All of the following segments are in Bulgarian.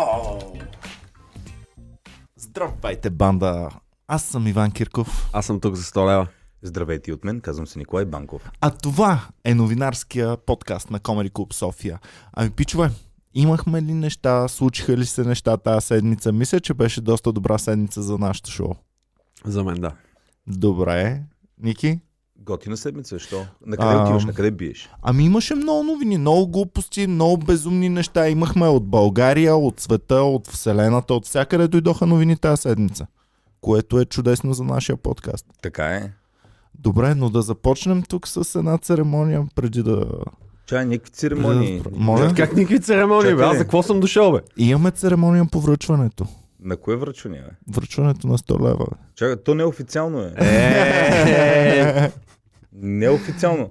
О! Здравейте, банда! Аз съм Иван Кирков, Аз съм тук за 100 лева. Здравейте и от мен, казвам се Николай Банков. а това е новинарския подкаст на Comedy Club София. Ами, пичове, имахме ли неща, случиха ли се неща тази седмица? Мисля, че беше доста добра седмица за нашото шоу. За мен, да. Добре. Ники? Готина седмица, що? На къде А, отиваш, на къде биеш? Ами имаше много новини, много глупости, много безумни неща. Имахме от България, от света, от Вселената, от всякъде дойдоха новини тази седмица. Което е чудесно за нашия подкаст. Така е. Добре, но да започнем тук с една церемония преди да... Чай, някакви церемонии. Моля? Как никакви церемонии, бе? Аз за какво съм дошъл, бе? Имаме церемония по връчването. На кое връчване, бе? Връчването на 100 лева. Чакай, то неофициално е. Неофициално.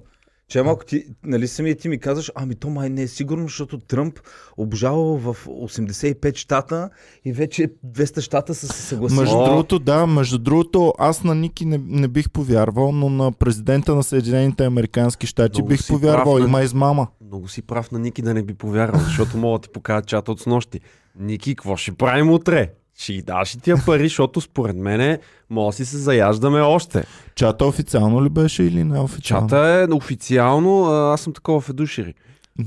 Че малко ти, нали самия ти ми казваш, ами то май не е сигурно, защото Тръмп обжалва в 85 щата и вече 200 щата са се съгласили. Между другото, да, между другото, аз на Ники не, не бих повярвал, но на президента на Съединените Американски щати Много бих повярвал. прав, Има измама. Много си прав на Ники да не би повярвал, защото мога да ти покажа чата от снощи. Ники, какво ще правим утре? Ще ги даш ли тия пари, защото според мене може да си се заяждаме още. Чата официално ли беше или не официално? Чата е официално, аз съм такова в едушери.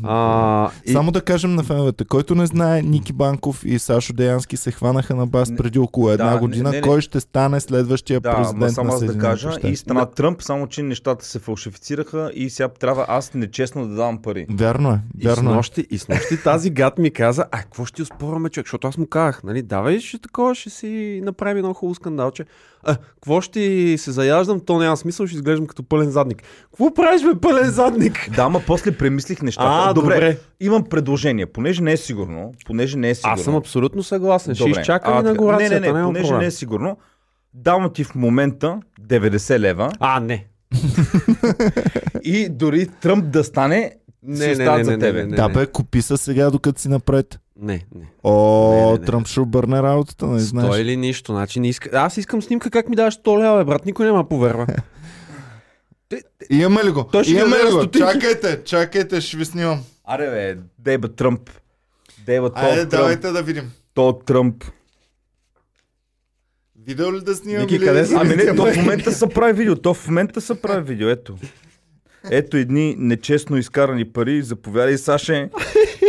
А, и... Само да кажем на феновете, който не знае, Ники Банков и Сашо Деянски се хванаха на бас Не, преди около една да, не, година. не, не. Кой ще стане следващия Да, президент само на аз да кажа, щати? и страна Тръмп, само че нещата се фалшифицираха и сега трябва аз нечестно да давам пари. Вярно е, И с, вярно е. нощи, и с нощи тази гад ми каза, а какво ще ти оспорваме, човек? Защото аз му казах, нали, давай ще такова, ще си направи едно хубаво скандалче. А, какво ще се заяждам, то няма смисъл, ще изглеждам като пълен задник. Какво правиш, бе, пълен задник? Да, ма после премислих нещата. А, добре. Имам предложение, понеже не е сигурно, понеже не е сигурно. Аз съм абсолютно съгласен. Ще Добре. изчакам А, инаугурацията, Не, не, не, няма понеже проблем. не е сигурно, давам ти в момента 90 лева А, не. и дори Тръмп да стане, Не, си не, не, за не, тебе. не, Да бе, купи се сега, докато си напред. Не, не. О, Не, не, не. Тръмп ще обърне работата, не знаеш. Стой или нищо. Значи не иска... Аз искам снимка как ми даваш 100 лева, бе, брат. Никой няма да повярва. Имаме ли го? Той ще Имаме ли го? Чакайте, чакайте, ще ви снимам. Аре бе, дейба Тръмп. Дейба Айде, Тръмп. давайте да видим. То Тръмп. Видео ли да снимам? Ники, къде? Ами не, то в момента се прави видео. То в момента се прави видео. Ето. Ето едни нечестно изкарани пари. Заповядай, Саше.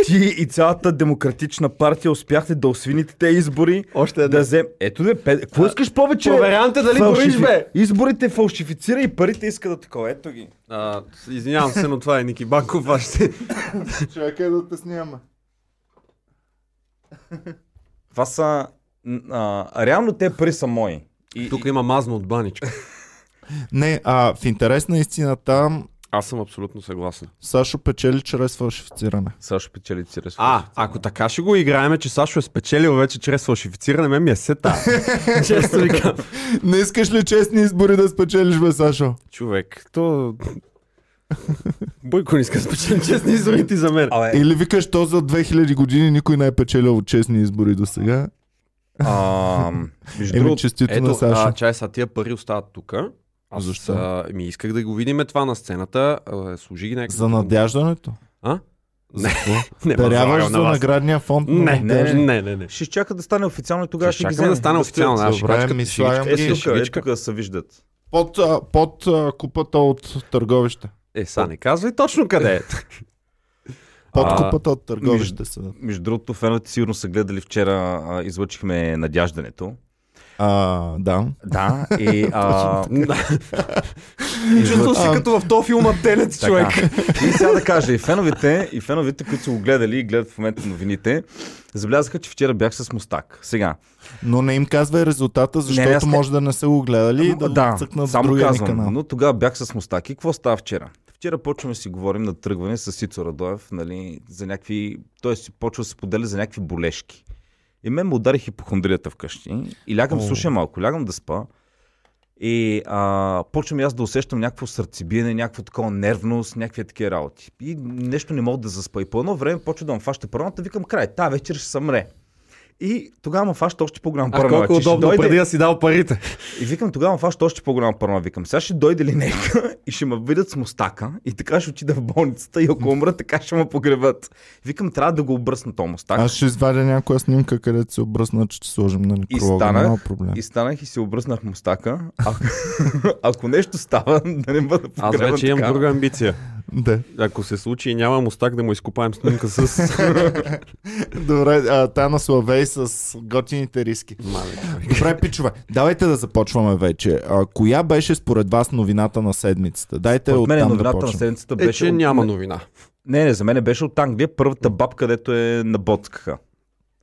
Ти и цялата демократична партия успяхте да освините тези избори. Още Да взем... Ето де, пет... Какво искаш повече? Проверявам дали бориш, бе. Изборите фалшифицира и парите иска да такова. Ето ги. А, извинявам се, но това е Ники Банков. Аз ще... Чакай да те снимаме. Това са... А, реално те пари са мои. И, Тук има мазно от баничка. Не, а в интерес на истината, Аз съм абсолютно съгласен. Сашо печели чрез фалшифициране. Сашо печели ресурс. А, ако така ще го играеме, че Сашо е спечелил вече чрез фалшифициране, мен ми е сета. Често ви. Не искаш ли честни избори да спечелиш, бе, Сашо? Човек, то... Бойко не иска да спечели честни изборите за мен. Абе, Или викаш то за 2000 години никой не е печелил честни избори до сега? а, между Еми, другото, честито на Ето, Сашо. а, чай, са тия пари остават тук. Аз Защо? А, ми исках да го видим това на сцената. А, служи ги някакъв... За надяждането? А? За какво? Не, Даряваш за наградния фонд? Не, не, не, не. не. ще чака да стане официално и тогава Ще ще, ги вземем. да стане официално. Ще ми слагам шегичка. ги. Е, ще тук, шегичка. тук се виждат. Под, а, под а, купата от търговище. Е, са, не казвай точно къде е. Под купата от търговище са. Между другото, феновете сигурно са гледали вчера, а, излъчихме надяждането. А, да. Да, и... А, Чувствам се като в този филм Телец, човек. И сега да кажа, и феновете, и феновете, които са го гледали и гледат в момента новините, забелязаха, че вчера бях с Мустак. Сега, Но не им казвай резултата, защото не, аз не- може да не са го гледали и да, да, цъкнат само другия казвам, канал. но тогава бях с Мустак. И какво става вчера? Вчера почваме да си говорим на тръгване с Сицо Радоев, нали, за някакви... Той си почва да се поделя за някакви болешки. И мен му удари хипохондрията вкъщи. И лягам, О. слушай малко, лягам да спа. И а, почвам и аз да усещам някакво сърцебиене, някаква такова нервност, някакви такива работи. И нещо не мога да заспа. И по едно време почва да фаща параната, викам край, та вечер ще съмре. И тогава ме фаща още по-голям А парanoя. колко удобно, дойде- преди да си дал парите. И викам, тогава ме фаща още по-голяма парanoя. Викам, сега ще дойде линейка и ще ме видят с мустака и така ще отида в болницата и ако умра, така ще ме погребат. Викам, трябва да го обръсна този мустак. Аз ще извадя някоя снимка, където се обръсна, че ще сложим на некролога. станах, Няма проблем. И станах и се обръснах мустака. А, ако нещо става, да не бъда Аз погребан вече имам така. друга амбиция. Да. Ако се случи и няма мустак да му изкопаем снимка с... Добре, а, та на Славей с готините риски. Мале, Добре, пичове, давайте да започваме вече. А, коя беше според вас новината на седмицата? Дайте От от мен там да новината на седмицата Е, беше... че от- няма новина. Не, не, за мен беше от Англия първата бабка, където е набоцкаха.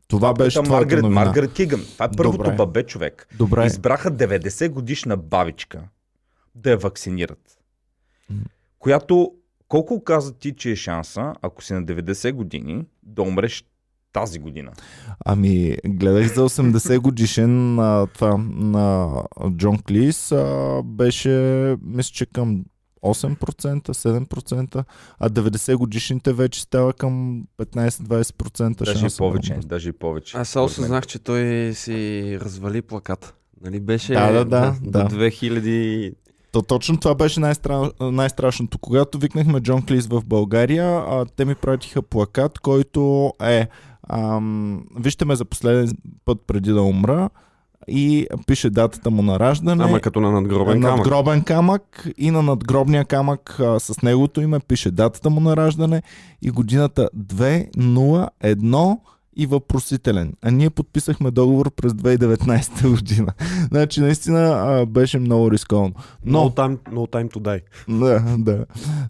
Това беше твоята Маргарет, новина. Маргарет Киган. Това е първото Добре. бабе човек. Добре, Избраха 90 годишна бабичка да я вакцинират. М. Която, колко каза ти, че е шанса, ако си на 90 години, да умреш тази година? ами гледах за 80 годишен на, това, на Джон Клис, а, беше мисля, че към 8%, 7%, а 90 годишните вече става към 15-20% Даже и шанс. повече. Даже и повече. Аз мен. осъзнах, че той си развали плаката. Нали беше Да, да, да, до, да. до 2000... То, точно това беше най-стра... най-страшното. Когато викнахме Джон Клис в България, а, те ми пратиха плакат, който е ам, вижте ме за последен път преди да умра и пише датата му на раждане. Ама като на надгробен камък. надгробен камък и на надгробния камък а, с неговото име пише датата му на раждане и годината 201 и въпросителен. А ние подписахме договор през 2019 година. значи наистина а, беше много рисковано. Но, No time, no time to die. да, да.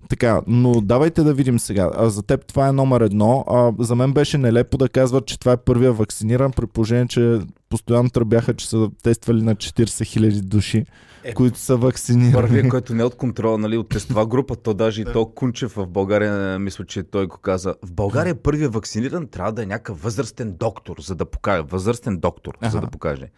Така, но давайте да видим сега. А, за теб това е номер едно. А, за мен беше нелепо да казват, че това е първия вакциниран, при положение, че постоянно тръбяха, че са тествали на 40 000 души, Е, които са вакцинирани. Първият, който не е от контрола, нали, от тестова група, то даже и то Кунчев в България, мисля, че той го каза. В България първият вакциниран трябва да е някакъв възрастен доктор, за да покаже. Възрастен доктор, за Аха. да покаже.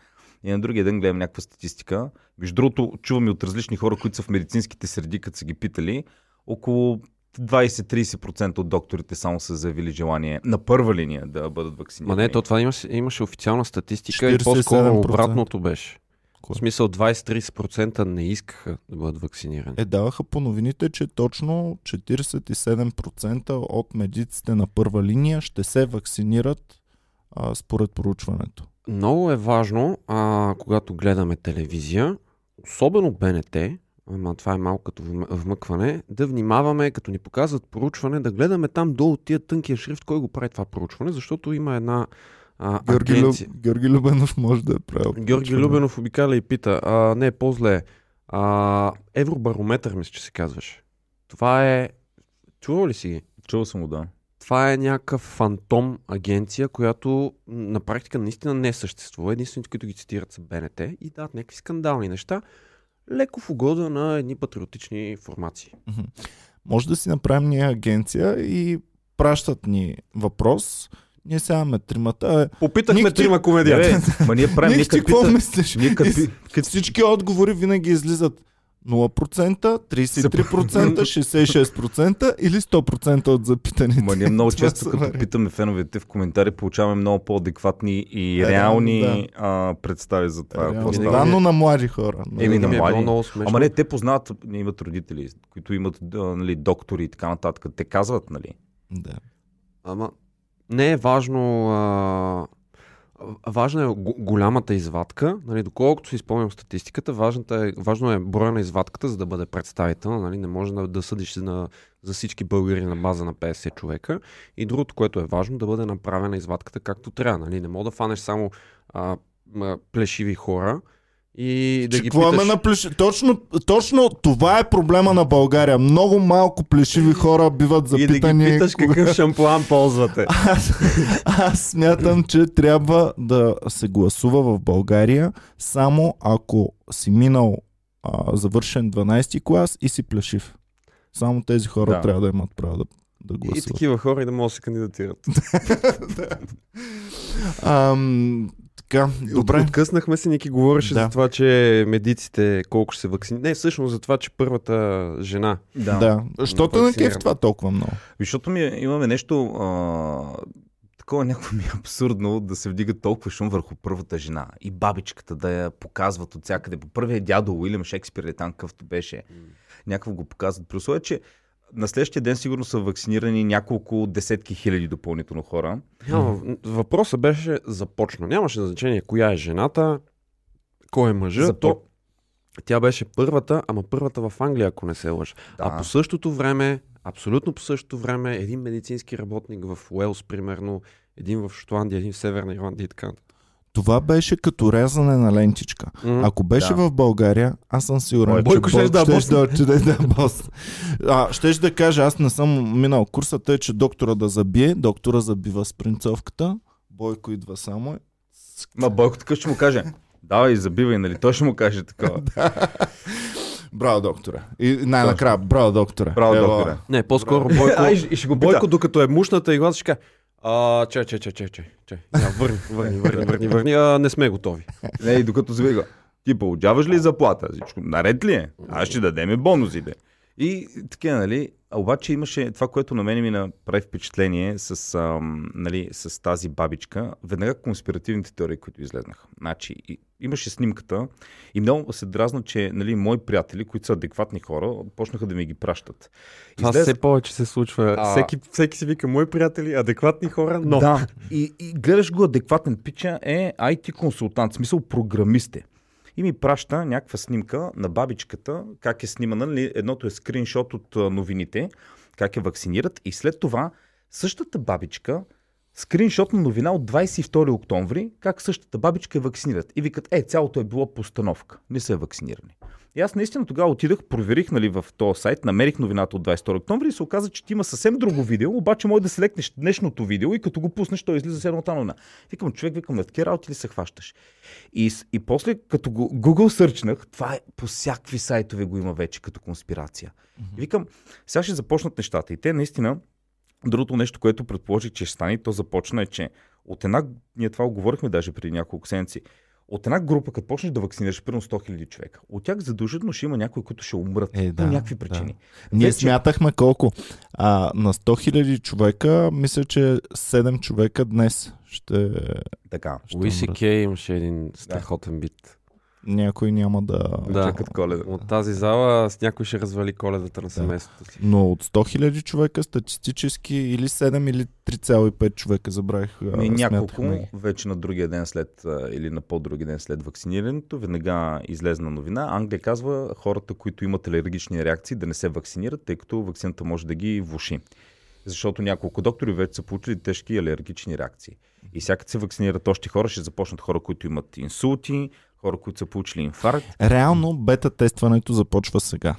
И на другия ден гледам някаква статистика. Между другото, чувам и от различни хора, които са в медицинските среди, като са ги питали, около 20-30% от докторите само са заявили желание на първа линия да бъдат Ма вакцинирани. не, то това имаше, имаше официална статистика и 47%. по-скоро обратното беше. Кое? В смисъл 20-30% не искаха да бъдат вакцинирани. Е, даваха по новините, че точно 47% от медиците на първа линия ще се вакцинират а, според проучването. Много е важно, а, когато гледаме телевизия, особено БНТ, ама това е малко като вм- вмъкване, да внимаваме, като ни показват проучване, да гледаме там долу тия тънкия шрифт, кой го прави това проучване, защото има една а, Георги, Люб... Георги Любенов може да е правил. Георги проучване. Любенов обикаля и пита, а, не, по-зле, а, Евробарометър, мисля, че се казваше. Това е... Чувал ли си ги? Чувал съм го, да. Това е някакъв фантом агенция, която на практика наистина не съществува. Единствените, които ги цитират са БНТ и дават някакви скандални неща, леко в угода на едни патриотични формации. Може да си направим ние агенция и пращат ни въпрос. Ние имаме тримата. Е, Попитахме Ник, трима комедианти. Бе, ма ние правим, Ник, ние ти какво мислиш? ние като И пи- с- като всички отговори винаги излизат 0%, 33%, 66% или 100% от запитаните. Ма ние много често, като питаме феновете в коментари, получаваме много по-адекватни и Реално, реални а, представи за това. Реално, да, но на млади хора. Еми, на е млади. било много смешно. Ама не, те познават, не имат родители, които имат нали, доктори и така нататък. Те казват, нали? Да. Ама не е важно. А... Важна е го- голямата извадка. Нали, доколкото си спомням статистиката, важната е, важно е броя на извадката, за да бъде представител. Нали, не може да, да съдиш на, за всички българи на база на 50 човека. И другото, което е важно, да бъде направена извадката както трябва. Нали. Не мога да фанеш само а, плешиви хора и да Че ги питаш... ме наплеши? Точно, точно това е проблема на България. Много малко плешиви хора биват и да ги запитани. питаш кога- какъв шампуан ползвате. Аз, аз смятам, че трябва да се гласува в България само ако си минал а, завършен 12 клас и си плешив. Само тези хора Да. трябва да имат право да, да И гласуват. такива хора и да могат да се кандидатират. Ам, така, добре. От, откъснахме се, Ники говореше Да. за това, че медиците колко ще се вакцинират. Не, всъщност за това, че първата жена. Да. Защото не Вакциниран. кеф това толкова много. Защото ми, имаме нещо а, такова някакво ми е абсурдно да се вдига толкова шум върху първата жена и бабичката да я показват от всякъде. По първия дядо Уилям Шекспир е там какъвто беше. Някакво го показват. При условие, че на следващия ден сигурно са вакцинирани няколко десетки хиляди допълнително хора. Няма, въпросът беше започна. Нямаше значение коя е жената, кой е мъжа. За То, тя беше първата, ама първата в Англия, ако не се лъжа. Да. А по същото време, абсолютно по същото време, един медицински работник в Уелс, примерно, един в Шотландия, един в Северна Ирландия и така. Това беше като рязане на лентичка. М. Ако беше Да. в България, аз съм сигурен, Бойко че Бойко щеше да е бос. да отиде да бос. А, щеш да кажа, аз не съм минал курса, тъй, че доктора да забие, доктора забива спринцовката, Бойко идва само. Ма Бойко така ще му каже. Давай, забивай, нали? Той ще му каже такова. Браво, доктора. И най-накрая, браво, доктора. Браво, Ева. докторе. Не, по-скоро Бойко, А, и, и ще го пита. Бойко, докато е мушната игла, ще каже, а, чай, чай, чай, чай, чай, чай. Върни, върни, върни, върни, върни, а, не сме готови. Не, и докато завига. Ти получаваш ли заплата? Всичко наред ли е? Аз ще дадеме бонусите. И така, нали? Обаче имаше това, което на мен ми направи впечатление с, ам, нали, с тази бабичка. Веднага конспиративните теории, които излезнаха. Значи, и, имаше снимката и много се дразна, че нали, мои приятели, които са адекватни хора, почнаха да ми ги пращат. Това Излез- все повече се случва. А- Всеки, всеки си вика, мои приятели, адекватни хора, но... Да, и, и гледаш го адекватен пича е IT консултант, в смисъл програмист е. И ми праща някаква снимка на бабичката, как е снимана. Нали? Едното е скриншот от новините, как я вакцинират. И след това същата бабичка, скриншот на новина от 22 октомври, как същата бабичка е вакцинират. И викат, е, цялото е било постановка. Не са вакцинирани. И аз наистина тогава отидах, проверих нали, в този сайт, намерих новината от 22 октомври и се оказа, че ти има съвсем друго видео, обаче може да се лекнеш днешното видео и като го пуснеш, той излиза с едната новина. Викам, човек, викам, на такива работи ли се хващаш? И, и после, като го Google сърчнах, това е по всякакви сайтове го има вече като конспирация. И викам, сега ще започнат нещата. И те наистина, другото нещо, което предположих, че ще стане, то започна е, че от една, ние това го говорихме даже преди няколко седмици, от една група, като почнеш да вакцинираш примерно 100 000 човека, от тях задължително ще има някои, които ще умрат Е, по да, някакви да. причини. Ние Вече- смятахме колко. А, на 100 000 човека, мисля, че 7 човека днес ще... Така. Кей имаше един страхотен бит. Някой няма да... Да. Чакат коледа. От тази зала с някой ще развали коледата на семейството си. Но от 100 000 човека статистически или 7 или 3,5 човека забравих. Ми, няколко, ги. вече на другия ден след, или на по-други ден след вакцинирането, веднага излезна новина. Англия казва хората, които имат алергични реакции, да не се вакцинират, тъй като вакцината може да ги влуши. Защото няколко доктори вече са получили тежки алергични реакции. И сега се вакцинират още хора, ще започнат хора, които имат инсулти, хора, които са получили инфаркт. Реално бета тестването започва сега.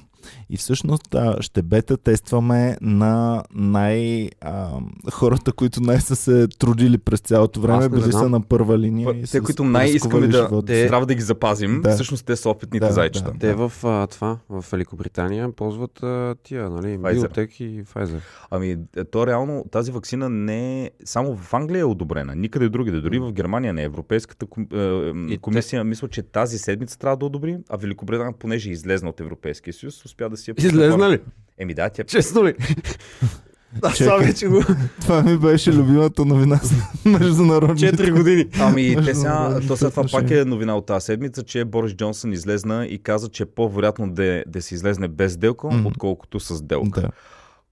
И всъщност а, ще бета тестваме на най... А, хората, които най са се трудили през цялото време, били са на първа линия. и Те, са които най-искаме рискували да, живота те... трябва да ги запазим, Да. всъщност те са опитните Да, зайчета. да. Те в а, това, в Великобритания ползват а, тия, нали, Pfizer. Биотек и Pfizer. Ами, е, то реално тази вакцина не е само в Англия е одобрена, никъде другаде, дори в Германия не е. Европейската И е, комисия, мисля, че тази седмица трябва да одобри, а Великобритания, понеже е излезна от Европейския съюз, успя да си я Излезна ли? Еми да, тя Честно ли? Да, сега вече го... Това ми беше любимата новина с международните. 4 години. Ами, те сега, то след това пак е новина от тази седмица, че Борис Джонсън излезна и каза, че е по-вероятно да, да се излезне без сделка, Мгм. отколкото с сделка. Да.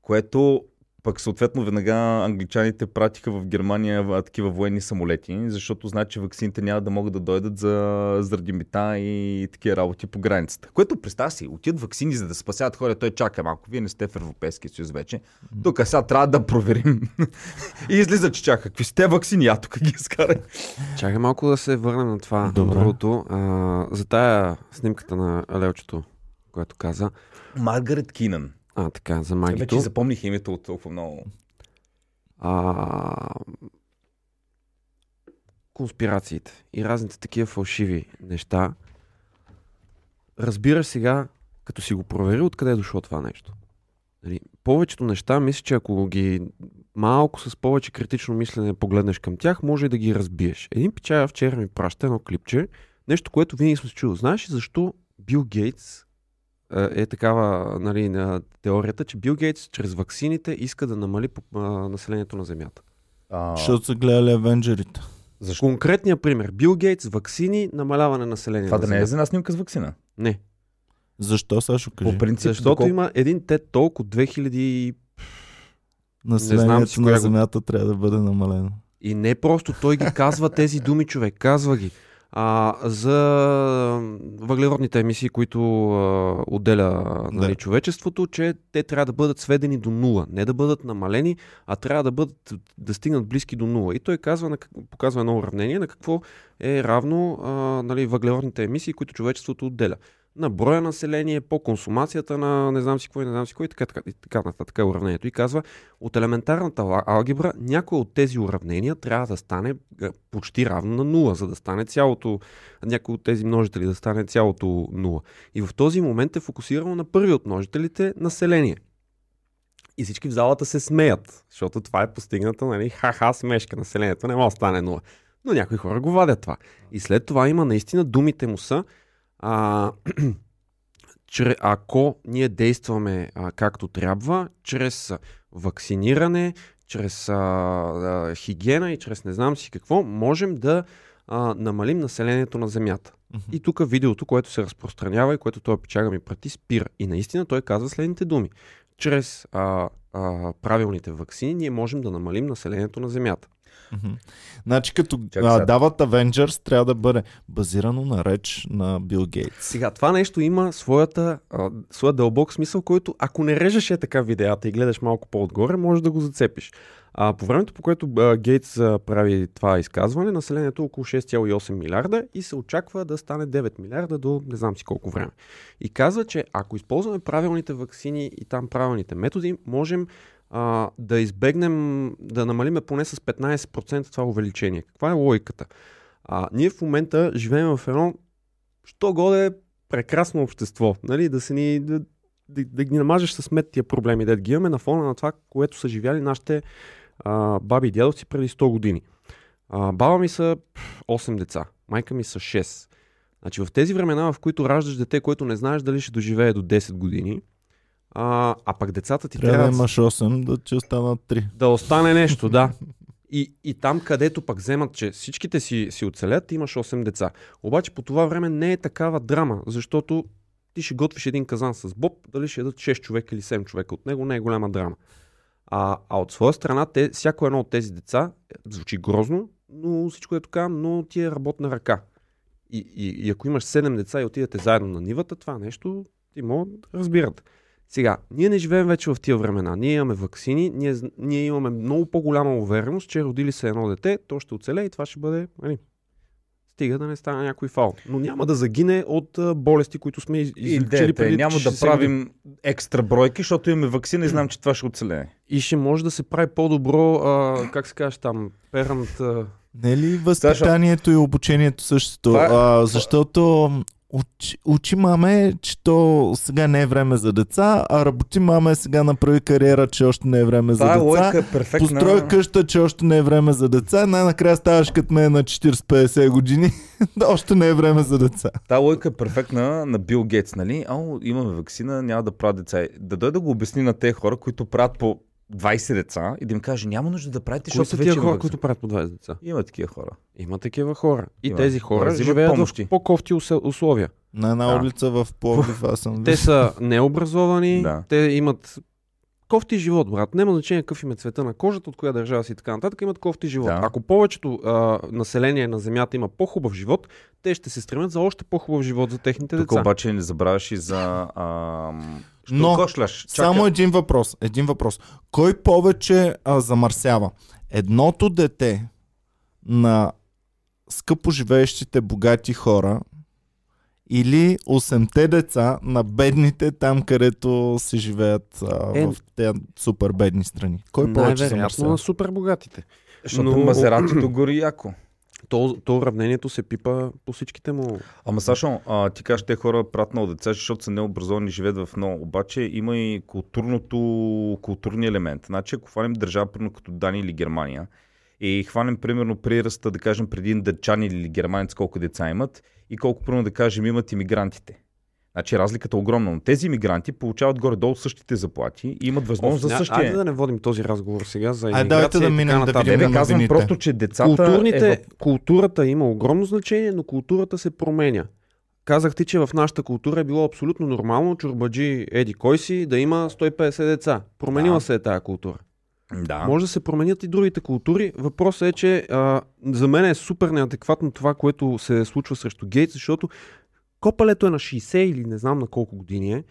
Което пък съответно веднага англичаните пратиха в Германия такива военни самолети, защото знаят, че ваксините няма да могат да дойдат за, заради мита и такива работи по границата. Което представя си, отидат ваксини за да спасяват хора, той чака малко, вие не сте в Европейския съюз вече. Тук сега трябва да проверим. и излиза, че чака. Какви сте ваксини? А тук ги скарай. Чакай малко да се върнем на това. Добре. Другото, а, за тая снимката на Лелчето, което каза. Маргарет Кинан. А, така, за Вече магито. запомних името от толкова много. А, конспирациите и разните такива фалшиви неща. Разбираш сега, като си го проверил, откъде е дошло това нещо. Нали, повечето неща, мисля, че ако ги малко с повече критично мислене погледнеш към тях, може и да ги разбиеш. Един печая вчера ми праща едно клипче, нещо, което винаги съм се чул. Знаеш ли защо Бил Гейтс е, такава нали, на теорията, че Бил Гейтс чрез ваксините иска да намали населението на Земята. А, Защото са гледали Авенджерите. защо? Конкретният пример. Бил Гейтс, вакцини, намаляване на населението. Това на да не е Земята. за една снимка с вакцина. Не. Защо, Сашо, кажи? По принцип, Защото доколко- има един TED Talk от 2000 Населението си на го- Земята трябва да бъде намалено. И не просто той ги казва тези думи, човек. Казва ги. А, за въглеродните емисии, които а, отделя нали, Да. човечеството, че те трябва да бъдат сведени до нула. Не да бъдат намалени, а трябва да бъдат да стигнат близки до нула. И той казва, на, показва едно уравнение на какво е равно а, нали, въглеродните емисии, които човечеството отделя. На броя население, по консумацията на не знам си и не знам си какво и така, така, така нататък уравнението. И казва, от елементарната алгебра, някой от тези уравнения трябва да стане почти равно на нула, за да стане цялото, някой от тези множители да стане цялото нула. И в този момент е фокусирано на първи от множителите население. И всички в залата се смеят, защото това е постигната, нали, ха-ха, смешка, населението не може да стане нула. Но някои хора го вадят това. И след това има наистина, думите му са, а, чре, ако ние действаме а, както трябва, чрез вакциниране, чрез а, а, хигиена и чрез не знам си какво, можем да а, намалим населението на Земята. И тук видеото, което се разпространява и което той печага ми прати, спира. И наистина той казва следните думи. Чрез а, а, правилните вакцини ние можем да намалим населението на Земята. Значи като а, дават Avengers, трябва да бъде базирано на реч на Бил Гейтс. Сега, това нещо има своята, а, своя дълбок смисъл, който ако не режеш е така видеята и гледаш малко по-отгоре, може да го зацепиш. А, по времето, по което а, Гейтс а, прави това изказване, населението е около 6,8 милиарда и се очаква да стане 9 милиарда до не знам си колко време. И казва, че ако използваме правилните вакцини и там правилните методи, можем а, да избегнем, да намалиме поне с 15% това увеличение. Каква е логиката? А, ние в момента живеем в едно, що годе прекрасно общество, нали, да се ни, да, да, да ги намажеш с мет тия проблеми, да ги имаме на фона на това, което са живяли нашите а, баби и дядовци преди 100 години. А, баба ми са пф, 8 деца, майка ми са 6. Значи в тези времена, в които раждаш дете, което не знаеш дали ще доживее до 10 години, а, а пък децата ти Трябва трябва, да имаш 8, да че останат 3. да остане нещо, да. И, и там, където пък вземат, че всичките си, си оцелят, имаш 8 деца. Обаче по това време не е такава драма, защото ти ще готвиш един казан с боб, дали ще ядат 6 човека или 7 човека от него, не е голяма драма. А, а от своя страна, те, всяко едно от тези деца, звучи грозно, но всичко е така, но ти е работна ръка. И, и, и ако имаш 7 деца и отидете заедно на нивата, това нещо ти могат да разбират. Сега, ние не живеем вече в тия времена. Ние имаме вакцини, ние, ние имаме много по-голяма увереност, че родили се едно дете, то ще оцелее и това ще бъде. Нали, стига да не стане някой фал. Но няма да загине от а, болести, които сме излечили е, преди няма да 60 години. правим екстра бройки, защото имаме вакцина и знам, че това ще оцелее. И ще може да се прави по-добро, а, как се каже там, перант. А... Не е ли възпитанието и обучението същото? Това е- А, защото учи, учи маме, че то сега не е време за деца, а работи маме сега направи кариера, че още не е време за Тая деца. логика е перфектна. Построй къща, че още не е време за деца. Най-накрая ставаш като мен на 40-50 години. да, още не е време за деца. Та логика е перфектна на Бил Гейтс, нали? Ало, имаме вакцина, няма да правят деца. Да дойде да го обясни на тези хора, които правят по 20 деца и да им каже, няма нужда да правите, Кои защото са тия хора, които правят по 20 деца? Има такива хора. Има такива хора. И Има. тези хора взимат живеят помощи. в по-кофти условия. На една Да. улица в Пловдив аз съм Те са необразовани, Да. те имат кофти живот, брат. Няма значение какъв им е цвета на кожата, от коя държава си и така нататък, имат кофти живот. Да. Ако повечето а, население на Земята има по-хубав живот, те ще се стремят за още по-хубав живот за техните Тук деца. обаче не забравяш и за... Ам... Що Но, кошляш? Чакай. Само един въпрос. Един въпрос. Кой повече а, замърсява? Едното дете на скъпо живеещите богати хора или 8-те деца на бедните там, където се живеят а, Е, в тези супер бедни страни? Кой повече замърсява? на супер богатите. Защото Но- Мазератито гори яко. То, то уравнението се пипа по всичките му. Ама Сашо, а, ти кажеш, те хора правят много деца, защото са необразовани и живеят в много. Обаче има и културното, културния елемент. Значи, ако хванем държава, примерно като Дания или Германия, и хванем примерно прираста, да кажем, преди един или германец колко деца имат и колко, примерно, да кажем, имат иммигрантите. Значи разликата е огромна. Но тези иммигранти получават горе-долу същите заплати и имат възможност за Ня- същия. Айде да не водим този разговор сега за Айде, иммиграция давайте да минем да видим Не, на бе, казвам просто, че децата Културните, е в... Културата има огромно значение, но културата се променя. Казах ти, че в нашата култура е било абсолютно нормално чурбаджи Еди кой си да има 150 деца. Променила Да. се е тая култура. Да. Може да се променят и другите култури. Въпросът е, че а, за мен е супер неадекватно това, което се случва срещу Гейтс, защото копалето е на 60 или не знам на колко години е.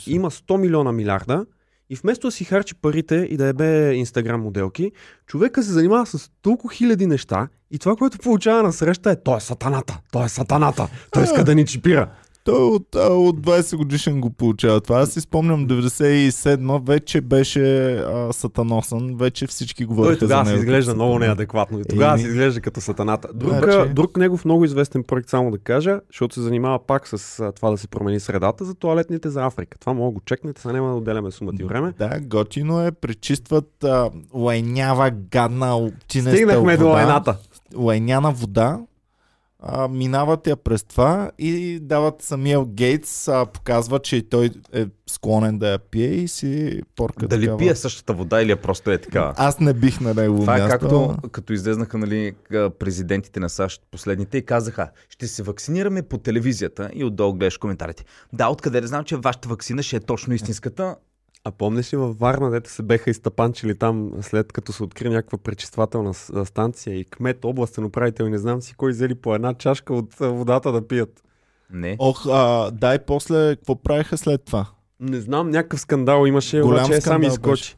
Си. Има 100 милиона милиарда и вместо да си харчи парите и да ебе инстаграм моделки, човека се занимава с толкова хиляди неща и това, което получава на среща е той е сатаната, той е сатаната, той иска да ни чипира. Той от, от 20 годишен го получава това. Аз си спомням 97 вече беше а, сатаносен, вече всички Той говориха за тогава се него. изглежда много неадекватно. И тогава Еми. се изглежда като сатаната. Друг, Значи- друг негов много известен проект, само да кажа, защото се занимава пак с а, това да се промени средата за туалетните за Африка. Това мога да го чекнете, сега няма да отделяме сумата и време. Да, готино е, пречистват а, лайнява, гадна, чинеста Стигнахме до вода, лайната. лайняна вода, а, минават я през това и дават самия Гейтс, а, показва, че той е склонен да я пие и си порка Дали такава. пие същата вода или е просто е така? Аз не бих на него Това е място. както като излезнаха нали, президентите на САЩ последните и казаха, ще се вакцинираме по телевизията и отдолу гледаш коментарите. Да, откъде да знам, че вашата вакцина ще е точно истинската. А помниш ли във Варна, дете се беха изтъпанчили там, след като се откри някаква пречиствателна станция и кмет, областен управител и не знам си кой взели по една чашка от водата да пият. Не. Ох, а, дай после, какво правиха след това? Не знам, някакъв скандал имаше, Голям обаче е сам изкочи.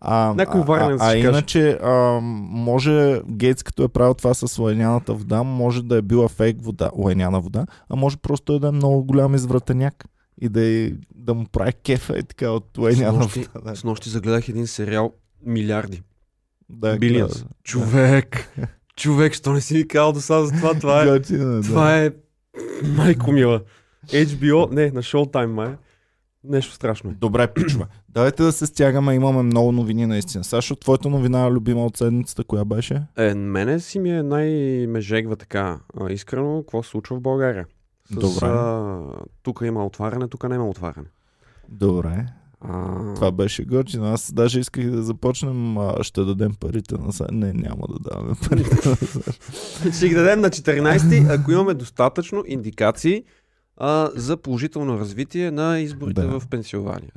А, Някой а, варненец а, а иначе, а, може Гейтс, като е правил това с лайняната вода, може да е била фейк вода, лайняна вода, а може просто той да е много голям извратеняк и да, е, да му прави кефа и така от. Да, с нощи загледах един сериал Милиарди. да, Билианс. Човек! Човек, що не си ми казал до сега за това? Това е, Готино е, да. това е майко мила. HBO, не, на Showtime май. е. Нещо страшно е. Добре, пичува. Давайте да се стягаме, имаме много новини наистина. Сашо, твоята новина любима от седмицата, коя беше? Е, мене си ми е най-межегва така искрено какво се случва в България. С, Добре. А, тук има отваряне, тук няма отваряне. Добре. А, Това беше готино. Аз даже исках да започнем. А, ще дадем парите на Сашо. Не, няма да даваме парите на. Ще ги дадем на 14-ти, ако имаме достатъчно индикации а, за положително развитие на изборите Да. в Пенсилвания.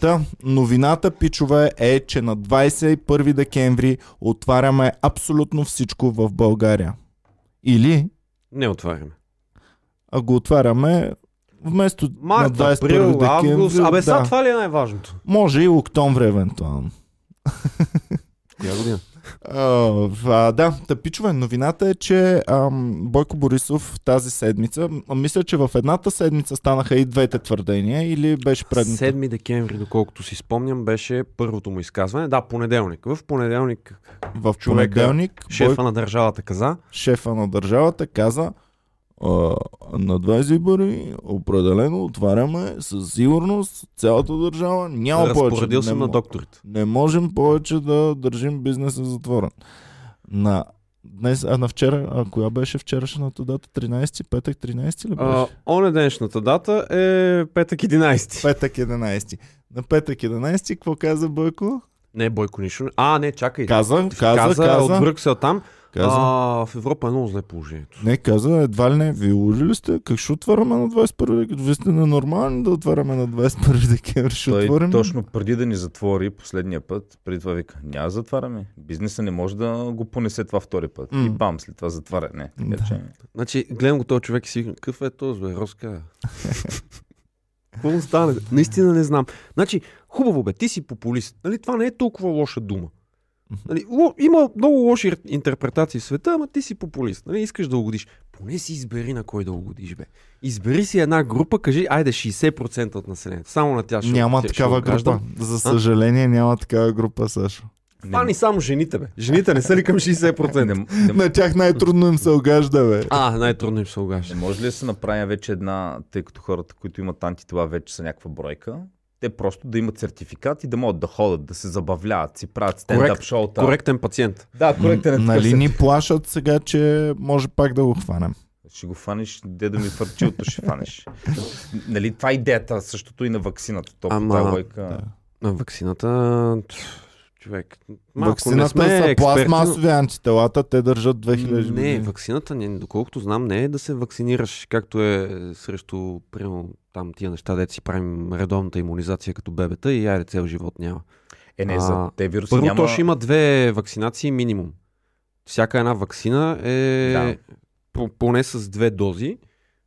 Та, новината, пичове, е, че на 21 декември отваряме абсолютно всичко в България. Или, Не отваряме. А го отваряме вместо Март, на 21 април, декември. август. Абе, сега да. това ли е най-важното? Може и октомври, евентуално. Коя година? А, а, да, та пичове, новината е, че ам, Бойко Борисов тази седмица, мисля, че в едната седмица станаха и двете твърдения, или беше предната? 7 декември, доколкото си спомням, беше първото му изказване. Да, понеделник. В понеделник В човека, понеделник шефа Бойко, на държавата каза, шефа на държавата каза на 21 определено отваряме със сигурност цялата държава. Няма повече. разпоредил съм не, на докторите. не можем повече да държим бизнеса затворен. На днес, а на вчера, а коя беше вчерашната дата? 13, петък 13 ли беше? А, оне денешната дата е петък 11. Петък 11. На петък 11, какво каза Бойко? Не, Бойко нищо. А, не, чакай. Каза, каза, каза, каза. от Брюксел там. Каза. А, в Европа е много зле положението. Не, каза, едва ли не, вие лужи ли сте? Как ще отваряме на 21 декември? Вие сте ненормални да отваряме на 21 декември. Ще Той отворим. точно преди да ни затвори последния път, преди това вика, няма да затваряме. Бизнеса не може да го понесе това втори път. М. И бам, след това затваряне. Да. че... Значи, гледам го този човек и си, какъв е този, бе, Роска? Какво стане? Наистина не знам. Значи, хубаво бе, ти си популист. Нали, това не е толкова лоша дума. Нали, ло, има много лоши интерпретации в света, ама ти си популист. Нали, искаш да угодиш. Поне си избери на кой да угодиш, бе. Избери си една група, кажи, айде 60% от населението. Само на тя ще Няма ще такава огаждам. група. За съжаление няма такава група, Сашо. Фани само жените, бе. Жените не са ли към 60%? Не, не, На тях най-трудно им се огажда, бе. А, най-трудно им се огажда. не може ли да се направи вече една, тъй като хората, които имат антитела, вече са някаква бройка, те просто да имат сертификат и да могат да ходят, да се забавляват, си правят стендап Корект- шоута. Коректен пациент. Да, коректен е Нали ни плашат сега, че може пак да го хванем. Ще го фанеш, де да ми фърчилото ще фанеш. нали, това е идеята, същото и на вакцината. То, Ама, Ама, лойка... да. А вакцината, тъв, човек, малко Ваксината не сме са експерти, пластмасови антителата, те държат 2000 Не, години. вакцината, не, доколкото знам, не е да се вакцинираш, както е срещу, примерно, там тия неща, дето си правим редовната иммунизация като бебета и айде цел живот няма. Е, не, А, за те вируси Първо, няма... то ще има две вакцинации минимум. Всяка една вакцина е Да. по- поне с две дози.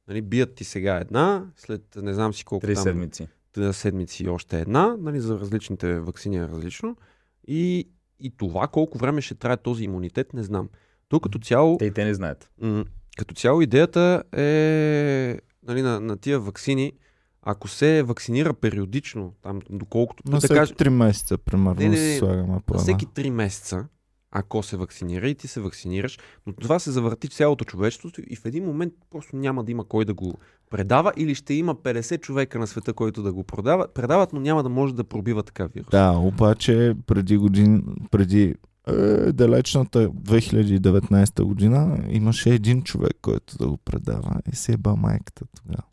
Нали, бият ти сега една, след не знам си колко Три там, седмици. три седмици още една, нали, за различните вакцини е различно. И, и това колко време ще трае този имунитет, не знам. То като цяло, Те и те не знаят. м- като цяло идеята е нали, на, на тия вакцини, ако се вакцинира периодично, там доколкото, На да всеки кажем, 3 месеца, примерно, Не, не, не. слагаме на всеки 3 месеца, ако се вакцинира и ти се вакцинираш, но това се завърти в цялото човечество и в един момент просто няма да има кой да го предава или ще има 50 човека на света, който да го продава, предават, но няма да може да пробива така вирус. Да, обаче преди години, преди е, далечната 2019 година имаше един човек, който да го предава и се еба майката тогава.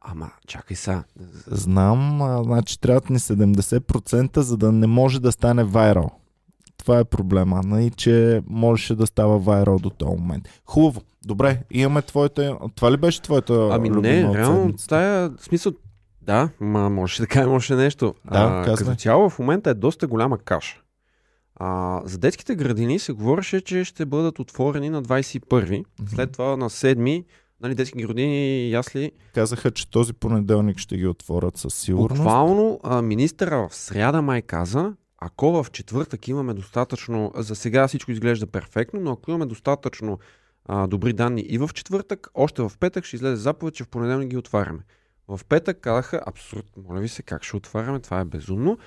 Ама, чакай сега. Знам, а, значи трябват ни 70%, за да не може да стане вайрал. Това е проблема, нали, че можеше да става вайрал до този момент. Хубаво, добре, имаме твоята... Това ли беше твоята Ами не, реално, тая, в смисъл, да, ма можеше да кажем още нещо. Да, казвай. като цяло в момента е доста голяма каша. А, за детските градини се говореше, че ще бъдат отворени на 21-ви, след това на 7-ми, нали, детски градини и ясли. Казаха, че този понеделник ще ги отворят със сигурност. Буквално а, министъра в сряда май каза, ако в четвъртък имаме достатъчно, за сега всичко изглежда перфектно, но ако имаме достатъчно а, добри данни и в четвъртък, още в петък ще излезе заповед, че в понеделник ги отваряме. В петък казаха, абсурд, моля ви се, как ще отваряме, това е безумно.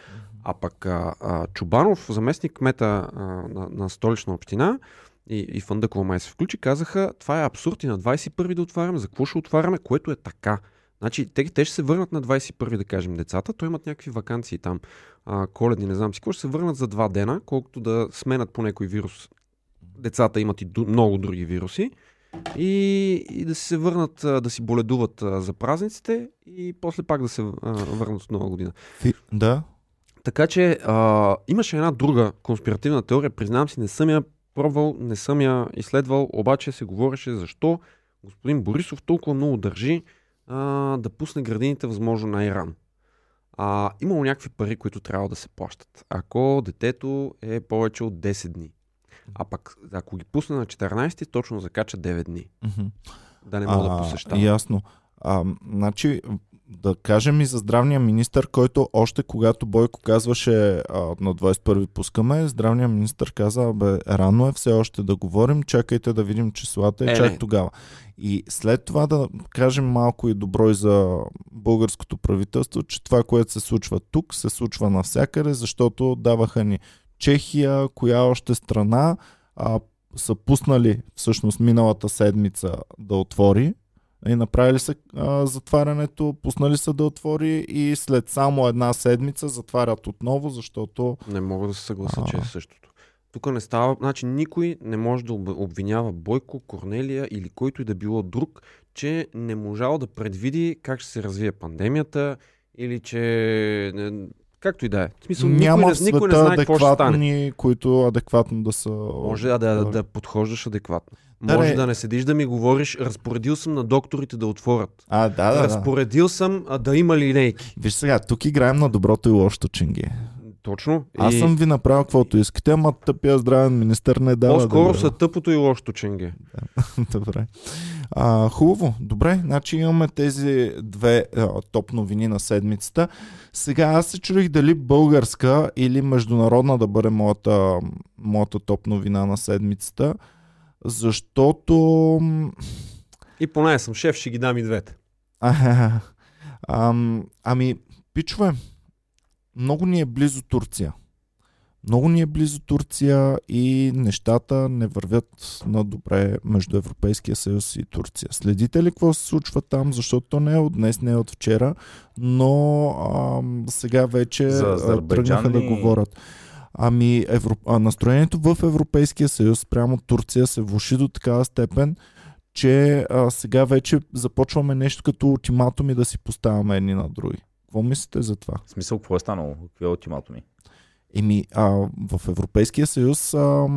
А пък а, а, Чубанов, заместник кмета а, на, на столична община и, и Фандъкова май се включи, казаха, това е абсурд и на 21 да отваряме, за какво ще отваряме, което е така. Значи, те, те ще се върнат на 21 да кажем децата, то имат някакви вакансии там, а, коледни, не знам си какво, ще се върнат за два дена, колкото да сменят по някой вирус. Децата имат и ду- много други вируси. И, и да се върнат, а, да си боледуват а, за празниците и после пак да се а, върнат от нова година. Фи... Да, Така че а, имаше една друга конспиративна теория, признавам си, не съм я пробвал, не съм я изследвал, обаче се говореше защо господин Борисов толкова много държи а, да пусне градините възможно най-рано. А, имало някакви пари, които трябва да се плащат. Ако детето е повече от 10 дни. А пък, ако ги пусне на 14, точно закача 9 дни. Мгм. Да не мога да посещава. Ясно. А, значи, да кажем и за здравния министр, който още когато Бойко казваше а, на 21 пускаме, здравния министр каза, бе, рано е все още да говорим, чакайте да видим числата и Е, чак не. тогава. И след това да кажем малко и добро и за българското правителство, че това, което се случва тук, се случва навсякъде, защото даваха ни Чехия, коя още страна, а, са пуснали всъщност миналата седмица да отвори и направили са а, затварянето, пуснали са да отвори и след само една седмица затварят отново, защото Не мога да се съглася, че е А. същото. Тук не става, значи никой не може да об- обвинява Бойко, Корнелия или който и да било друг, че не можал да предвиди как ще се развие пандемията или че... Както и да е. В смисъл, няма никой, в никой не знае какво ще стане. които адекватно да са... Може да, да, да подхождаш адекватно. Да, Може не. да не седиш да ми говориш, разпоредил съм на докторите да отворят. А, да, да, да. разпоредил съм а, да има линейки. Виж сега, тук играем на доброто и лошото ченге. Точно. Аз И съм ви направил каквото искате, ама тъпия здравен министър не дава По-скоро да са тъпото и лошото ченге. Добре. А, хубаво. Добре, значи имаме тези две а, топ новини на седмицата. Сега аз се чудих дали българска или международна да бъде моята, моята топ новина на седмицата, защото... И поне съм шеф, ще ги дам и двете. А, ам, ами, пичове, много ни е близо Турция. Много ни е близо Турция и нещата не вървят на добре между Европейския съюз и Турция. Следите ли какво се случва там, защото то не е от днес, не е от вчера, но ам, сега вече а, тръгнаха да говорят. Ами, евро... а, настроението в Европейския съюз прямо Турция се влуши до такава степен, че а, сега вече започваме нещо като ултиматуми да си поставяме едни на други. Какво мислите за това? В смисъл, какво е станало? Какви е ултиматуми? Еми, а, в Европейския съюз а,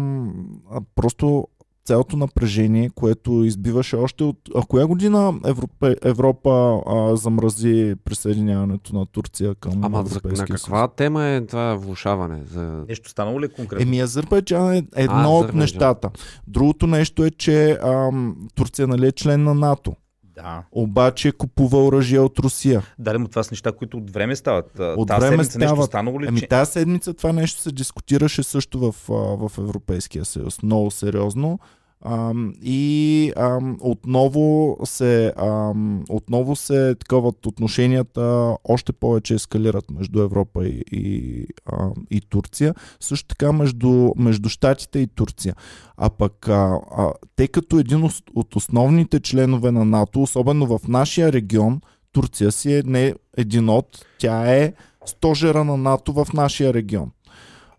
а, просто цялото напрежение, което избиваше още от... А коя година Европа, Европа а, замрази присъединяването на Турция към Ама за, на съюз? каква тема е това влушаване? За... Нещо станало ли конкретно? Еми, Азербайджан е едно А, от нещата. Другото нещо е, че ам, Турция нали, е член на НАТО. Да. Обаче купува оръжие от Русия. Да, но това са неща, които от време стават. От Тази време седмица нещо стават. станало ли? Еми че... тази седмица това нещо се дискутираше също в, в Европейския съюз. Много сериозно. Ам, и ам, отново се ам, отново се таковат отношенията още повече ескалират между Европа и, и, ам, и Турция. Също така между, между Штатите и Турция. А пък а, а, те като един от основните членове на НАТО, особено в нашия регион, Турция си е не един от, тя е стожера на НАТО в нашия регион.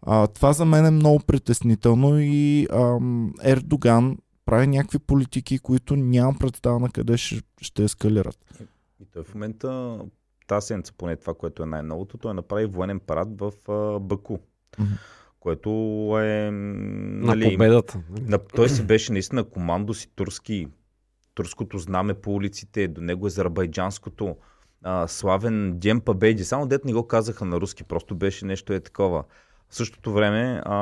А, това за мен е много притеснително и ам, Ердоган прави някакви политики, които нямам представа на къде ще, ще ескалират. И той в момента, тази седмица, поне това, което е най-новото, той направи военен парад в а, Баку. Което е... м, На победата. нали? На, той си беше наистина командо си турски, турското знаме по улиците, до него азербайджанското, а, славен Джемпа Бейджи, само дет не го казаха на руски, просто беше нещо е такова. В същото време а,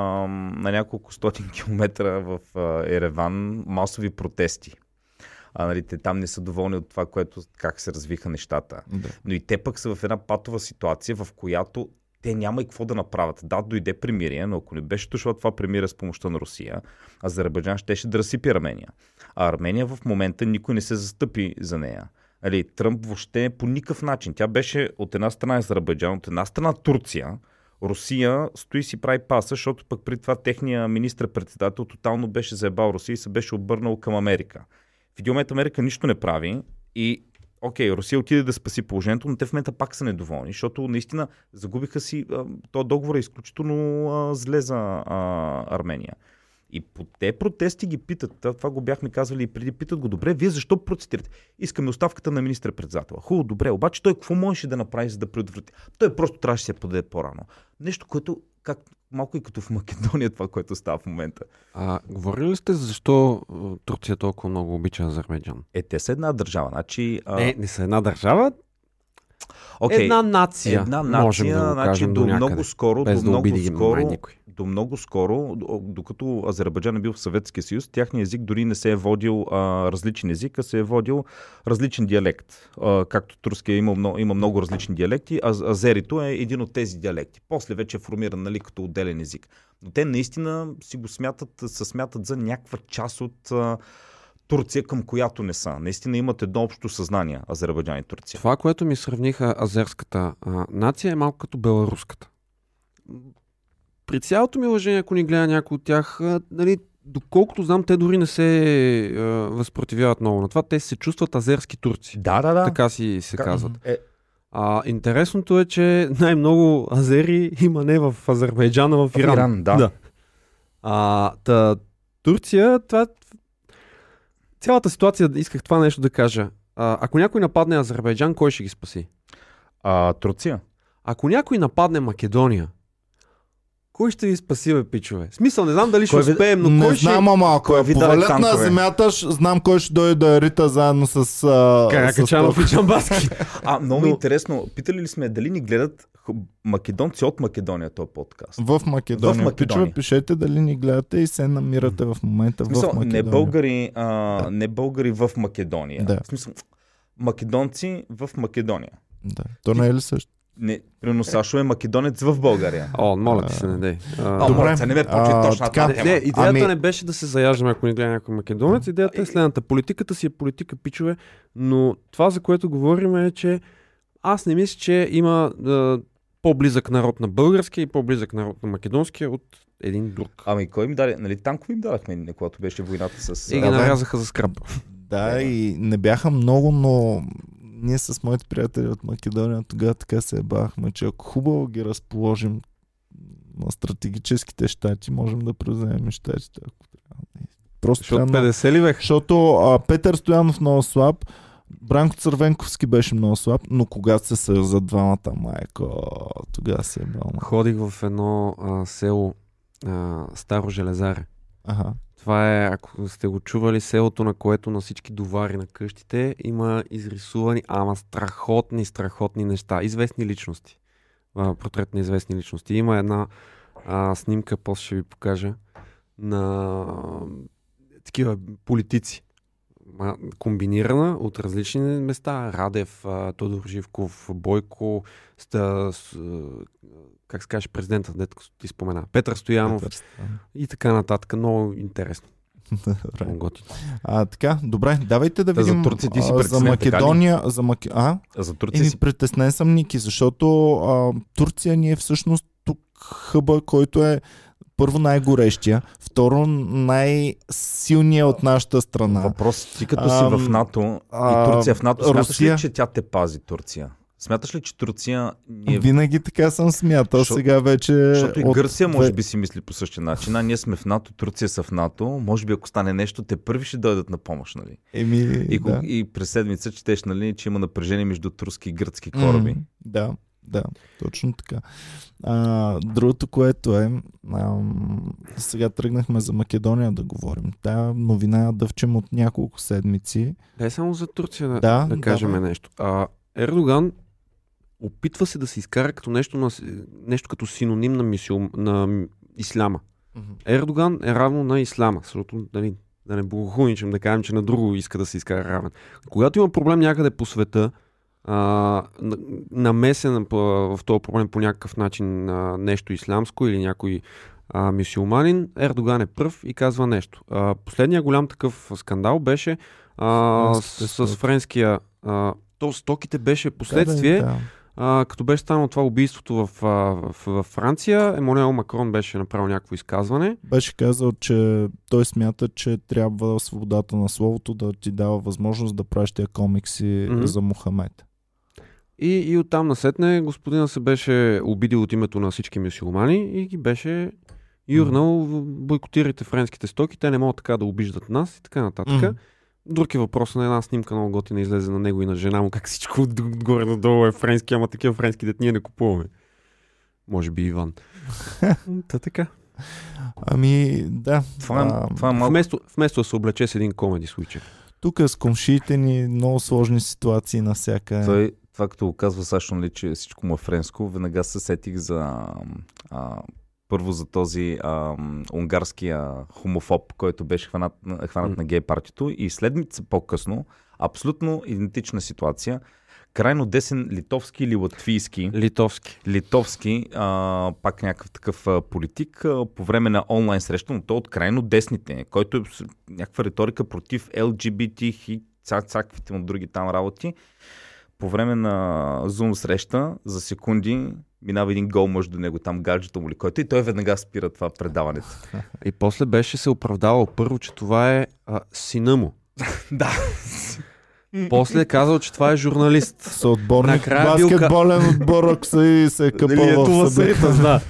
на няколко стотин километра в а, Ереван масови протести. А, нали, те там не са доволни от това, което, как се развиха нещата. Да. Но и те пък са в една патова ситуация, в която те няма и какво да направят. Да, дойде примирие, но ако не беше дошло това примирие с помощта на Русия, Азербайджан щеше да разсипи Армения. А Армения в момента никой не се застъпи за нея. Али, Тръмп въобще по никакъв начин. Тя беше от една страна Азербайджан, от една страна Турция. Русия стои си прави паса, защото пък при това техния министр-председател тотално беше заебал Русия и се беше обърнал към Америка. В един момент Америка нищо не прави и окей, Русия отиде да спаси положението, но те в момента пак са недоволни, защото наистина загубиха си, то договор е изключително а, зле за а, Армения. И по те протести ги питат, това- го бяхме казвали и преди, питат го, добре, вие защо протестирате? Искаме оставката на министър-председателя. Хубаво, добре, обаче той какво можеше да направи, за да предотврати? Той просто трябваше да се подаде по-рано. Нещо, което, как, малко и като в Македония, това, което става в момента. А, говорили ли сте защо Турция толкова много обича Азербайджан? Е, те са една държава. Значи, а, Не, не са една държава, окей, една нация. една можем нация, да го значи, кажем до, до някъде. много скоро, без до да много обидим скоро, никой. До много скоро, докато Азербайджан е бил в Съветския съюз, тяхният език дори не се е водил а, различен език, а се е водил различен диалект. А, както турския има много, има много различни диалекти, а азерито е един от тези диалекти. После вече е формиран нали, като отделен език. Но те наистина си го смятат, се смятат за някаква част от а, Турция, към която не са. Наистина имат едно общо съзнание, Азербайджан и Турция. Това, което ми сравниха азерската а, нация е малко като беларуската. При цялото ми уважение, ако ни гледа някой от тях, нали, доколкото знам, те дори не се а, възпротивяват много на това. Те се чувстват азерски турци. Да, да, да. Така си се Как- казват. Е, А, интересното е, че най-много азери има не в Азербайджан, а в в Иран. Иран, да. Да. А, та, Турция, това... Цялата ситуация, исках това нещо да кажа. А, ако някой нападне Азербайджан, кой ще ги спаси? А, Турция. Ако някой нападне Македония, кой ще ви спаси, бе, пичове? В Смисъл, не знам дали ще Кой успеем, но не кой ще... знам, ама ако даде повалят на земята, знам кой ще дойде да рита заедно с... А, Каракачанов и Чамбаски. А, много е Но- интересно. Питали ли сме дали ни гледат македонци от Македония този подкаст? В Македония. В Македония. Пичове, пишете дали ни гледате и се намирате в момента В в смисъл, Македония. не българи, а, Да. не българи в Македония. Да. В смисъл, македонци в Македония. Да. То не е ли също? Не, примерно Сашо е македонец в България. О, моля ти се, не дей. А, Добре. моля не ме почи точно така. тази Не, тема. идеята Ами- не беше да се заяждаме, ако ни гледа някой македонец. Идеята е следната. Политиката си е политика, пичове, но това, за което говорим е, че аз не мисля, че има а, по-близък народ на българския и по-близък народ на македонския от един друг. Ами кой ми даде? Нали танкови им дадахме, когато беше войната с... И ги нарязаха за скрап. Да, и не бяха много, но ние с моите приятели от Македония тогава така се бахме, че ако хубаво ги разположим на стратегическите щати, можем да превземем щатите, ако трябва. Просто Защото трябва да- 50 ли бех? Защото а, Петър Стоянов много слаб, Бранко Цървенковски беше много слаб, но когато се съюза двамата, майко, тогава се е бълна. Ходих в едно а, село а, Старо Железаре. Ага. Това е, ако сте го чували, селото, на което на всички довари на къщите има изрисувани, ама страхотни, страхотни неща. Известни личности. Портрет на известни личности. Има една а, снимка, после ще ви покажа, на такива политици. Комбинирана от различни места. Радев, Тодор Живков, Бойко, ста, с, как се каже, президента, дето ти спомена, Петър Стоянов Петър и така нататък. Много интересно. Добре. Много готино. А, така, добре, давайте да за видим Турция ти си а, за? Македония. За Маке... А? А за Турция Еми, си притеснен съм, Ники, защото а, Турция ни е всъщност тук хъба, който е първо най-горещия, второ най-силният от нашата страна. Въпрос, ти като си Ам, в НАТО а, и Турция в НАТО, смяташ Русия? ли, че тя те пази Турция? Смяташ ли, че Турция ни е... Винаги така съм смятал, Защо- сега вече... Защото и от Гърция може две- би си мисли по същия начин. А ние сме в НАТО, Турция са в НАТО. Може би ако стане нещо, те първи ще дойдат на помощ, нали? Еми, И, да. да. и през седмица четеш, нали, че има напрежение между турски и гръцки кораби. М, Да, да, точно така. А, другото, което е, ам, сега тръгнахме за Македония да говорим. Та новина я дъвчем от няколко седмици. Да е само за Турция да, Да, да кажем давай. нещо. А, Ердоган опитва се да се изкара като нещо, на, нещо като синоним на, мисюл, на исляма. Ердоган е равно на ислама, защото нали, да не богохулничам, да кажем, че на друго иска да се изкара равен. Когато има проблем някъде по света, а, на- намесен в този проблем по някакъв начин а, нещо ислямско или някой а, мюсюлманин, Ердоган е пръв и казва нещо. А, последният голям такъв скандал беше а, с, с френския... А, то стоките беше последствие, Да, да, а, като беше станало това убийството в, а, в, в Франция, Емонуел Макрон беше направил някакво изказване. Беше казал, че той смята, че трябва свободата на словото да ти дава възможност да правиш тия комикси Мгм. за Мохамед. И, и оттам насетне господина се беше обидил от името на всички мюсюлмани и ги беше юрнал, в- бойкотирайте френските стоки, те не могат така да обиждат нас и така нататък. Мгм. Друг е въпрос на една снимка много готина излезе на него и на жена му, как всичко от- отгоре надолу е френски, ама такива френски дет ние не купуваме. Може би Иван. Та така. Ами, да. Това, е, а, това е малко... Вместо, вместо да се облече с един комеди случай. Тук с комшиите ни много сложни ситуации навсякъде. Той, това като казва Сашо, нали, че всичко му е френско, веднага се сетих за а, първо за този а, унгарския хомофоб, който беше хванат, хванат М. на гей партито и следмица по-късно, абсолютно идентична ситуация, крайно десен литовски или латвийски, Литовски. литовски, а, пак някакъв такъв а, политик, а, по време на онлайн среща, но той от крайно десните, който е някаква риторика против LGBT, цаквите му други там работи. По време на Zoom среща, за секунди, минава един гол мъж до него, там гаджето му ли който и той веднага спира това предаването. И после беше се оправдавал първо, че това е а, сина му. да. После е казал, че това е журналист. Съотборник, Накрая бил баскетболен отбор, ако се, и се е къпал в събита. да.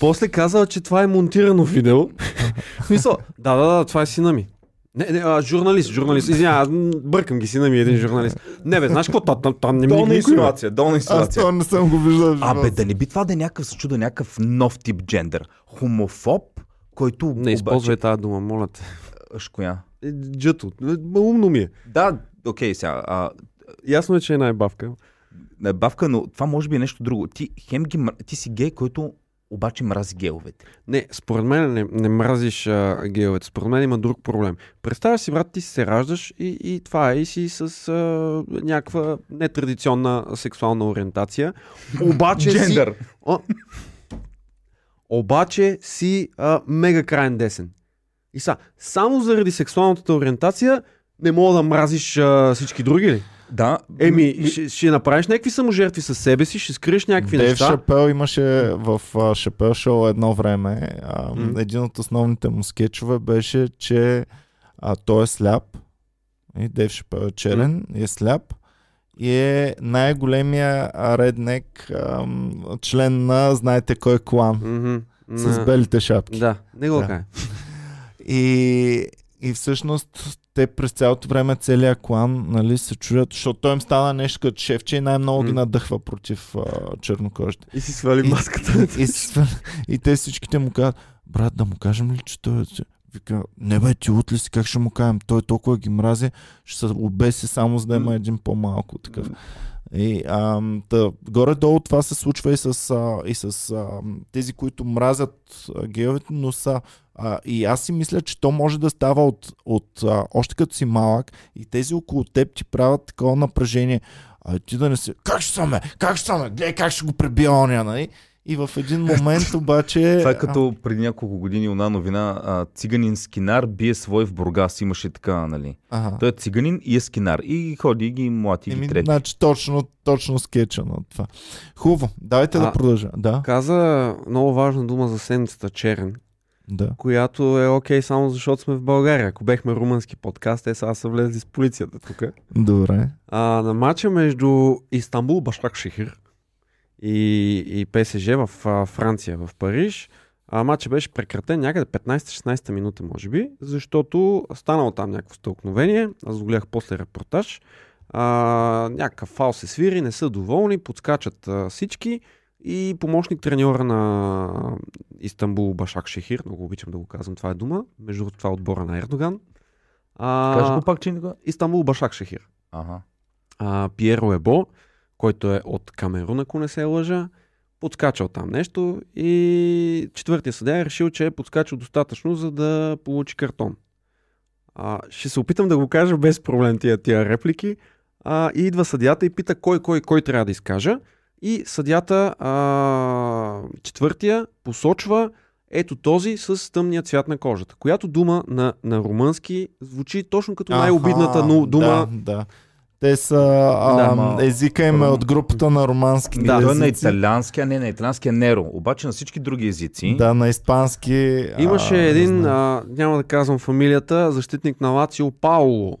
После казал, че това е монтирано видео. В смисъл, да, да, да, това е сина ми. Не, не, а, журналист, журналист. Извиня, аз м, бъркам ги сина ми е един журналист. Не бе, знаеш какво? Там, там, там не ми Долна бе. инсинуация, долна Аз инсинуация. това не съм го виждал. Абе, да не би това да е някакъв, се чуда, някакъв нов тип джендър. Хомофоб, който Не използвай тази дума, моля те. Аж коя? Е, Джато. Е, Умно ми е. Да, окей, сега. А, Ясно е, че е най-бавка. бавка, но това може би е нещо друго. Ти, хем ги, ти си гей, който обаче мрази геовете. Не, според мен не, не мразиш а, геовете. Според мен има друг проблем. Представяш си, брат, ти се раждаш и, и това е, и си с а, някаква нетрадиционна сексуална ориентация. Обаче си... О, обаче си а, мега крайен десен. И са, само заради сексуалната ориентация не мога да мразиш а, всички други ли? Да. Еми, ще, ще направиш някакви саможертви със себе си, ще скриеш някакви Дейв неща. Шапел имаше в а, Шапел шоу едно време. А, М. Един от основните му скетчове беше, че а, той е сляп. И Дейв Шапел е черен и е сляп. И е най-големия реднек ам, член на знаете кой клан. Мгм. С белите шапки. Да, не го Да. И, и всъщност те през цялото време, целият клан, нали, се чуят, защото той им стана нещо като шефче и най-много ги надъхва против а, чернокожите. И си свали И- маската. И, и, свър- и те всичките му казват, брат, да му кажем ли, че той е... че-» Вика, не бе, ти от ли си, как ще му кажем? Той толкова ги мрази, ще се обеси само за да има един по-малко такъв. И ам, да, горе-долу това се случва и с, а, и с а, тези, които мразят а, гейовете, но са. А, и аз си мисля, че то може да става от, от а, още като си малък и тези около теб ти правят такова напрежение. А ти да не си. Как ще съм? Как ще съм? Гледай как ще го пребия оня, нали? И в един момент обаче... Това е като преди няколко години една новина. А, циганин скинар бие свой в Бургас. Имаше така, нали? Ага. Той е циганин и е скинар. И ходи и ги млати и ги трети. значи точно, точно скетча на това. Хубаво, давайте да А, продължа. Да, Каза много важна дума за седмицата черен, да. която е окей само защото сме в България. Ако бехме румънски подкаст, те сега са влезли с полицията тук. Добре. А, на матча между Истанбул, Башак Шехир и, и ПСЖ в а, Франция, в Париж, а, матча беше прекратен някъде 15-16 минута, може би, защото станало там някакво стълкновение. Аз го гледах после репортаж. А, някакъв фал се свири, не са доволни, подскачат а, всички и помощник треньора на Истанбул Башак Шехир, много обичам да го казвам, това е дума, между другото това е отбора на Ердоган. А, Кажи го пак, че го... Истанбул Башак Шехир Ага. а, Пиеро Ебо, който е от Камерун, ако не се лъжа, подскачал там нещо и четвъртия съдя е решил, че е подскачал достатъчно, за да получи картон. А, ще се опитам да го кажа без проблем тия, тия реплики. А, и идва съдята и пита кой, кой, кой трябва да изкажа. И съдята, а, четвъртия, посочва ето този с тъмния цвят на кожата, която дума на, на румънски звучи точно като най-обидната дума Да, да. Те са... А, Да, езика им е от групата на романски Ми, Да. е на езици. италиански, а не на италиански е Неро. Обаче на всички други езици. Да, на испански... Имаше а, един, а, няма да казвам фамилията, защитник на Лацио Пауло.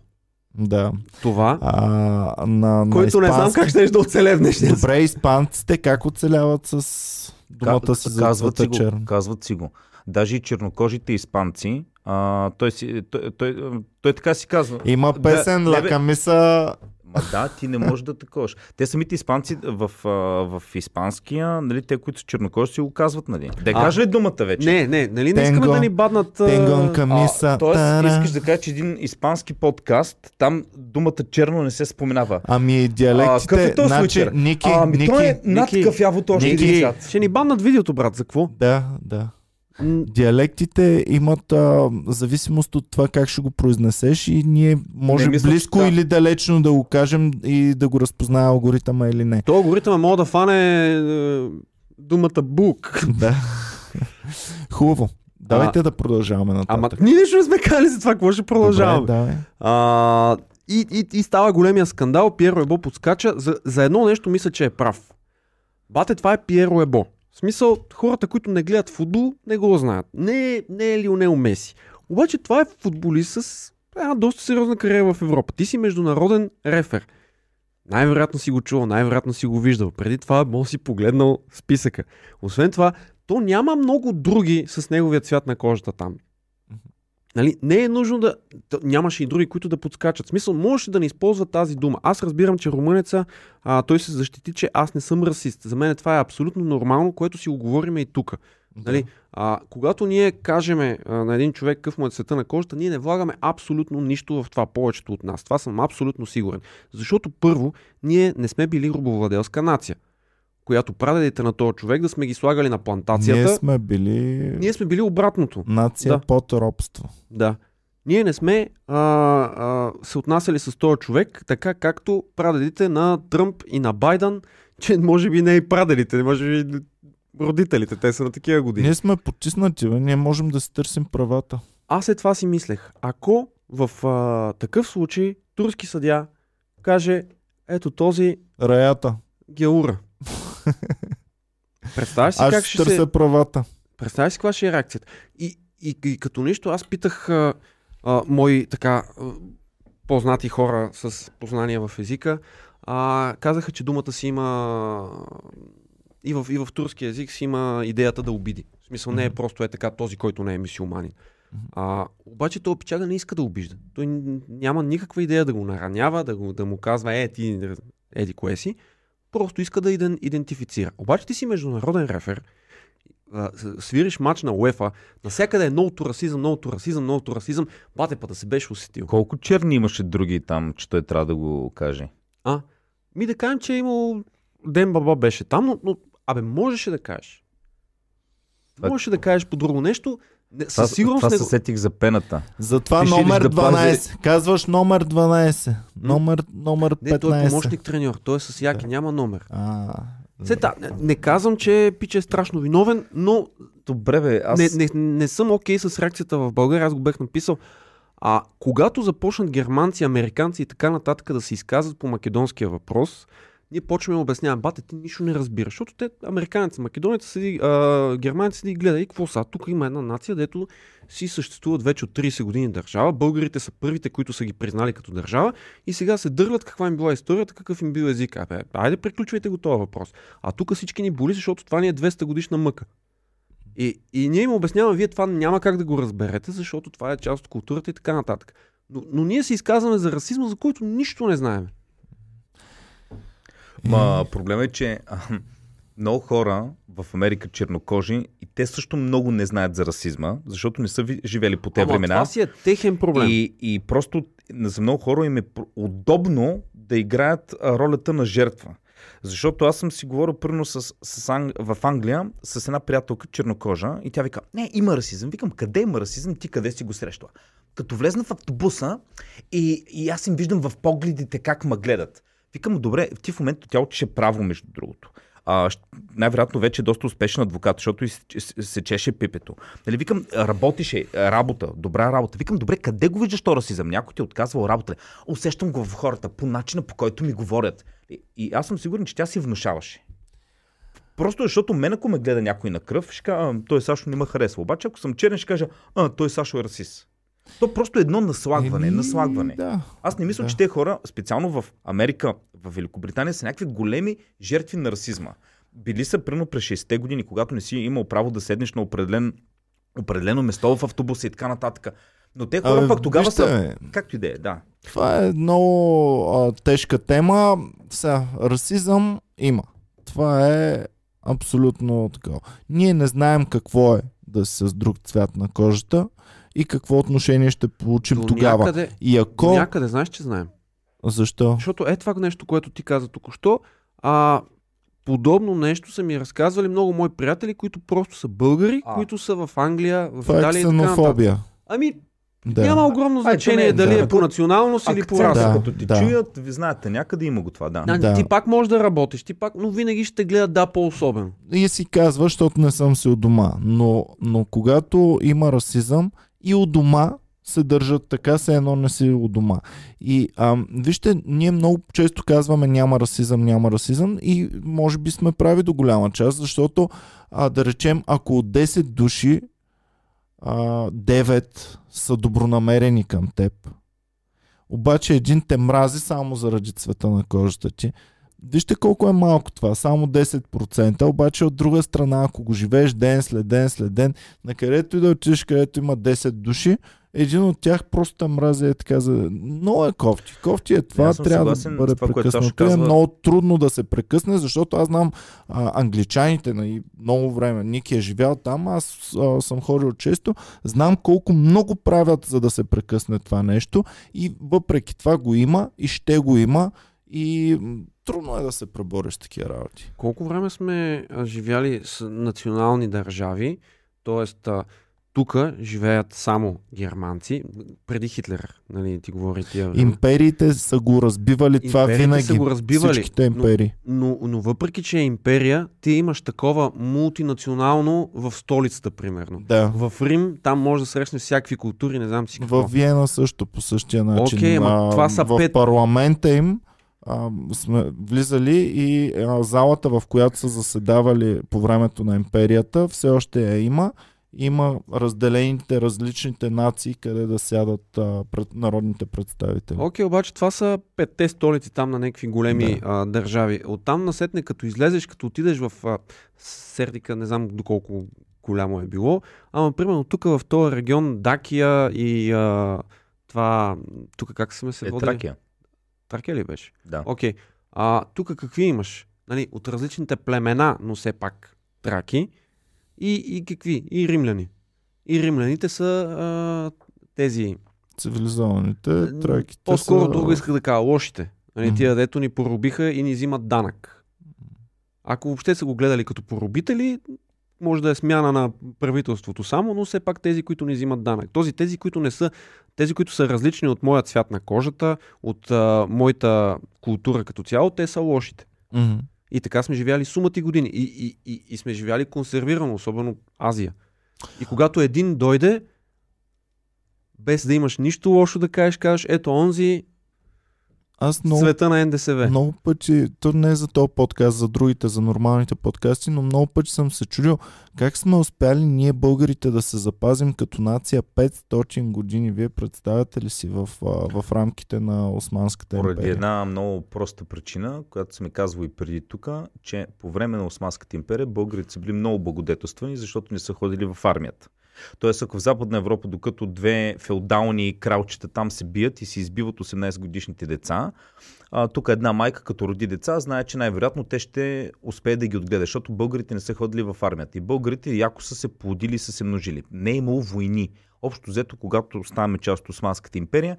Да. Това, А, на, на който не знам как ще да оцеле в днешния Добре, испанците как оцеляват с думата си за казват си, го, казват си го. Даже и чернокожите испанци, а, той, си, той, той, той, той така си казва. Има песен, Да, бе. Лакамиса... Ма да, ти не можеш да таковаш. Те самите испанци в, а, в испанския, нали, те, които са чернокожи, си го казват, нали. Да А. кажа ли думата вече? Не, не, нали не искаме да ни баднат... а, Тенгон камиса... А, тоест, тара. искаш да кажеш, че един испански подкаст, там думата черно не се споменава. Ами диалектите... какъв е този значи? Ники, ами Ники... той е над кафявото още Ники. ще ни баднат видеото, брат, за какво? Да, да. Диалектите имат а, зависимост от това как ще го произнесеш и ние може Не, мисля, близко да. или далечно да го кажем и да го разпознае алгоритъма или не. Той алгоритъм мога да фане е, думата бук. Да. Хубаво. Давайте да продължаваме Ама нататък. ние нищо не сме казали за това, какво ще продължаваме. Добре, давай. А, и, и, и става големия скандал. Пиеро Ебо подскача. За, за едно нещо мисля, че е прав. Бате, това е Пиеро Ебо. В смисъл, хората, които не гледат футбол, не го знаят. Не, не е Лионел Меси. Обаче това е футболист с една доста сериозна кариера в Европа. Ти си международен рефер. Най-вероятно си го чувал, най-вероятно си го виждал. Преди това може си погледнал списъка. Освен това, то няма много други с неговия цвят на кожата там. Нали, не е нужно да... т- Нямаше и други, които да подскачат. В смисъл, можеше да не използва тази дума. Аз разбирам, че румънеца, а, той се защити, че аз не съм расист. За мен това е абсолютно нормално, което си го говорим и тук. Нали, а, когато ние кажеме а, на един човек какъв му е цвета на кожата, ние не влагаме абсолютно нищо в това, повечето от нас. Това съм абсолютно сигурен. Защото първо, ние не сме били рубовладелска нация, която прадедите на този човек да сме ги слагали на плантацията. Ние сме били Ние сме били обратното. нация Да. под робство. Да. Ние не сме а, а, се отнасяли с този човек така както прадедите на Тръмп и на Байден, че може би не и прадедите, може би родителите, те са на такива години. Ние сме потиснати, бе. ние можем да си търсим правата. Аз след това си мислех, ако в а, такъв случай турски съдя каже, ето този Раята. Геура. Представяш си Аз как ще ще търся се... правата. Представяш си каква ще е реакцията. И, и, и като нищо, аз питах а, а, мои така познати хора с познания в езика, а, казаха, че думата си има и в, и в турски език си има идеята да обиди. В смисъл не е просто е така този, който не е мисюлманин. А, обаче той печага не иска да обижда. Той няма никаква идея да го наранява, да, го, да му казва, е, ти, еди кое си. Просто иска да иден, идентифицира. Обаче ти си международен рефер, свириш матч на УЕФА, навсякъде е новото расизъм, новото расизъм, новото расизъм, бате па да се беше усетил. Колко черни имаше други там, че той трябва да го каже? А? Ми да кажем, че е имал Ден Баба беше там, но, но абе, можеше да кажеш. Можеше да кажеш по друго нещо. Не, Това, със сигурност това не се го... сетих за пената. Затова ще номер идиш да 12. Казваш номер 12. Номер, номер 15. Не, той е помощник треньор, той е с Яки, няма номер. А, Сета, не, не казвам, че Пиче е страшно виновен, но Добре, бе, аз... не, не, не съм окей с реакцията в България, аз го бех написал. А когато започнат германци, американци и така нататък да се изказват по македонския въпрос, ние почваме да обясняваме, бате, ти нищо не разбираш, защото те, американци, македонеци седи, а, германци седи и гледа, и какво са? Тук има една нация, дето си съществуват вече от 30 години държава. Българите са първите, които са ги признали като държава и сега се дърлят каква им била историята, какъв им бил език. Абе, айде приключвайте го този въпрос. А тук всички ни боли, защото това ни е 200 годишна мъка. И, и ние им обясняваме, вие това няма как да го разберете, защото това е част от културата и така нататък. Но, но ние се изказваме за расизма, за който нищо не знаем. Ма проблема е, че а, много хора в Америка чернокожи и те също много не знаят за расизма, защото не са живели по Ама времена. това си е техен проблем. И, и просто за много хора им е удобно да играят ролята на жертва. Защото аз съм си говорил първо с, с Ан... в Англия с една приятелка чернокожа и тя вика, не, има расизъм. Викам, къде има расизъм, ти къде си го срещала? Като влезна в автобуса и, и аз им виждам в погледите как ме гледат. Викам, добре, ти в момента тя учеше право, между другото. А, най-вероятно вече е доста успешен адвокат, защото и се, се- се чеше пипето. Нали, викам, работише, работа, добра работа. Викам, добре, къде го виждаш то расизъм? Някой ти е отказвал работа. Усещам го в хората, по начина по който ми говорят. И, и аз съм сигурен, че тя си внушаваше. Просто защото мен, ако ме гледа някой на кръв, ще кажа, «А, той Сашо не ме харесва. Обаче, ако съм черен, ще кажа, а, той Сашо е расист. То просто едно наслагване, Еми, наслагване. Да. Аз не мисля, Да. че те хора, специално в Америка, в Великобритания, са някакви големи жертви на расизма. Били са примерно през 60-те години, когато не си имал право да седнеш на определен, определено место в автобуса и така нататък. Но те хора Абе, пък тогава вижте, са... Както и да е, да. Това е много а, тежка тема. Сега, расизъм има. Това е абсолютно такова. Ние не знаем какво е да си с друг цвят на кожата и какво отношение ще получим До тогава. Някъде, И до ако... някъде, знаеш, че знаем. Защо? Защото е това нещо, което ти каза току-що. А, подобно нещо са ми разказвали много мои приятели, които просто са българи, А. които са в Англия, в Това е Италия и така нататък. ксенофобия. Ами, Да. няма огромно Ай, значение не, дали да. е по националност или по Акцент, раса. Да, като ти да. чуят, ви знаете, някъде има го това, да. А, Да. Ти пак можеш да работиш, ти пак, но винаги ще те гледат да по-особено. И си казва, защото не съм си у дома. Но, но когато има расизъм и у дома се държат така, се едно не си у дома. И ам, вижте, ние много често казваме няма расизъм, няма расизъм и може би сме прави до голяма част, защото а, да речем, ако от 10 души а, 9 са добронамерени към теб, обаче един те мрази само заради цвета на кожата ти, Вижте колко е малко това, само 10%, обаче от друга страна, ако го живееш ден след ден след ден, на където и да отидеш, където има 10 души, един от тях просто те мрази е така за... Много е кофти. Кофти е това, трябва да бъде това, прекъснато. Е казва. много трудно да се прекъсне, защото аз знам а, англичаните на много време, Ники е живял там, аз а, съм ходил често, знам колко много правят, за да се прекъсне това нещо и въпреки това го има и ще го има и трудно е да се пребориш с такива работи. Колко време сме живяли с национални държави, т.е. тук живеят само германци, преди Хитлер, нали, ти говори тия... Империите са го разбивали това Империите винаги. са го разбивали, Всичките империи. Но, но въпреки, че е империя, ти имаш такова мултинационално в столицата, примерно. Да. В Рим там може да срещнеш всякакви култури, не знам си какво. В Виена също по същия начин. Окей, ама това са в пет- парламента им а, сме влизали и а, залата, в която са заседавали по времето на империята, все още я има. Има разделените различните нации, къде да сядат а, пред народните представители. Окей, обаче това са петте столици там на някакви големи Да. а, държави. Оттам насетне, като излезеш, като отидеш в а, Сердика, не знам доколко голямо е било. Ама, примерно, тук в този регион Дакия и а, това, тук как сме се Е, водили? Тракия. Тракия ли беше? Да. Окей. А тук какви имаш? Нали, от различните племена, но все пак траки. И, и какви? И римляни. И римляните са а, тези... Цивилизованите траките По-скоро са... друго исках да кажа, лошите. Нали, Мгм. Тия, дето ни поробиха и ни взимат данък. Ако въобще са го гледали като поробители, може да е смяна на правителството само, но все пак тези, които ни взимат данък. Този, тези, които не са, тези, които са различни от моя цвят на кожата, от а, моята култура като цяло, те са лошите. Мгм. И така сме живяли сумати години. И, и, и, и сме живяли консервирано, особено Азия. И когато един дойде, без да имаш нищо лошо да кажеш, кажеш, ето онзи Аз много, цвета на НДСВ. много пъти, то не е за този подкаст, за другите, за нормалните подкасти, но много пъти съм се чудил как сме успяли ние българите да се запазим като нация 500 години. Вие представяте ли си в, в рамките на Османската Поради империя? една много проста причина, която сме казвали преди тук, че по време на Османската империя българите са били много благодетелствани, защото не са ходили в армията. Тоест, ако в Западна Европа, докато две феодални кралчета там се бият и се избиват 18 годишните деца, тук една майка, като роди деца, знае, че най-вероятно те ще успеят да ги отгледат, защото българите не са ходили в армията. И българите яко са се плодили и са се множили. Не е имало войни. Общо взето, когато ставаме част от Османската империя,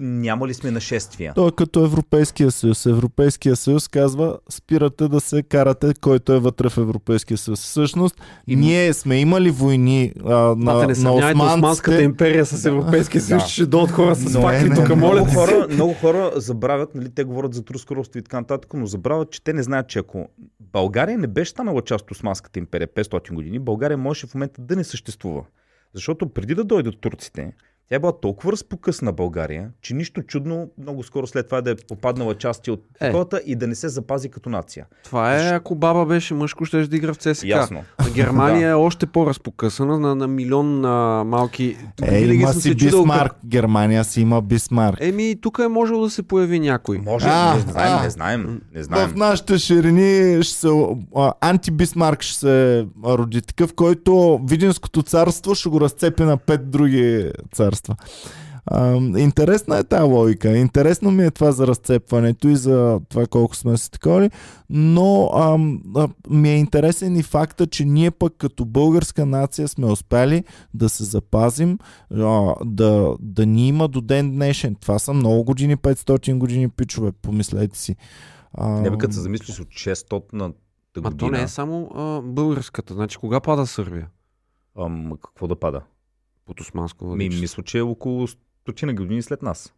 няма ли сме нашествия? То е като Европейския съюз. Европейския съюз казва, спирате да се карате, който е вътре в Европейския съюз. Всъщност, И- ние сме имали войни а, на, Бате, не на сравнявайте Османската османците. империя с Европейския съюз, Да. ще дойдат хора с Но факли не, тук, моля много хора, много хора забравят, нали, те говорят за Турско робство и така нататък, но забравят, че те не знаят, че ако България не беше станала част от Османската империя 500 години, България можеше в момента да не съществува. Защото преди да дойдат турците, тя е била толкова разпокъсна България, че нищо чудно много скоро след това да е попаднала части от Е. такова и да не се запази като нация. Това е, ако баба беше мъжко, ще да игра в ЦСКА. Ясно. Германия е още по-разпокъсана на, на милион а, малки. Е, винаги има си Бисмарк. Германия си има Бисмарк. Еми, тук е можело да се появи някой. Може, А, не знаем, а. не знаем, не знаем. В нашите ширини ще се, а, антибисмарк ще се роди такъв, който Видинското царство ще го разцепи на пет други царства. А, интересна е тази логика. Интересно ми е това за разцепването и за това колко сме се таковали, но ам, а, ми е интересен и факта, че ние пък като българска нация сме успяли да се запазим, а, да, да ни има до ден днешен. Това са много години, 500 години пичове, помислете си. А, Не бе, като се замислиш от 600 на Ма то не е само а, българската. Значи, кога пада Сърбия? Ам, какво да пада? Под османско Ми, мисля, че е около стотина години след нас.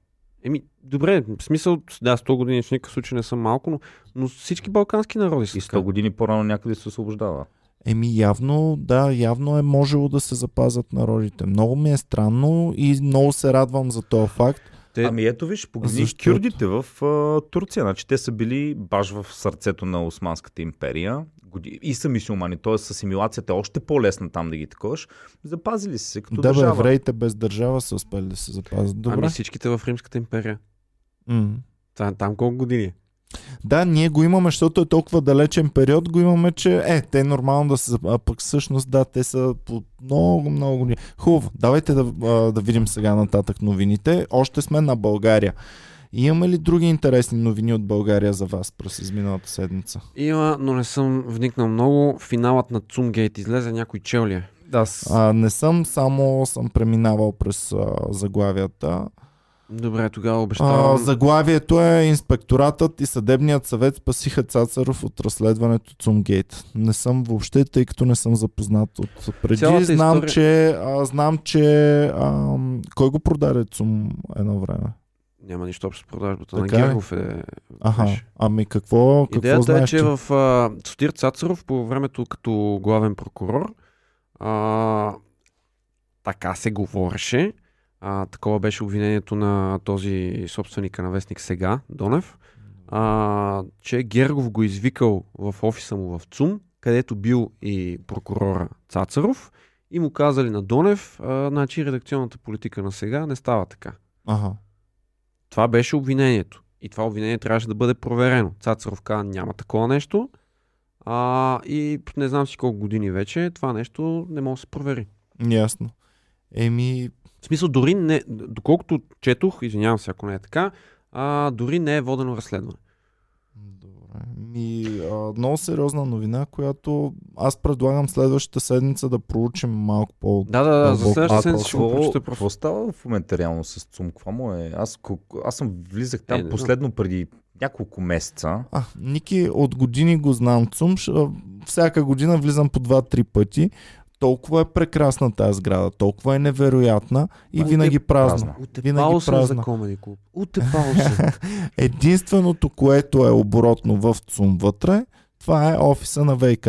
Еми, добре, в смисъл, да, 100 години в никакъв случай не са малко, но, но всички балкански народи са И така. 100 години по-рано някъде се освобождава. Еми явно, да, явно е можело да се запазят народите. Много ми е странно и много се радвам за този факт. Те, Ами ето виж, погледни Защото- кюрдите в а, Турция. Значи те са били баш в сърцето на Османската империя годи- и са мисиомани, т.е. с асимилацията е още по-лесна там да ги таковаш. Запазили се като да, държава. евреите без държава са успели да се запазят. Добре. ами всичките в Римската империя. М. Там, там колко години? Да, ние го имаме, защото е толкова далечен период, го имаме, че е, те е нормално да се... А пък всъщност, да, те са по много, много години. Хубаво, давайте да, да видим сега нататък новините. Още сме на България. Имаме ли други интересни новини от България за вас през изминалата седмица? Има, но не съм вникнал много. Финалът на Цумгейт излезе някой чел ли е? Да, с... А, не съм, само съм преминавал през а, заглавията. Добре, тогава А, обещавам. заглавието е Инспекторатът и Съдебният съвет спасиха Цацаров от разследването Цумгейт. Не съм въобще, тъй като не съм запознат от преди. Цялата знам, история- че, а, знам, че а, кой го продаде Цум едно време? Няма нищо общо с продажбата. На Така ли? Гергов е. Аха, беше. ами какво, какво Идеята е, знаеш че ти? в а, Сотир Цацаров по времето като главен прокурор а, така се говореше. А, такова беше обвинението на този собственика на вестник сега, Донев, а, че Гергов го извикал в офиса му в ЦУМ, където бил и прокурора Цацаров и му казали на Донев, а, значи редакционната политика на сега не става така. Ага. Това беше обвинението. И това обвинение трябваше да бъде проверено. Цацаров каза, няма такова нещо. А, и не знам си колко години вече, това нещо не може да се провери. Ясно. Еми, В смисъл, дори не, доколкото четох, извинявам се ако не е така, а, дори не е водено разследване. Добре. Ми, а, много сериозна новина, която аз предлагам следващата седмица да проучим малко по... Да, да, да, за следващата седмица ще го прочета просто. какво става в момента реално с ЦУМ? Какво му е? Аз, аз съм влизах Е, там знам. последно преди няколко месеца. А, Ники, от години го знам Цумш. а, Всяка година влизам по 2-3 пъти. Толкова е прекрасна тази сграда, толкова е невероятна и Ма, винаги празна. празна. Винаги за празна. Комеди Клуб. Съм. Единственото, което е оборотно в ЦУМ вътре, това е офиса на ВК.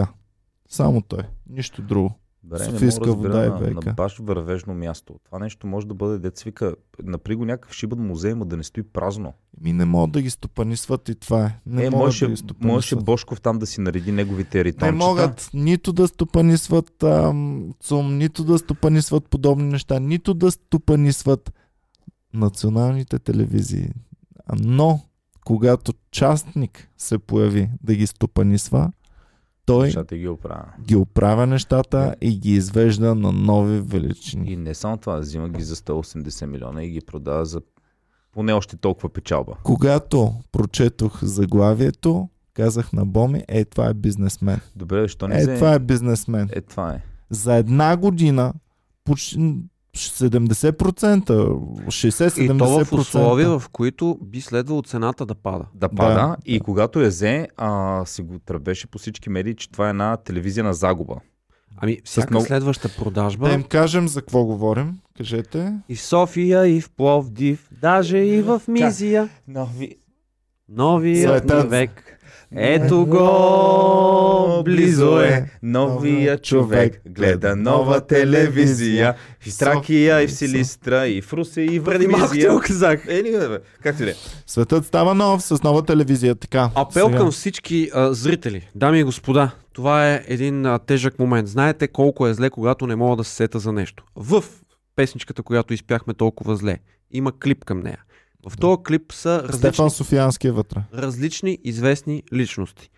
Само той. Нищо друго. Не Софийска мога да вода разбера и на, на баш вървежно място. Това нещо може да бъде децвика. Напри го някакъв шибан музей, ма да не стои празно. Ми не могат да ги стопанисват и това е. Не е, можеше, да можеше Бошков там да си нареди неговите Не ритончета. могат нито да стопанисват ам, ЦУМ, нито да стопанисват подобни неща, нито да стопанисват националните телевизии. Но, когато частник се появи да ги стопанисва, той Нещата ги оправя. ги оправя нещата и ги извежда на нови величини. И не само това, взима ги за 180 милиона и ги продава за поне още толкова печалба. Когато прочетох заглавието, казах на Боми, е, това е бизнесмен. Добре, защо не Е, взе- това е бизнесмен. Е, това е. За една година почти 70%, 60-70%. И то в условия, в които би следвало цената да пада. Да пада. И когато я взе, а, се го тръбеше по всички медии, че това е една телевизия на загуба. Ами, всяка много- следваща продажба. Да им кажем за какво говорим. Кажете. И в София, и в Пловдив, даже и в Мизия. Нови... Новият Светът. век. Ето го, близо е. Новия човек гледа нова телевизия. В Изтракия, и в Силистра, и в Русе, и в Преди малко ти Мизия. го казах. Е, ли, бе, както и да е. Светът става нов с нова телевизия. Така. Апел сега. към всички а, зрители. Дами и господа, това е един а, тежък момент. Знаете колко е зле, когато не мога да се сета за нещо. В песничката, която изпяхме толкова зле, има клип към нея. В този клип са различни, Стефан Софиянски е вътре. различни известни личности.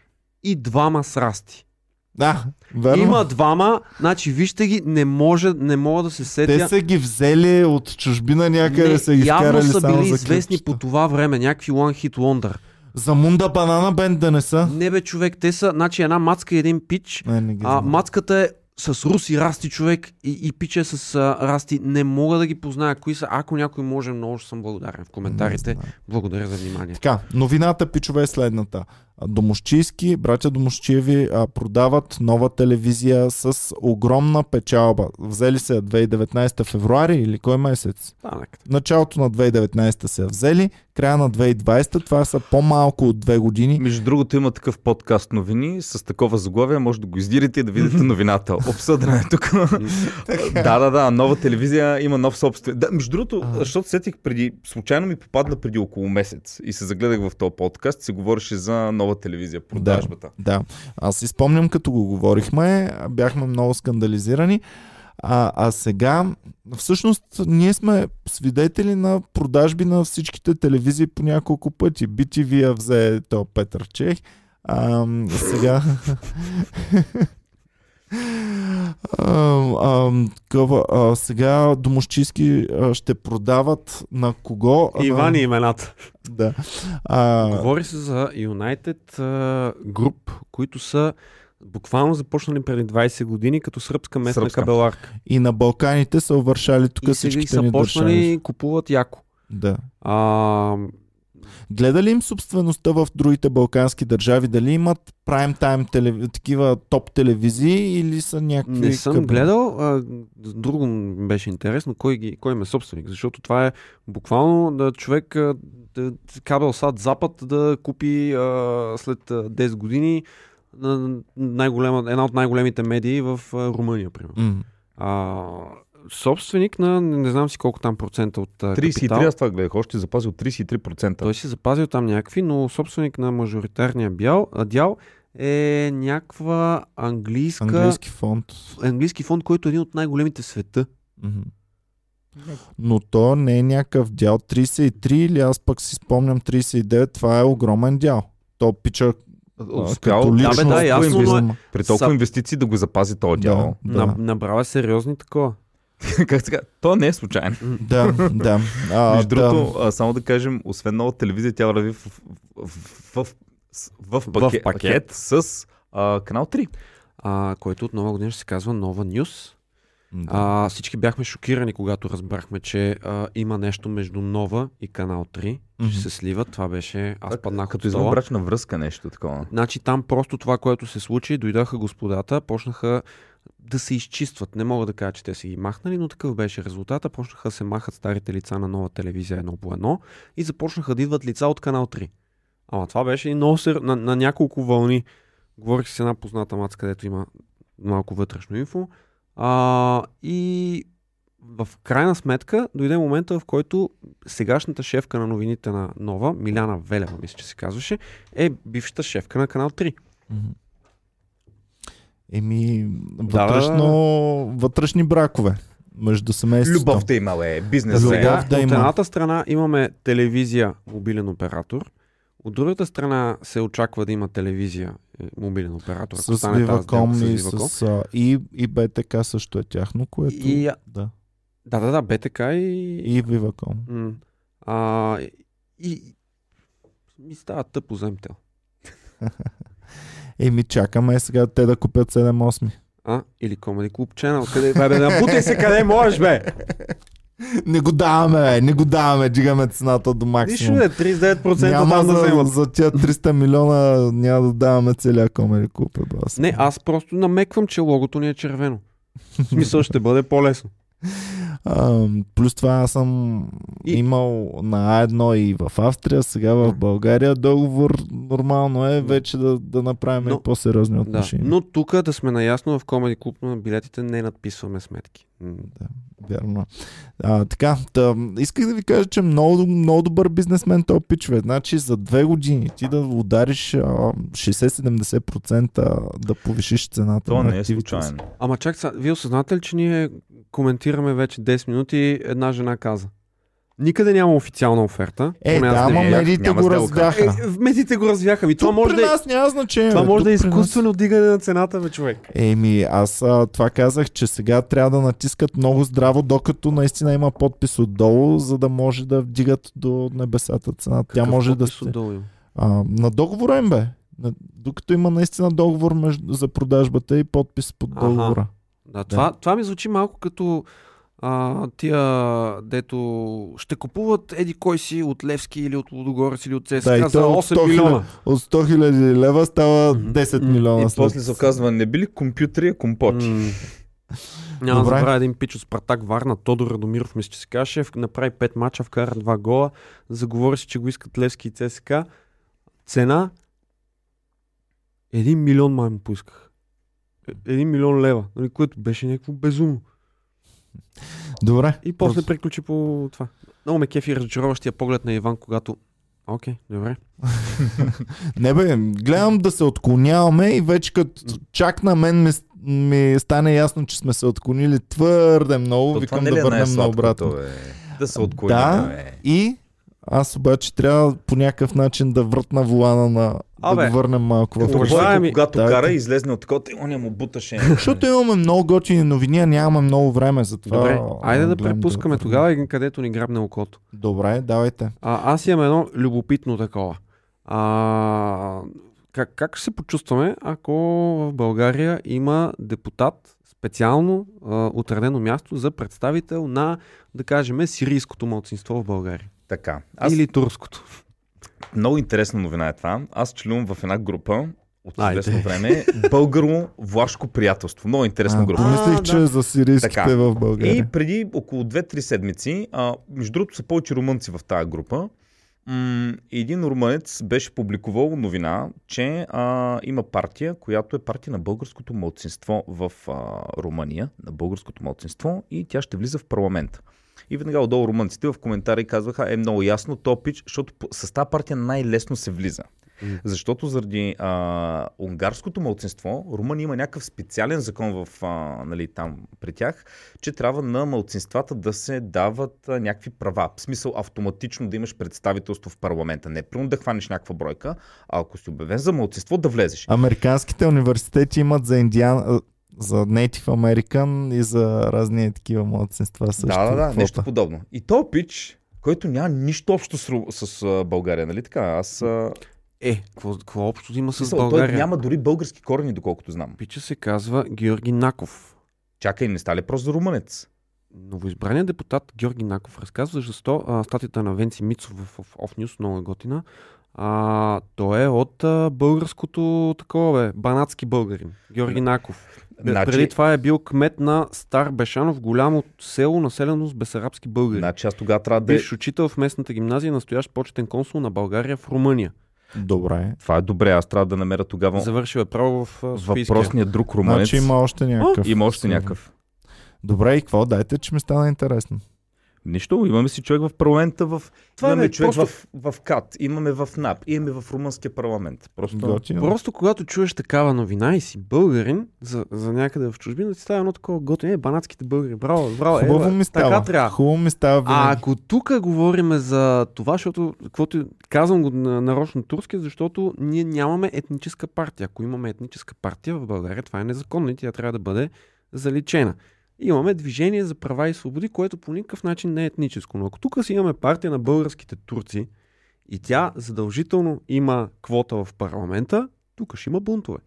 И двама срасти. Да, верно. Има двама, значи вижте ги, не може, не мога да се сетя. Те са ги взели от чужбина някъде, не, са ги явно вкарали са само били за известни клипчета. по това време, някакви One Hit Wonder. За Мунда Банана Бенд да не са? Не бе, човек, те са, значи една мацка и един пич. Не, не ги А, знам. мацката е с руси расти човек и, и пича е с а, расти. Не мога да ги позная кои са. Ако някой може, много ще съм благодарен в коментарите. Благодаря за внимание. Така, новината, пичове, е следната. Домощийски, братя Домощиеви а, продават нова телевизия с огромна печалба. Взели се я 2019 февруари или кой месец? Да, нека. Началото на 2019 се я взели, края на 2020, това са по-малко от две години. Между другото има такъв подкаст новини с такова заглавие, може да го издирите и да видите новината. Обсъдена е тук. да, да, да, нова телевизия има нов собствен. Да, между другото, защото сетих преди, случайно ми попадна преди около месец и се загледах в този подкаст се говореше за нова телевизия, продажбата. Да, аз си спомням като го говорихме, бяхме много скандализирани. А, а сега, всъщност, ние сме свидетели на продажби на всичките телевизии по няколко пъти. BTV я взе то Петър Чех. А, сега... А, а, такова, а, сега домощийски а, ще продават на кого? Иван и на... имената. Да. А, Говори се за United Group, които са буквално започнали преди 20 години като сръбска местна Сръбска. кабеларка. и на Балканите са увършали тук И всичките са ни почнали държави. и купуват яко. Да. А, Гледа ли им собствеността в другите балкански държави? Дали имат прайм тайм телев... такива топ телевизии или са някакви... Не съм къб- гледал. А, друго беше интересно. Кой, ги, кой им е собственик? Защото това е буквално да човек да, кабел сад Запад да купи а, след а, 10 години на най-голема, една от най-големите медии в Румъния, примерно. А, собственик на не, знам си колко там процента от а, 33, капитал. аз това гледах, още запазил 33%. Той си запазил там някакви, но собственик на мажоритарния бял, дял е някаква английска, Английски фонд. английски фонд, който е един от най-големите в света. Но то не е някакъв дял 33 или аз пък си спомням 39, това е огромен дял. То пича успял да, личност, да, ясно, но е- при толкова Са- инвестиции да го запази този дял. Да, да, набрава сериозни такова. как сега? То не е случайно. да, да. А, Между да. другото, а, само да кажем, освен нова телевизия, тя върви в, в, в, в, в, В пакет, пакет. пакет с а, канал 3. А, който от нова година ще се казва Нова Нюс. Да. А, всички бяхме шокирани, когато разбрахме, че а, има нещо между Нова и Канал 3. Мгм. Ще се сливат. Това беше... Аз паднах Като извънбрачна връзка нещо такова. Значи там просто това, което се случи, дойдаха господата, почнаха да се изчистват. Не мога да кажа, че те са ги махнали, но такъв беше резултата. Почнаха да се махат старите лица на нова телевизия едно по едно и започнаха да идват лица от канал 3. Ама това беше и много сер... на, на няколко вълни. Говорих с една позната маца, където има малко вътрешно инфо. А, и в крайна сметка дойде момента, в който сегашната шефка на новините на Нова, Миляна Велева, мисля, че се казваше, е бившата шефка на канал 3. Мгм. Еми, Да, вътрешно, вътрешни бракове между семейството. Любовта имала е, бизнес Любов. да от има. едната страна имаме телевизия, мобилен оператор. От другата страна се очаква да има телевизия, е, мобилен оператор. С Viva.com и, с, и, и БТК също е тяхно, което... И, Да. да, да, да, БТК и... И Viva.com. М, а, и... Ми става тъпо за МТЛ. Еми, чакаме сега те да купят 7-8. А? Или Comedy Club Channel. Къде? Бе, бе, набутай се къде можеш, бе! Не го даваме, бе, не го даваме, дигаме цената до Нищо максимум. не, 39% Няма там да за, вземат. за тия 300 милиона няма да даваме целия комери клуб. Е, бас. Не, аз просто намеквам, че логото ни е червено. В смисъл ще бъде по-лесно. А, плюс това аз съм И- имал на А1 и в Австрия, сега в Да. България договор нормално е вече да, да направим Но- и по-сериозни Да. отношения. Но тук да сме наясно в Comedy Club на билетите не надписваме сметки. М, Вярно. А, така, та, исках да ви кажа, че много, много добър бизнесмен то пичове. Значи за две години ти да удариш а, 60-70% да повишиш цената То на не е случайно. Ама чак вие осъзнате ли, че ние коментираме вече 10 минути, една жена каза. Никъде няма официална оферта. Е, да, ама видях. медиите го развяха. Е, медиите го развяха. Ми, това може при да е, нас няма значение. това може да е при нас- изкуствено дигане на цената, бе, човек. Еми, аз а, това казах, че сега трябва да натискат много здраво, докато наистина има подпис отдолу, за да може да вдигат до небесата цената. Тя Какъв може да отдолу? А, на договора им бе. На, докато има наистина договор между, за продажбата и подпис под договора. Да, това, това ми звучи малко като а, тия, дето ще купуват еди кой си от Левски или от Лудогорец или от ЦСКА Да, за то от 8 100 милиона. От 100 000 лева става Мгм. 10 М. милиона. И след- после се оказва, не били компютри, а компоти. Няма да забравя един пич от Спартак Варна, Тодор Радомиров, мисля, че се каже, направи 5 мача, вкара 2 гола, заговори се, че го искат Левски и ЦСКА. Цена 1 милион май му поисках. Е- 1 милион лева, нали, което беше някакво безумно. Добре. И после Просто- приключи по това. Много ме кефи разочароващия поглед на Иван, когато Окей, добре. Не бе, гледам да се отклоняваме и вече като чак на мен ми, ми стане ясно, че сме се отклонили твърде много. То Викам това не ли да е върнем наобратно. бе? Да се отклоняме. Да, и аз обаче трябва по някакъв начин да въртна волана на... Абе, да го върнем малко в Уважаеми- когато Дайте. кара излезне от такова, оня му буташе. Защото имаме много готини новини, а нямаме много време за това. Добре, айде да препускаме върнем. тогава, където ни грабне окото. Добре, давайте. А, аз имам едно любопитно такова. А, как, как ще се почувстваме, ако в България има депутат, специално а, отредено място за представител на, да кажем, сирийското младсинство в България? Така. Аз... Или турското. Много интересна новина е това. Аз членувам в една група от Айде. известно време. Българо-влашко приятелство. Много интересна група. помислих, А, че да. за сирийските Така. в България. И преди около 2-3 седмици, а, между другото са повече румънци в тази група, м- един румънец беше публикувал новина, че а, има партия, която е партия на българското младсинство в а, Румъния, на българското младсинство и тя ще влиза в парламента. И веднага отдолу румънците в коментари казваха, е много ясно, то пич, защото с тази партия най-лесно се влиза. Защото заради а, унгарското мълцинство, Румъния има някакъв специален закон в, а, нали, там при тях, че трябва на мълцинствата да се дават а, някакви права. В смисъл автоматично да имаш представителство в парламента. Не примерно да хванеш някаква бройка, а ако си обявен за мълцинство, да влезеш. Американските университети имат за индиан... за Native American и за разни такива младсинства също. Да, да, да, нещо подобно. И то пич, който няма нищо общо с, с България, нали така? Аз... Е, какво, общо има с България? той няма дори български корени, доколкото знам. Пича се казва Георги Наков. Чакай, не стали просто румънец. Новоизбраният депутат Георги Наков разказва защо статията на Венци Мицов в, в Off News много е готина. А, той е от а, българското такова, бе, банатски българин. Георги Наков. Значи- Преди това е бил кмет на Стар Бешанов, голямо село, населено с бесарабски българи. Значи аз тогава трябва да... Бивш учител в местната гимназия, настоящ почетен консул на България в Румъния. Добре. Това е добре, аз трябва да намеря тогава Завършил е право в а, Софийския. въпросният друг румънец. Значи има още някакъв. Има още някакъв. Добре, и какво? Дайте, че ми стана интересно. Нищо, имаме си човек в парламента, в... Това имаме е човек просто- в, в КАТ, имаме в НАП, имаме в румънския парламент. Просто... Готино. Просто когато чуеш такава новина и си българин за, за някъде в чужбина, ти става едно такова готино. Е, банатските българи. Браво, браво. е, Хубаво бе, ми Така става. трябва. Хубаво ми става А винаги. ако тук говорим за това, защото, каквото казвам го на нарочно турски, защото ние нямаме етническа партия. Ако имаме етническа партия в България, това е незаконно и тя трябва да бъде заличена. Имаме движение за права и свободи, което по никакъв начин не е етническо. Но ако тук си имаме партия на българските турци и тя задължително има квота в парламента, тук ще има бунтове.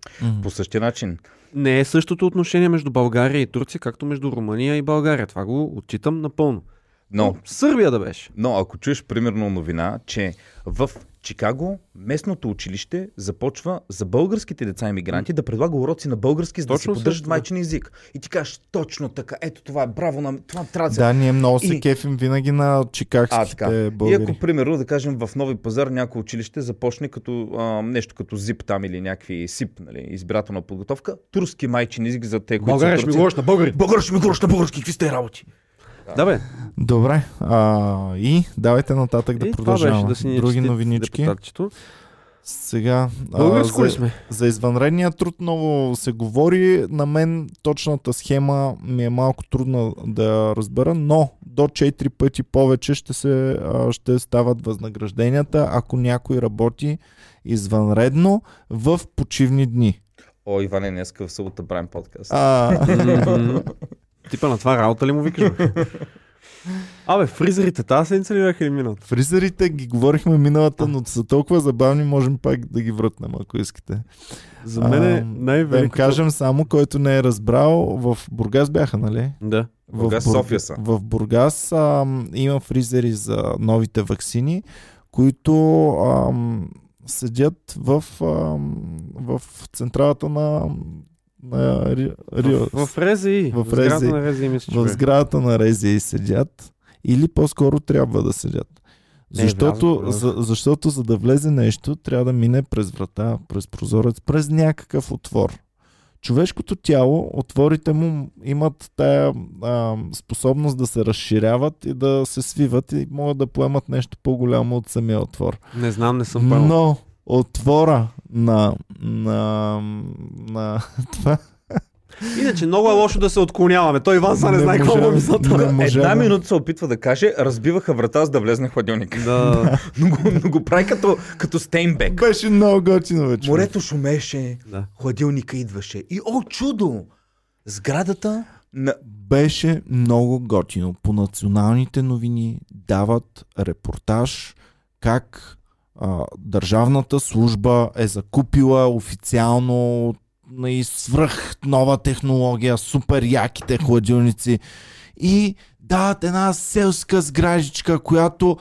По същия начин. Не е същото отношение между България и Турция, както между Румъния и България. Това го отчитам напълно. Но, Сърбия да беше. но ако чуеш примерно новина, че в Чикаго местното училище започва за българските деца иммигранти да предлага уроци на български, за да си поддържат майчин език. И ти кажеш точно така, ето това е браво, на... това трябва да Да, ние много се И- кефим винаги на А, чикагските така. И българи. ако, примерно, да кажем, в Нови пазар някое училище започне като а, нещо като ЗИП там или някакви СИП, нали, избирателна подготовка, турски майчин език за те, които България са ще ми говориш на българи. България ще ми говориш на български, какви сте работи? Да, бе. Добре. А, и давайте нататък да и това продължаваме. беше да си ни Други новинички. депутатчето. Сега. а, за, сме? за извънредния труд много се говори. На мен точната схема ми е малко трудна да разбера, но до 4 пъти повече ще, се, а, ще стават възнагражденията, ако някой работи извънредно в почивни дни. О, Иване, днеска в събота правим подкаст. А. Типа на това работа ли му викаш? бе? Абе, фризерите тази седмица ли бяха или миналата? фризерите ги говорихме миналата, но са толкова забавни, можем пак да ги вратнем, ако искате. За мен е А, Да им най-великото... кажем само, който не е разбрал, в Бургас бяха, нали? Да. Бургас, Бур- София са. В Бургас ам, има фризери за новите вакцини, които ам, седят в, ам, в централата на, на Ри- Рио. В, в РЗИ. В В, РЗИ. на РЗИ, мисля, в сградата на Рези седят или по-скоро трябва да седят. Защото, влязох, за, защото за да влезе нещо, трябва да мине през врата, през прозорец, през някакъв отвор. Човешкото тяло, отворите му имат тая а, способност да се разширяват и да се свиват и могат да поемат нещо по-голямо от самия отвор. Не знам, не съм пълно. Но отвора на, на, на това Иначе много е лошо да се отклоняваме. Той Иван са не, Не знае какво му е мисълта. можа Една минута се опитва да каже, разбиваха врата, за да влезне в хладилника. Да, но, го, но го прави като, като Стейнбек. беше много готино вече. Морето шумеше, да. хладилника идваше. И о, чудо! Сградата на... беше много готино. По националните новини дават репортаж как а, държавната служба е закупила официално и свръх нова технология, супер яките хладилници и дават една селска сгражичка, която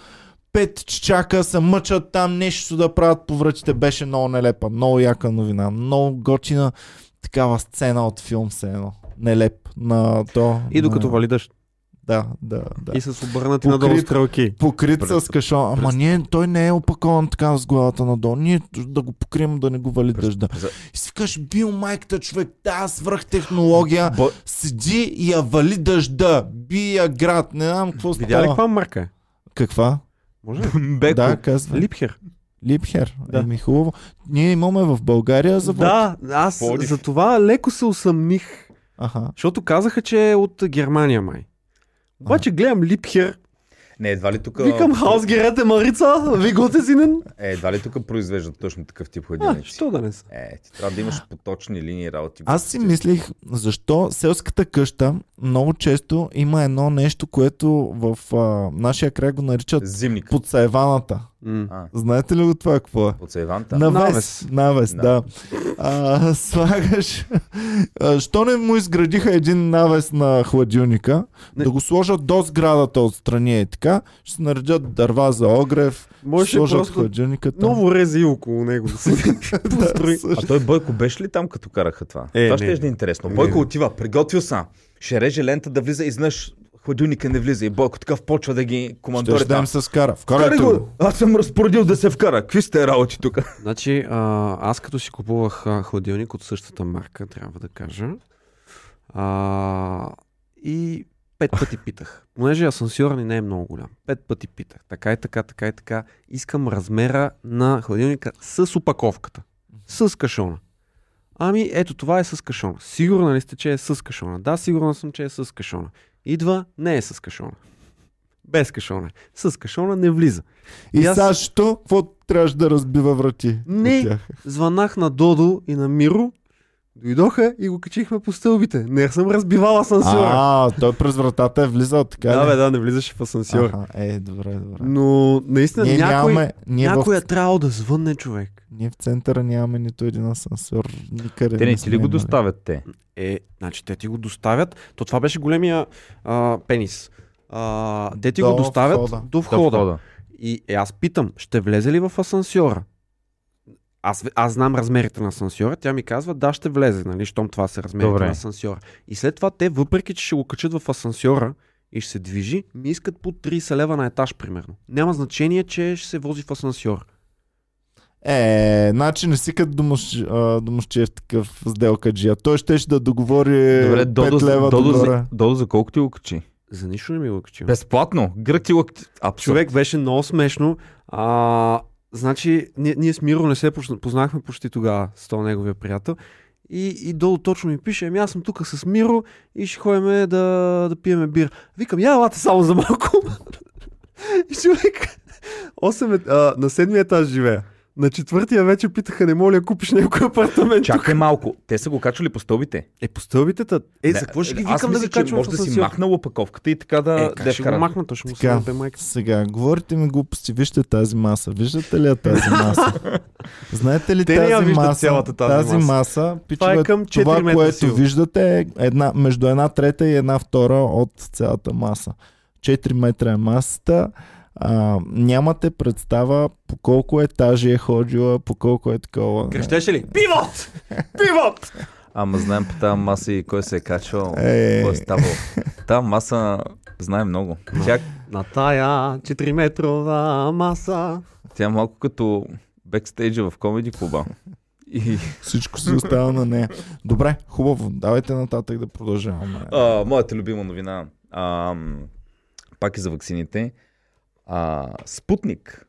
пет чака се мъчат там нещо да правят по връчите. Беше много нелепа, много яка новина, много готина такава сцена от филм се едно. Нелеп на то. И докато на... вали дъжд. Да, да, да. И с обърнати Покрит- надолу стрелки. Покрит с кашон. Ама ние, той не е опакован така с главата надолу. Ние да го покрием да не го вали дъжда. И си викаш, бил майката човек, тази свръх технология, Бо... седи и я вали дъжда. Бия град, не знам какво Видя ли става. каква марка е? Каква? Може? Беко. Да, казва. Липхер. Липхер. Да. Еми хубаво. Ние имаме в България завод. Да, аз Пловдив. за това леко се усъмних, Аха. защото казаха, че е от Германия май. Обаче гледам Липхер, Не, едва ли тук... викам Хаусгерете Марица, ви готезинен. Е, едва ли тук произвеждат точно такъв тип А, хладилници? що да не са? Е, ти трябва да имаш поточни линии работи. Аз си мислих, защо селската къща много често има едно нещо, което в а, нашия край го наричат Зимник. подсайваната. Знаете ли го това какво е? под сейванта. Навес. Навес. Навес, Да. да. А, слагаш... А, що не му изградиха един навес на хладилника, Не. да го сложат до сградата отстрани и така, ще се наредят дърва за огрев, Можеше сложат просто хладилника там. ново рези около него да се построи. А той Бойко беше ли там, като караха това? Е, това ще не. е интересно. Не, Бойко не. отива, приготвил са. Ще реже лента да влиза, изнъж хладилника не влиза. И Бойко такъв почва да ги командори ще да им там. се скара. Вкарай го! го! Аз съм разпоредил да се вкара. Какви сте работи тук? Значи, а, аз като си купувах а, хладилник от същата марка, трябва да кажа, а, и пет пъти питах. Понеже асансьора ни не е много голям. Пет пъти питах. Така и така, така и така. Искам размера на хладилника с опаковката. С кашона. Ами, ето това е с кашона. Сигурна ли сте, че е с кашона? Да, сигурна съм, че е с кашона. Идва, не е с кашона. Без кашона. С кашона не влиза. И И аз- Сашто, какво трябваше да разбива врати? Не. Звънах на Додо и на Миро. Дойдоха и го качихме по стълбите. Не съм разбивал асансьора. А, той през вратата е влизал така да, ли? бе, да, не влизаше в асансьора. Аха, е, добре, добре. Но наистина Ние някой, нямаме, ние, някой в, е трябвало да звънне човек. ние в центъра нямаме нито един асансьор. Никъде Те не сме ти ли го доставят те? Е, значи те ти го доставят. То това беше големия а, пенис. А, те ти До го доставят входа. до Да, входа. И е, аз питам, ще влезе ли в асансьора? Аз, аз знам размерите на асансьора, тя ми казва, да, ще влезе, нали, щом това са размерите Добре. на асансьора. И след това те, въпреки че ще го качат в асансьора и ще се движи, ми искат по 30 лева на етаж, примерно. Няма значение, че ще се вози в асансьор. Е, значи не си като домощ, домощиев такъв сделкаджия. Той ще да договори Добре, 5 Додо, лева Додо, догоре. за, Додо за колко ти го качи? За нищо не ми го качил. Безплатно. Грък ти го качи. Абсурд. Човек беше много смешно. А, значи, ние, ние с Миро не се познахме почти тогава с този неговия приятел. И, и долу точно ми пише, ами аз съм тук с Миро и ще ходим да, да пиеме бир. Викам, я елате само за малко. и човек, 8 е, а, на седмия етаж живея. На четвъртия вече питаха, не моля, купиш някой апартамент. Чакай малко. Те са го качвали по стълбите. Е, по стълбите, та... Е, за какво ще ги викам да че качвам може да си асансьор? махнал опаковката и така да... Е, как ще го махна? То ще му се набе майка. Сега, говорите ми глупости. Вижте тази маса. Виждате ли я тази маса? Знаете ли Те тази маса? цялата тази тази маса. маса, пичове, е към 4 това, което сила. виждате е една, между една трета и една втора от цялата маса. 4 метра е масата. А, нямате представа по колко етажи е ходила, по колко е такова. Крещеше ли? Пивот! Пивот! Ама знаем по тази маса и кой се е качвал. Е. Кой е ставал. Та маса знае много. Тя, На тая 4 метрова маса. тя е малко като бекстейджа в комеди клуба. И, Всичко си остава на нея. Добре, хубаво. Давайте нататък да продължаваме. а, моята любима новина. А, пак е за ваксините. А, Спутник,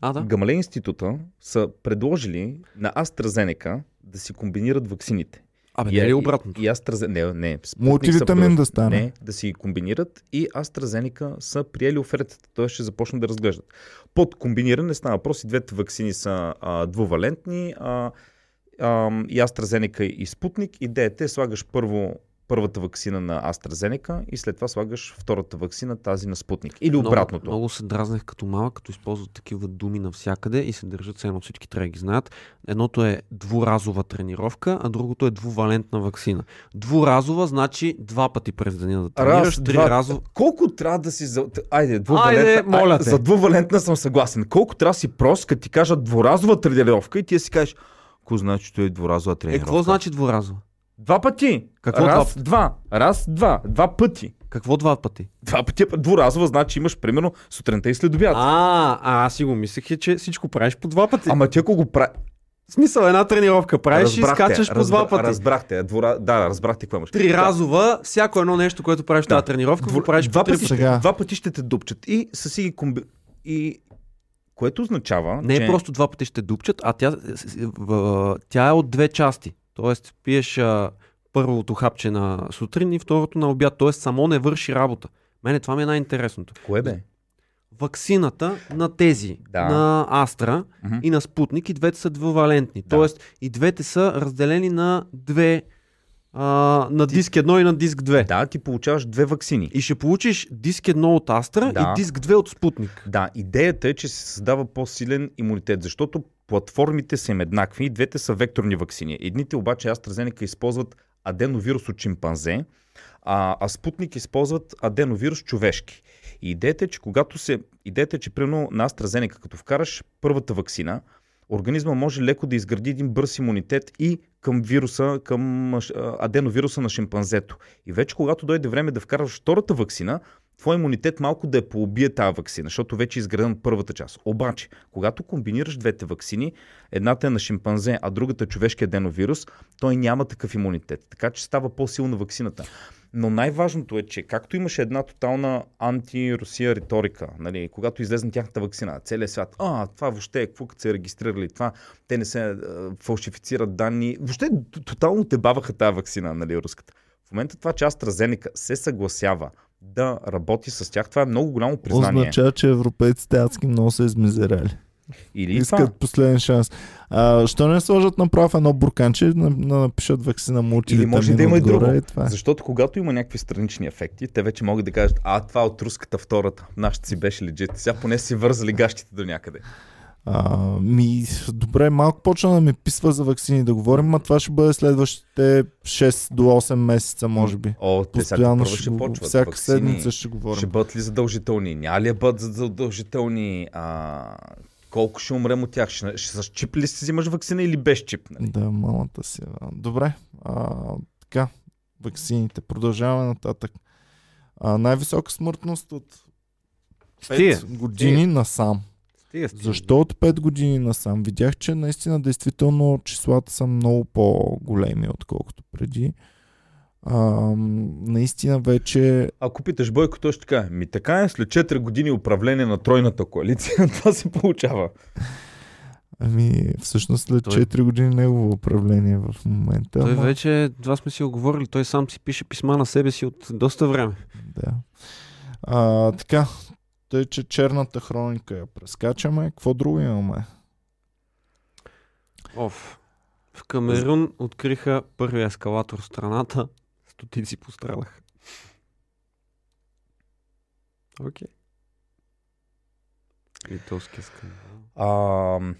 А, да. Гамале института са предложили на AstraZeneca да си комбинират ваксините. Абе, не е ли и- обратното? И AstraZeneca, не, не. Мултивитамин да стане. Не, да си ги комбинират и AstraZeneca са приели офертата, т.е. ще започнат да разглеждат. Под комбиниране става въпрос и двете вакцини са а, двувалентни а, а, и AstraZeneca и Спутник. Идеята е слагаш първо първата вакцина на AstraZeneca и след това слагаш втората вакцина, тази на Спутник. Или обратното. Много, много се дразнех като малък, като използват такива думи навсякъде и се държат се едно всички трябва да ги знаят. Едното е двуразова тренировка, а другото е двувалентна вакцина. Двуразова значи два пъти през деня да тренираш, три два- разово. Колко трябва да си за... Айде, двувалентна... Айде, моля Ай, те. За двувалентна съм съгласен. Колко трябва да си прост, като ти кажат дворазова тренировка и ти си кажеш, какво значи, че е дворазова Е, тренировка? какво значи двуразова? Два пъти. Какво Раз, два? два? Раз, два. Два пъти. Какво два пъти? Два пъти. е Двуразова значи имаш примерно сутринта и след обяд. А, а, аз си го мислех, е, че всичко правиш по два пъти. Ама ти ако го прави... В смисъл, една тренировка правиш и скачаш по два пъти. Разбрахте. Двора... Да, разбрахте какво имаш. Три разова, всяко едно нещо, което правиш Да. тази тренировка, го Дву- правиш два, по три пъти Сега. два пъти ще те дупчат. И са си ги комби... И Което означава, Не че... е просто два пъти ще дупчат, а тя, тя е от две части. Тоест, пиеш а, първото хапче на сутрин и второто на обяд. Тоест, само не върши работа. Мене това ми е най-интересното. Кое бе? Ваксината на тези, Да. на Астра Мгм. и на Спутник, и двете са двувалентни. Да. Тоест, и двете са разделени на две, а, на диск 1 и на диск 2. Да, ти получаваш две вакцини. И ще получиш диск 1 от Астра Да. и диск 2 от Спутник. Да, идеята е, че се създава по-силен имунитет, защото платформите са им еднакви и двете са векторни вакцини. Едните обаче AstraZeneca използват аденовирус от чимпанзе, а, а Спутник използват аденовирус човешки. И идеята е, че когато се... Идеята е, че примерно на AstraZeneca, като вкараш първата вакцина, организма може леко да изгради един бърз имунитет и към вируса, към аденовируса на шимпанзето. И вече когато дойде време да вкараш втората вакцина, твой имунитет малко да я поубие тази вакцина, защото вече е изградена първата част. Обаче, когато комбинираш двете вакцини, едната е на шимпанзе, а другата е човешки аденовирус, той няма такъв имунитет. Така че става по-силна вакцината. Но най-важното е, че както имаше една тотална анти-Русия риторика, нали, когато излезна тяхната вакцина, целият свят, а, това въобще е, какво като се регистрирали това, те не се фалшифицират данни, въобще тотално те баваха тази вакцина, нали, руската. В момента това, че AstraZeneca се съгласява да работи с тях, това е много голямо признание. Означава, че европейците адски много са измизерали. Или Искат това, последен шанс. А, що не сложат направо едно бурканче, на, на, напишат вакцина мултивитамин Или може да има и друго. И това. е. Защото когато има някакви странични ефекти, те вече могат да кажат, а това от руската втората, нашата си беше легит. Сега поне си вързали гащите до някъде. А, ми, добре, малко почна да ми писва за вакцини да говорим, а това ще бъде следващите 6 до 8 месеца, може би. О, те Постоянно първа ще, ще почват. всяка Ваксини седмица ще говорим. Ще бъдат ли задължителни? Няма ли да бъдат задължителни? А, колко ще умрем от тях? Ще, ще с чип ли си взимаш вакцина или без чип? Нали? Да, малата си. Добре. А, така, ваксините. Продължаваме нататък. А, най-висока смъртност от 5 Стига, години насам. Стига, стига. Защо от 5 години насам? Видях, че наистина действително числата са много по-големи, отколкото преди. А, наистина вече Ако питаш Бойко, той ще каже, ми така е, след 4 години управление на тройната коалиция, това се получава. Ами, всъщност след Той- 4 години негово управление в момента. Той ама- вече, това сме си оговорили, той сам си пише писма на себе си от доста време. Да. А, така, тъй, че черната хроника я прескачаме. Какво друго имаме? Оф. В Камерун откриха първия ескалатор в страната. Стотици пострадаха. Окей. Литовски скандал. А,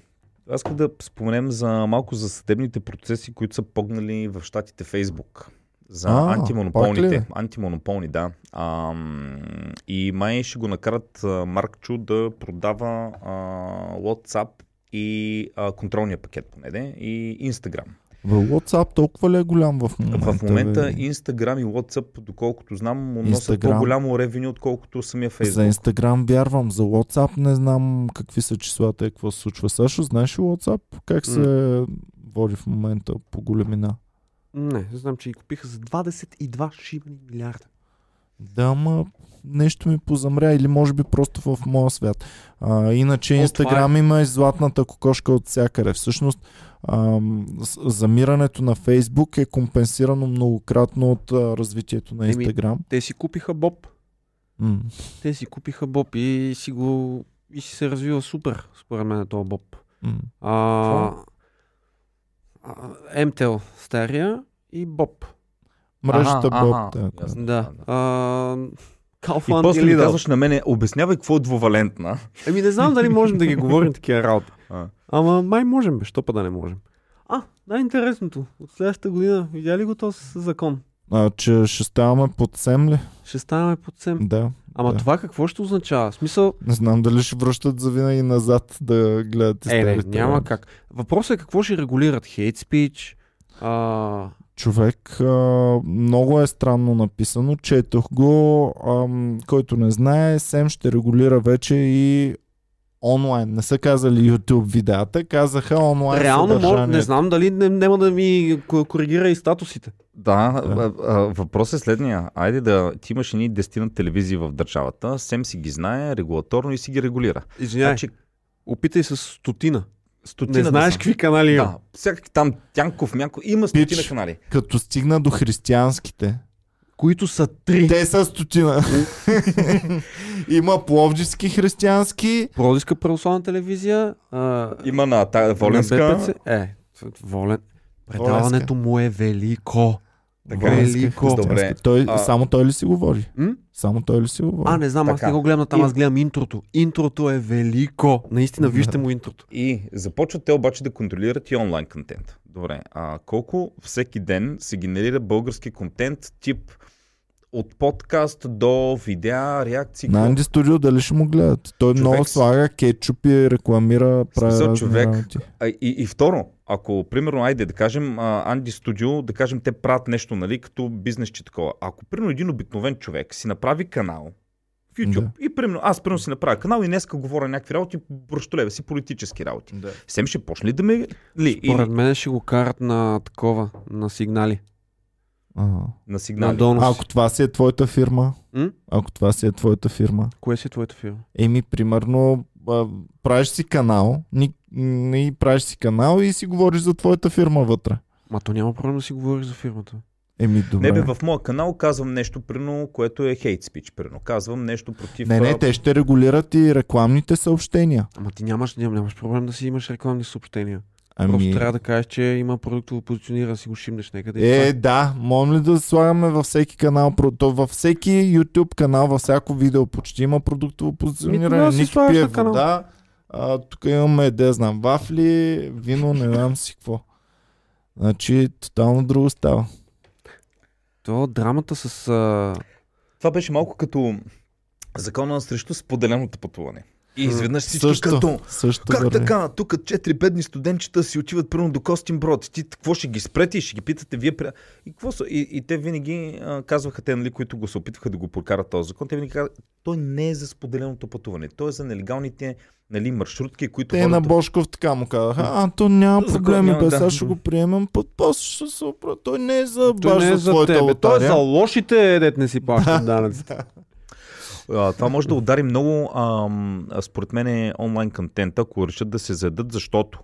аз искам да споменем за малко за съдебните процеси, които са погнали в щатите Фейсбук. За А, антимонополните. бе? Антимонополни, да. А, и май ще го накарат а, Марк Чу да продава а, WhatsApp и а, контролния пакет поне, и Instagram. В WhatsApp толкова ли е голям в момента? в момента бе? Instagram и WhatsApp, доколкото знам, му носят Instagram. по-голямо ревеню, отколкото самия За Facebook. Instagram вярвам, за WhatsApp не знам какви са числата и какво се случва. Сашо, знаеш ли WhatsApp? Как се води в момента по големина? Не, знам, че ги купиха за 22 шибани милиарда. Да, ама нещо ми позамря или може би просто в моя свят. А, иначе О, Инстаграм има и златната кокошка от всякъде. Всъщност с- замирането на Фейсбук е компенсирано многократно от а, развитието на Еми, Инстаграм. Те си купиха Боб. М. Те си купиха Боб и си го... И си се развива супер, според мен, този Боб. М. А, а, МТЛ стария и Боб. Мрежата Боб. Да. А, И после и ми казваш на мене, обяснявай какво е двувалентна. Еми не знам дали можем да ги говорим такива работи. Ама май можем, бе. Що па да не можем? А, най-интересното. От следващата година, видя ли го този закон? А, че ще ставаме под сем ли? Ще ставаме под сем. Да. Ама да. това какво ще означава? В смисъл, Не знам дали ще връщат завинаги назад да гледат е, не, няма как. Въпросът е какво ще регулират. Хейт спич, а, Човек, а, много е странно написано. Четох го. Ам, който не знае, СЕМ ще регулира вече и онлайн. Не са казали YouTube видеята, казаха онлайн реално мож, не знам дали не, няма да ми ко- коригира и статусите. Да, Да. въпросът е следния. Айде да ти имаш едни дестина телевизии в държавата, СЕМ си ги знае регулаторно и си ги регулира. Извинявай. Значи, Опитай с стотина. Стотина Не знаеш какви канали има. Да, всякакви там Тянков, Мянков, има стотина Пич. канали. Като стигна до християнските, Които са три. те са стотина. Има пловдивски християнски, Продиска православна телевизия. А, Има на та, Воленска. На БПЦ. Е, волен. Предаването му е велико. Така, велико. Добре. Той, А- само той ли си говори? М? Само той ли си говори? А, не знам, аз Така. не го гледам на там, аз гледам интрото. Интрото е велико. Наистина, вижте му интрото. И започват те обаче да контролират и онлайн контент. Добре, а колко всеки ден се генерира български контент, тип от подкаст до видеа, реакции? На Анди Студио дали ще му гледат? Той Човек много слага кетчупи, рекламира, прави смисъл, човек- работи. А, и, и второ, ако, примерно, айде да кажем, Анди Студио, да кажем, те правят нещо, нали, като бизнес, че такова. Ако, примерно, един обикновен човек си направи канал в YouTube Да. и, примерно, аз, примерно, си направя канал и днеска говоря някакви работи, бръщолеве си, политически работи. Да. Сем ще почне ли да ме... Ли, или Поред мен ще го карат на такова, на сигнали. Ага. на На сигнали. А ако това си е твоята фирма, М? ако това си е твоята фирма, Кое си е твоята фирма? еми, примерно, а, правиш си канал, ни, ни правиш си канал и си говориш за твоята фирма вътре. Ма то няма проблем да си говориш за фирмата. Еми, добре. Не бе, в моя канал казвам нещо, прино, което е хейт спич, прино. Казвам нещо против... не, не, те ще регулират и рекламните съобщения. Ама ти нямаш, ням, нямаш проблем да си имаш рекламни съобщения. Просто Ами, трябва да кажеш, че има продуктово позициониране, си го шимнеш някъде. това Е, да, можем ли да слагаме във всеки канал, то във всеки YouTube канал, във всяко видео почти има продуктово позициониране. Ники слагаш пие вода, а, тук имаме, да знам, вафли, вино, не знам си какво. Значи, тотално друго става. То драмата с... А... Това беше малко като закона срещу споделеното пътуване. И изведнъж всички Също, като... също Как върви. така? Тук четири бедни студентчета си отиват първо до Костин Брод. Ти какво ще ги спрете и ще ги питате вие. И, какво са? И, и те винаги а, казваха, те, нали, които го се опитваха да го прокарат този закон, те винаги казват, той не е за споделеното пътуване. Той е за нелегалните нали, маршрутки, които Те на Бошков така му казаха, а, то няма проблеми, няма, бе, да. сега ще го приемем, път после ще се оправя. Той не е за Той баш не е за за твоята тебе, той е за лотария. лошите, дет не си плащат данъците. А, това може да удари много, ам, според мен, е онлайн контента, ако решат да се зададат, защото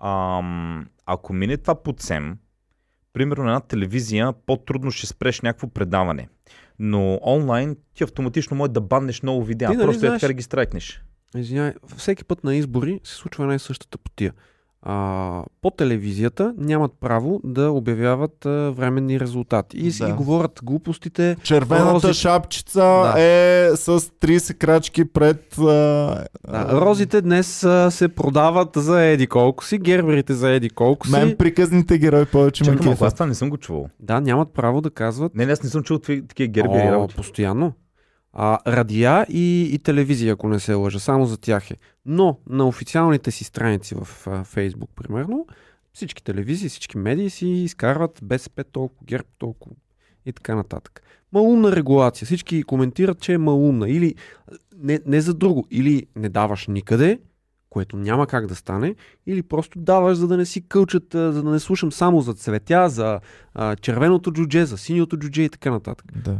ам, ако мине това под СЕМ, примерно на една телевизия, по-трудно ще спреш някакво предаване. Но онлайн ти автоматично може да баннеш много видеа. Ти нали Просто е знаеш- така да ги страйкнеш. Извинявай, всеки път на избори се случва една и същата потия. А, по телевизията нямат право да обявяват а, временни резултати. И, Да. и говорят глупостите. Червената Розите- шапчица Да. е с 30 крачки пред... А, Да, розите днес а, се продават за еди колко си, герберите за еди колко си. Мен приказните герои повече ме аз това не съм го чувал. Да, нямат право да казват Не, не, аз не съм чувал такива- такива гербери О, работи. Постоянно. А, радия и, и телевизия, ако не се лъжа, само за тях е. Но на официалните си страници в а, Фейсбук, примерно, всички телевизии, всички медии си изкарват БСП толкова, ГЕРБ толкова и така нататък. Малумна регулация. Всички коментират, че е малумна. Или не, не за друго. Или не даваш никъде, което няма как да стане, или просто даваш, за да не си кълчат, за да не слушам само за цветя, за а, червеното джудже, за синьото джудже и така нататък. Да.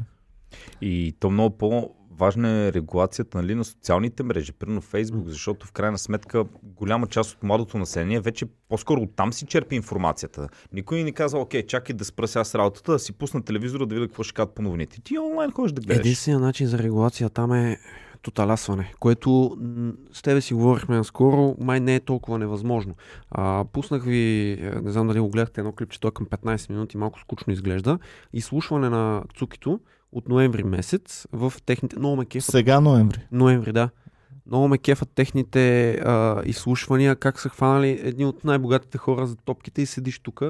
И то много по-важна е регулацията нали, на социалните мрежи, примерно Фейсбук, защото в крайна сметка голяма част от младото население вече по-скоро оттам си черпи информацията. Никой не казва, окей, чакай да спра сега с работата, да си пусна телевизора да видя какво ще кажат по новините. Ти онлайн ходиш да гледаш. Единственият начин за регулация там е тоталясване, което с тебе си говорихме наскоро, май не е толкова невъзможно. А, пуснах ви, е, не знам дали го гледахте едно клипче, то е към 15 минути, малко скучно изглежда, изслушване на Цукито от ноември месец в техните... Много ме кефат. Сега ноември. Ноември, да. Много ме кефат техните а, изслушвания, как са хванали едни от най-богатите хора за топките и седиш тук.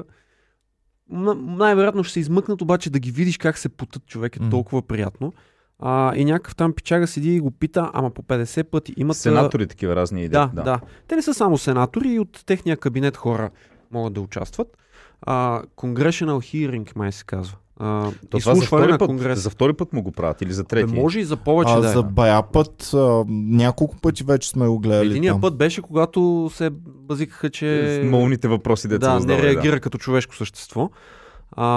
Най-вероятно ще се измъкнат, обаче да ги видиш как се путат човек е М. толкова приятно. А, и някакъв там пичага седи и го пита, ама по 50 пъти имат... Сенатори такива разни идеи. да, да, да. Те не са само сенатори и от техния кабинет хора могат да участват. А, Congressional Hearing, май се казва. А, То изслушване втори, на път, Конгрес. за втори път му го правят или за Бе, трети? може и за повече А да е. за бая път, а, няколко пъти вече сме го гледали Единия там. път беше, когато се базикаха, че... С Малумните въпроси, деца да, не реагира като човешко същество. А,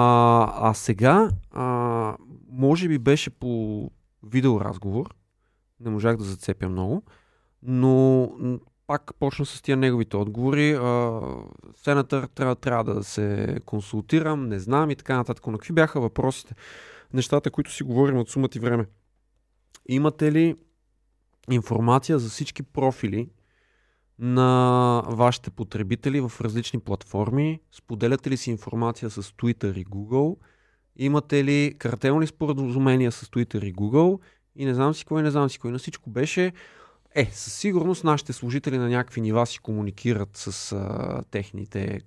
а сега, а, може би беше по видеоразговор, не можах да зацепя много, но пак почна с тия неговите отговори. А, сенатър трябва, трябва да се консултирам, не знам и така нататък. Но какви бяха въпросите? Нещата, които си говорим от сумата и време. Имате ли информация за всички профили на вашите потребители в различни платформи? Споделяте ли си информация с Twitter и Google? Имате ли картелни споразумения с Twitter и Google? И не знам си кой, не знам си кой. На всичко беше е, със сигурност нашите служители на някакви нива си комуникират с а, техните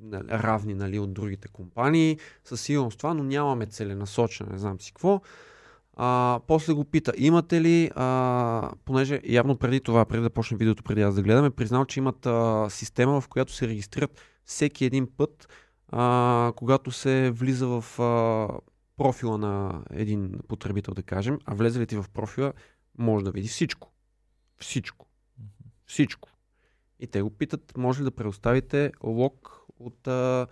нали, равни нали, от другите компании. Със сигурност това, но нямаме целенасочено, не знам си какво. А, после го пита, имате ли, а, понеже явно преди това, преди да почне видеото, преди аз да гледаме, признал, че имат а, система, в която се регистрират всеки един път, а, когато се влиза в а, профила на един потребител, да кажем, а влезе ли ти в профила, може да види всичко. Всичко. Всичко. И те го питат, може ли да предоставите лог от... А...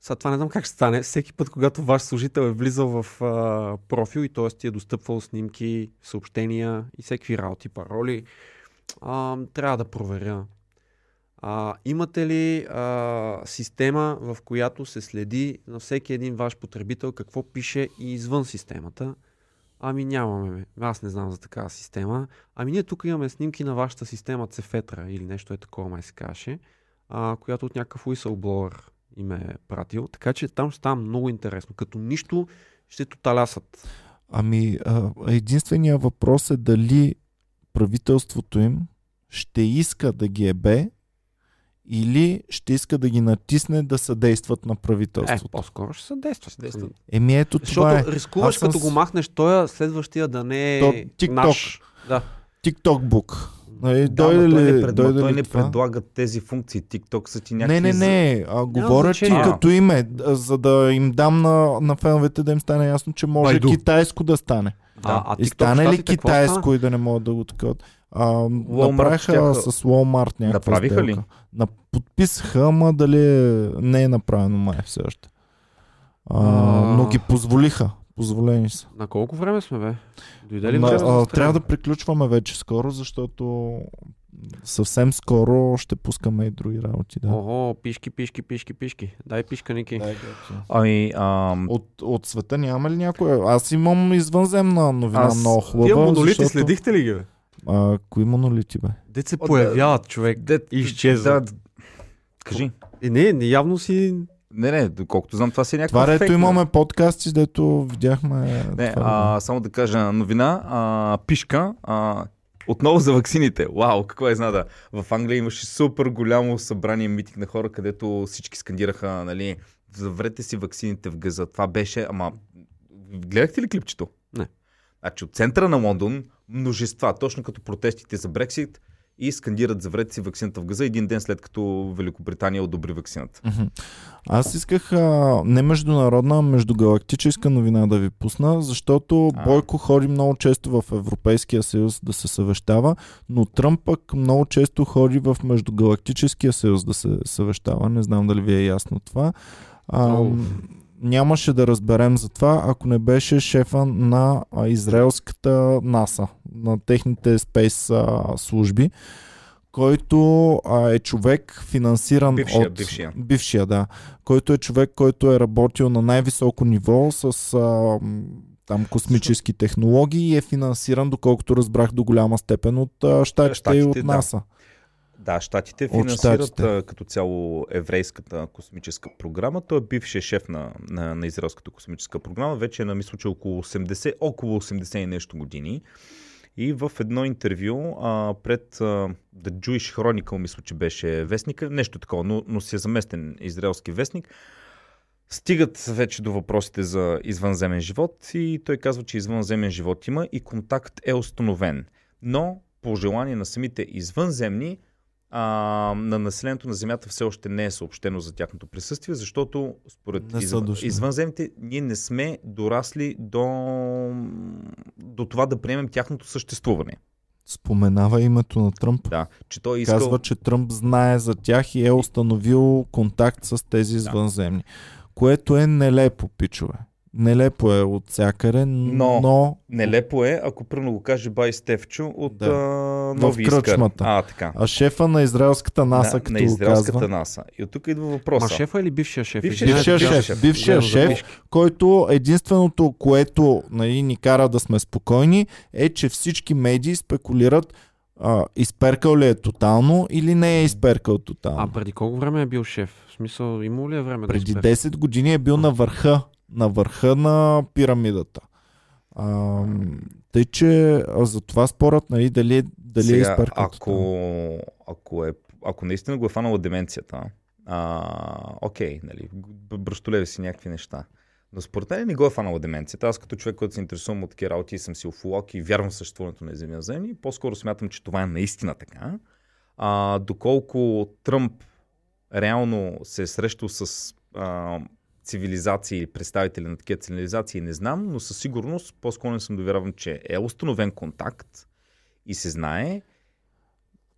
Сега това не знам как ще стане. Всеки път, когато ваш служител е влизал в а, профил и т.е. ти е достъпвал снимки, съобщения и всеки работи, пароли, а, трябва да проверя. А, имате ли а, система, в която се следи на всеки един ваш потребител какво пише и извън системата? Ами нямаме. Аз не знам за такава система. Ами ние тук имаме снимки на вашата система Цефетра или нещо е такова, май се каже, а, която от някакъв whistleblower им е пратил. Така че там става много интересно. Като нищо ще тоталясат. Ами, а, единственият въпрос е дали правителството им ще иска да ги ебе или ще иска да ги натисне да съдействат на Е, правителството. по-скоро ще съдейства. Съдейства. Еми ето това Защото е. рискуваш Аз съм като с- го махнеш тоя, следващия да не е TikTok. наш. Да. TikTok book. Нали, Да, дойде но той ли, не, пред... дойде той ли не това? предлага тези функции. TikTok са ти някакви... Не, не, не. А, говоря ти като име, за да им дам на, на феновете да им стане ясно, че може Байду. китайско да стане. А, а И стане ли китайско и да не могат да го такът? А, Walmart направиха щяха- с Walmart някаква Направиха ли? сделка. На, подписаха, ама дали не е направено май все още. А, А. но ги позволиха. Позволени са. На колко време сме, бе? Дойде ли за а, да трябва да приключваме вече скоро, защото съвсем скоро ще пускаме и други работи. Да. Ого, пишки, пишки, пишки, пишки. Дай пишка, Ники. Дай. Ами, ам... От, от света няма ли някоя? Аз имам извънземна новина Аз- много хубава. Тия монолити защото... следихте ли ги, бе? А, кои монолити, бе? Де се О, появяват, човек. Дет, И изчезват. Да, кажи. И не, не, явно си... Не, не, доколкото знам, това си е някаква Това, фейк, имаме подкасти, дето видяхме... Не, това, а, само да кажа новина. А, пишка. А, отново за ваксините. Вау, каква е изнада. В Англия имаше супер голямо събрание митинг на хора, където всички скандираха, нали, заврете си ваксините в гъза. Това беше, ама, гледахте ли клипчето? Не. Значи от центъра на Лондон множества, точно като протестите за Брексит и скандират заврете си ваксината в гъза един ден след като Великобритания одобри ваксината. Мгм. Аз исках а, не международна, а междугалактическа новина да ви пусна, защото А. Бойко ходи много често в Европейския съюз да се съвещава, но Тръмп пък много често ходи в Междугалактическия съюз да се съвещава. Не знам дали ви е ясно това. А, О. нямаше да разберем за това, ако не беше шефа на а, израелската НАСА, на техните спейс служби, който а, е човек финансиран Бившия, от... бившия. Бившия, да. Който е човек, който е работил на най-високо ниво с а, там космически технологии и е финансиран, доколкото разбрах до голяма степен от а, щатите, и от. НАСА. Да, щатите финансират щатите. а, като цяло еврейската космическа програма. Той е бившия шеф на, на, на израелската космическа програма. Вече е на мисля, че около 80, около 80 и нещо години. И в едно интервю а, пред а, The Jewish Chronicle, мисля, че беше вестника, нещо такова, но, но си е заместен израелски вестник, стигат вече до въпросите за извънземен живот и той казва, че извънземен живот има и контакт е установен. Но по желание на самите извънземни, а, на населението на Земята все още не е съобщено за тяхното присъствие, защото според извън, извънземните ние не сме дорасли до, до това да приемем тяхното съществуване. Споменава името на Тръмп. Да, че той е искал... Казва, че Тръмп знае за тях и е установил контакт с тези извънземни. Което е нелепо, пичове. Нелепо е от всякъде, но, Но- Нелепо е, ако пръвно го каже Бай Стевчо от Да. да. В Нови кръчмата. А, така. а шефа на израелската НАСА, на, като на го израелската казва, НАСА. И от тук идва Ма въпроса. шефа или бившия шеф? Бившия бившия бившия шеф, шеф. бившия шеф, който единственото, което нали, ни кара да сме спокойни, е, че всички медии спекулират а, изперкал ли е тотално или не е изперкал тотално. А преди колко време е бил шеф? В смисъл, имало ли е време Преди да изпее? 10 години е бил на върха, на върха на пирамидата. А, тъй, че за това спорът, нали, дали, е- дали е Сега, изперкал ако, тотално. ако, е, ако наистина го е фанала деменцията, а, окей, нали, бръщолеви си някакви неща. Но според мен не го е фанала деменцията. Аз като човек, който се интересувам от такива работи и съм си уфолог и вярвам в съществуването на земя по-скоро смятам, че това е наистина така. А, доколко Тръмп реално се е срещал с а, цивилизации, представители на такива цивилизации, не знам, но със сигурност по-склонен съм да вярвам, че е установен контакт и се знае.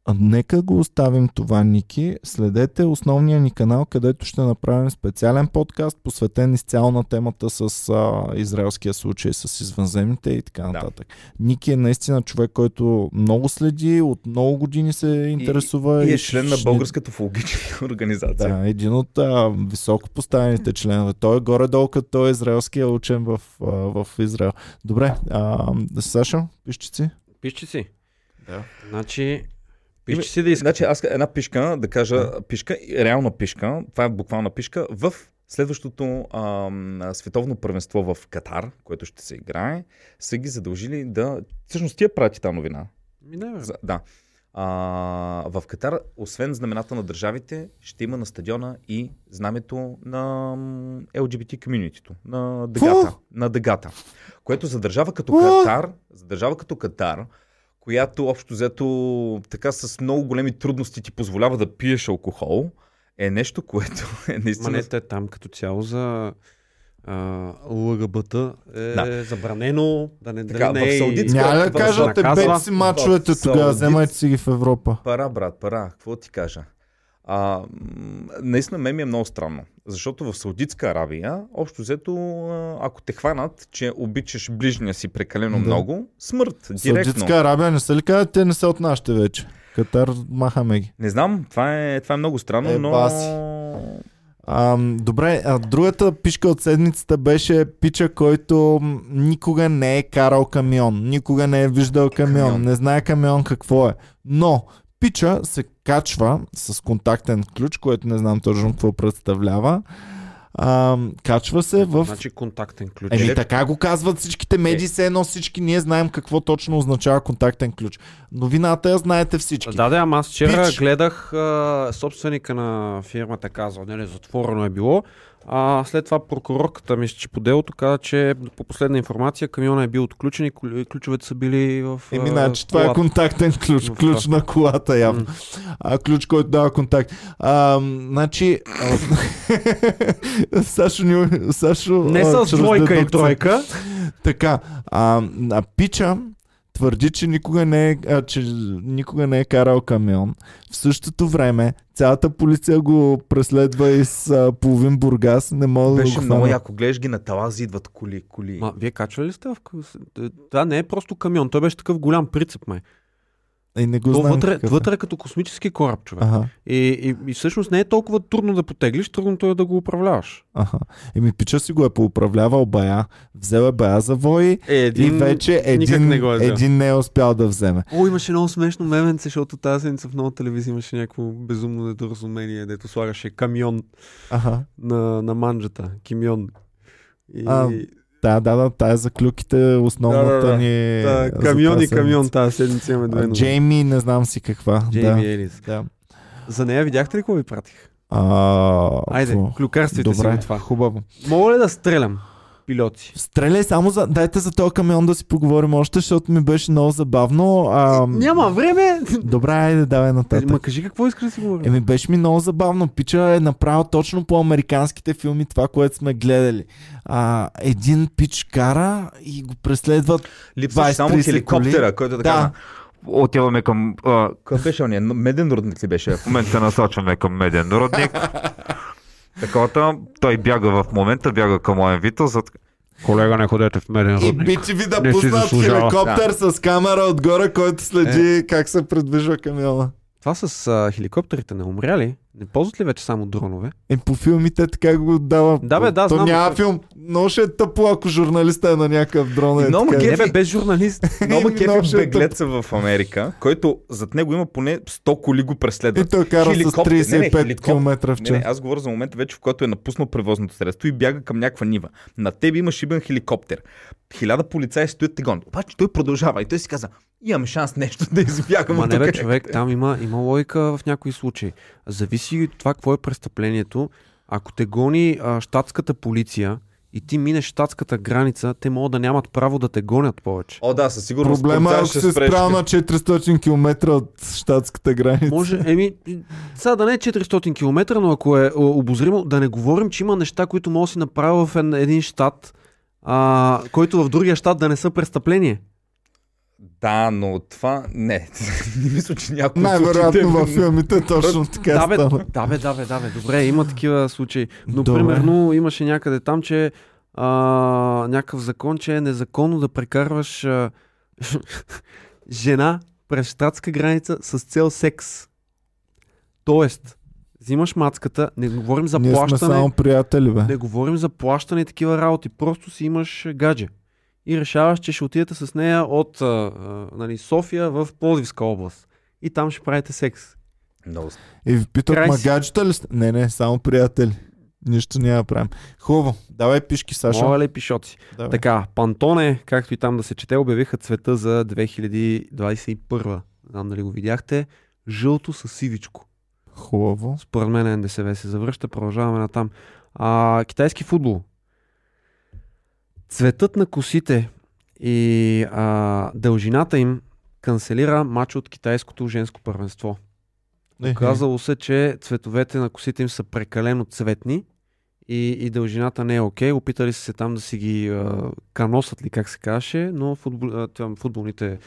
А, нека го оставим това, Ники. Следете основния ни канал, където ще направим специален подкаст, посветен изцяло на темата с а, израелския случай, с извънземните и така Да. нататък. Ники е наистина човек, който много следи, от много години се интересува. И е ще- член на Българската филологична организация. Да, един от а, високо поставените членове. Той е горе-долу като той е израелския учен в, а, в Израел. Добре, а, Сашо, пишчици? Пишчи си. Да. Значи, Пишчи си да искаш. Значи аз една пишка, да кажа пишка, реална пишка, това е буквална пишка, в следващото ам, световно първенство в Катар, което ще се играе, са ги задължили да... Всъщност тия прати тази новина. Ми, не, бе. За, да. А, в Катар, освен знамената на държавите, ще има на стадиона и знамето на LGBT комьюнитито, на дъгата. На дъгата. Което за държава като Фу! Катар, за държава като Катар, която общо взето така с много големи трудности ти позволява да пиеш алкохол, е нещо, което е Ма наистина... не, те там като цяло за а, ЛГБТ е Да. забранено да не, Така, не в е... Саудитска- Няма да кажете наказва. бед си мачовете тогава, вземайте си ги в Европа. Пара, брат, пара. Какво ти кажа? А, наистина ме ми е много странно. Защото в Саудитска Аравия, общо взето, ако те хванат, че обичаш ближния си прекалено Да. много, смърт, директно. Саудитска Арабия не са ли казват, те не са от нашите вече. Катар, махаме ги. Не знам, това е, това е много странно, Е, но... баси. А, добре, а другата пишка от седмицата беше пича, който никога не е карал камион, никога не е виждал камион, Камион. не знае камион какво е. Но пича се качва с контактен ключ, което не знам точно какво представлява. А, качва се в... Значи контактен ключ. Еми така го казват всичките медии, Е. все едно всички ние знаем какво точно означава контактен ключ. Новината я знаете всички. Да, да, ама аз вчера Пич. гледах а, собственика на фирмата казва, нали, затворено е било. А след това прокурорката, мисля, че по делото каза, че по последна информация камиона е бил отключен и ключовете са били в Еми, значи това е контактен ключ, В ключ на колата явно. М. А, ключ, който дава контакт. А, значи... Сашо, ни- Сашо... Не с двойка и тройка. Така, а, а Пича твърди, че никога, не е, а, че никога не е карал камион. В същото време цялата полиция го преследва из а, половин Бургас. Не мога да Беше го много яко. Гледаш ги на талази, идват коли, коли. Ма, вие качвали ли сте в... Това не е просто камион, той беше такъв голям прицеп, май. И не го То знам вътре, е. вътре е като космически кораб, човек. Аха, И, и, и всъщност не е толкова трудно да потеглиш, трудното е да го управляваш. аха. Еми, Пича си го е поуправлявал бая. Взел е бая за вои Е, и вече един, не го е един не е успял да вземе. О, имаше много смешно меменце, защото тази седмица в нова телевизия имаше някакво безумно недоразумение, дето слагаше камион Аха. на, на манджата. Кимион. И... А, Да, да, да, тая за клюките основната Да, да, да. ни... да, камион и камион тази седмица имаме две. Джейми, не знам си каква. Джейми да, Елис. да. За нея видяхте ли какво ви пратих? А, Айде, си Добре, от това. хубаво. Мога ли да стрелям пилоти? Стреляй само за... Дайте за този камион да си поговорим още, защото ми беше много забавно. А, Няма време! Добре, айде, давай нататък. Ма кажи какво искаш да си говорим. Еми беше ми много забавно. Пича е направил точно по американските филми това, което сме гледали. А, един пич кара и го преследват Липсваше 20-30 само хеликоптера, който така... Да. Да. Отиваме към... А, какъв беше ония? Меден родник ли беше? В момента насочваме към Меден родник. Таковата, той бяга в момента, бяга към Лайен Витъл. Зад... Колега, не ходете в меден И бичи ви да Не пуснат хеликоптер с камера отгоре, който следи как се придвижва камиона. Това с а, хеликоптерите не умряли? Не ползват ли вече само дронове? Е, по филмите така го дава. Да, бе, да, То знам. няма филм. Много ще е тъпо, ако журналиста е на някакъв дрон. И Е, много така. ме Не бе, без журналист. Много много ще е беглеца в Америка, който зад него има поне 100 коли го И преследват. той кара с Хеликоптер. Не, не, 35 км в Не, не, час. аз говоря за момента вече, в който е напуснал превозното средство и бяга към някаква нива. На теб има шибен хеликоптер. Хиляда полицаи стоят те гонят. Обаче той продължава и той си каза, имам шанс нещо да избягам Ма не бе, човек, там има, има логика в някои случаи. Зависи от това какво е престъплението. Ако те гони а, щатската полиция и ти минеш щатската граница, те могат да нямат право да те гонят повече. О, да, със сигурност. Проблема е, ако се спрял на 400 км от щатската граница. Може, еми, сега да не е 400 км, но ако е обозримо, да не говорим, че има неща, които може да си направя в един щат, а, който в другия щат да не са престъпление. Да, но това... Не, не мисля, че някой Най-вероятно във филмите точно така Да бе, става. да бе, да бе, да бе, добре, има такива случаи. Но Добре. примерно имаше някъде там, че а, някакъв закон, че е незаконно да прекарваш а, жена през щатска граница с цел секс. Тоест, взимаш мацката, не говорим за Ние сме плащане, само приятели, бе. не говорим за плащане и такива работи, просто си имаш гадже. И решаваш, че ще отидете с нея от а, а, нали, София в Пловдивска област. И там ще правите секс. Много И ви питат, Край ма си. гаджета ли сте? Не, не, само приятели. Нищо няма да правим. Хубаво, давай пишки, Саша. Мога ли пишоци? Давай. Така, Пантоне, както и там да се чете, обявиха цвета за 2021. Не знам дали го видяхте. Жълто с сивичко. Хубаво. Според мен НДСВ се завръща, продължаваме натам. А, китайски футбол. Цветът на косите и а, дължината им канцелира матч от китайското женско първенство. Оказало се, че цветовете на косите им са прекалено цветни и, и дължината не е окей. Опитали са се там да си ги а, каносат ли, как се каже, но футбол, а, там, футболните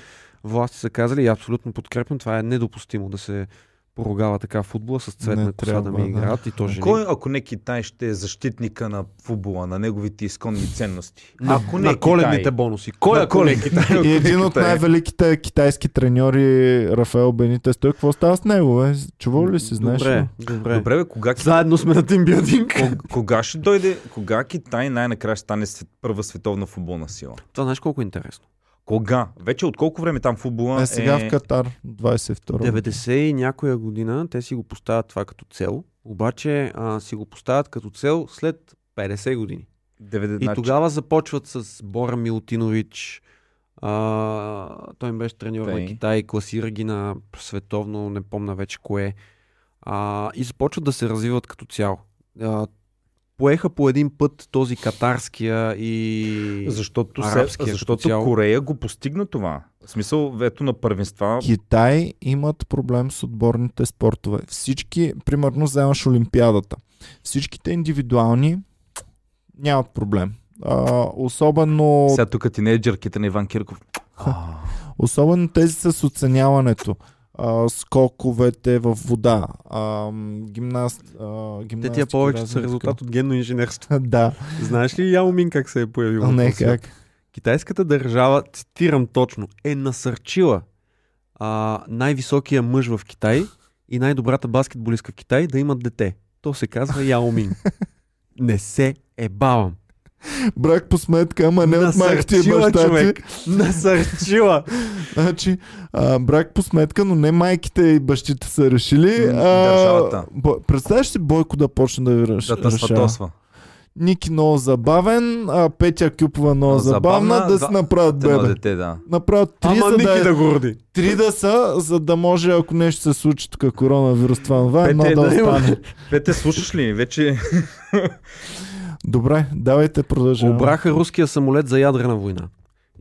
власти са казали и абсолютно подкрепям. Това е недопустимо да се поругава така футбола с цветна Не коса да трябва, ми да. играят и то жени. Кой, ако не Китай, ще е защитника на футбола, на неговите изконни ценности? На, ако не на коледните Китай, бонуси. Кой ако не. Китай? И един от най-великите китайски треньори, Рафаел Бенитес, той какво става с него, бе? Чувал ли си, знаеш Добре, добре. Добре, бе, кога, Китай, Заедно сме на тимбилдинг. кога, кога ще дойде, кога Китай най-накрая ще стане първа световна футболна сила? Това знаеш колко е интересно. Кога? Вече от колко време там футбола Е, сега е... в Катар, 22 90 и някоя година те си го поставят това като цел, обаче а, си го поставят като цел след 50 години. 90, И значи, тогава започват с Бора Милутинович, а, той им беше треньор на. Китай, класира ги на световно, не помна вече кое. А, и започват да се развиват като цяло. А, поеха по един път този катарския и... Защото, се, защото цяло. Корея го постигна това. В смисъл, ето на първенства. Китай имат проблем с отборните спортове. Всички, примерно, вземаш Олимпиадата. Всичките индивидуални нямат проблем. А, особено, Сега тук тинейджърките на Иван Кирков. особено тези с оценяването. А, скоковете в вода. А, гимнаст, а, Те гимнастика, тия повече са резултат от генно инженерство. да, Знаеш ли Яо Мин как се е появил? а на не как. Китайската държава, цитирам точно, е насърчила а, най-високия мъж в Китай и най-добрата баскетболистка в Китай да имат дете. То се казва Яо Мин. Не се ебавам. Брак по сметка, ама не от майките и баща ти. Насърчила. Значи, а, брак по сметка, но не майките и бащите са решили. А, държавата. Бо, представяш си Бойко да почне да ви реш, Да решава? Ники много забавен, а Петя Кюпова много забавна, Забавна, да си направят бебе. дете, да. Направят три, Ама за да, е, да го роди. три да са, за да може, ако нещо се случи тук, коронавирус, това, това, едно Пете, да да остане. Пете, слушаш ли? Вече Добре, давайте продължаваме. Обраха руския самолет за ядрена война.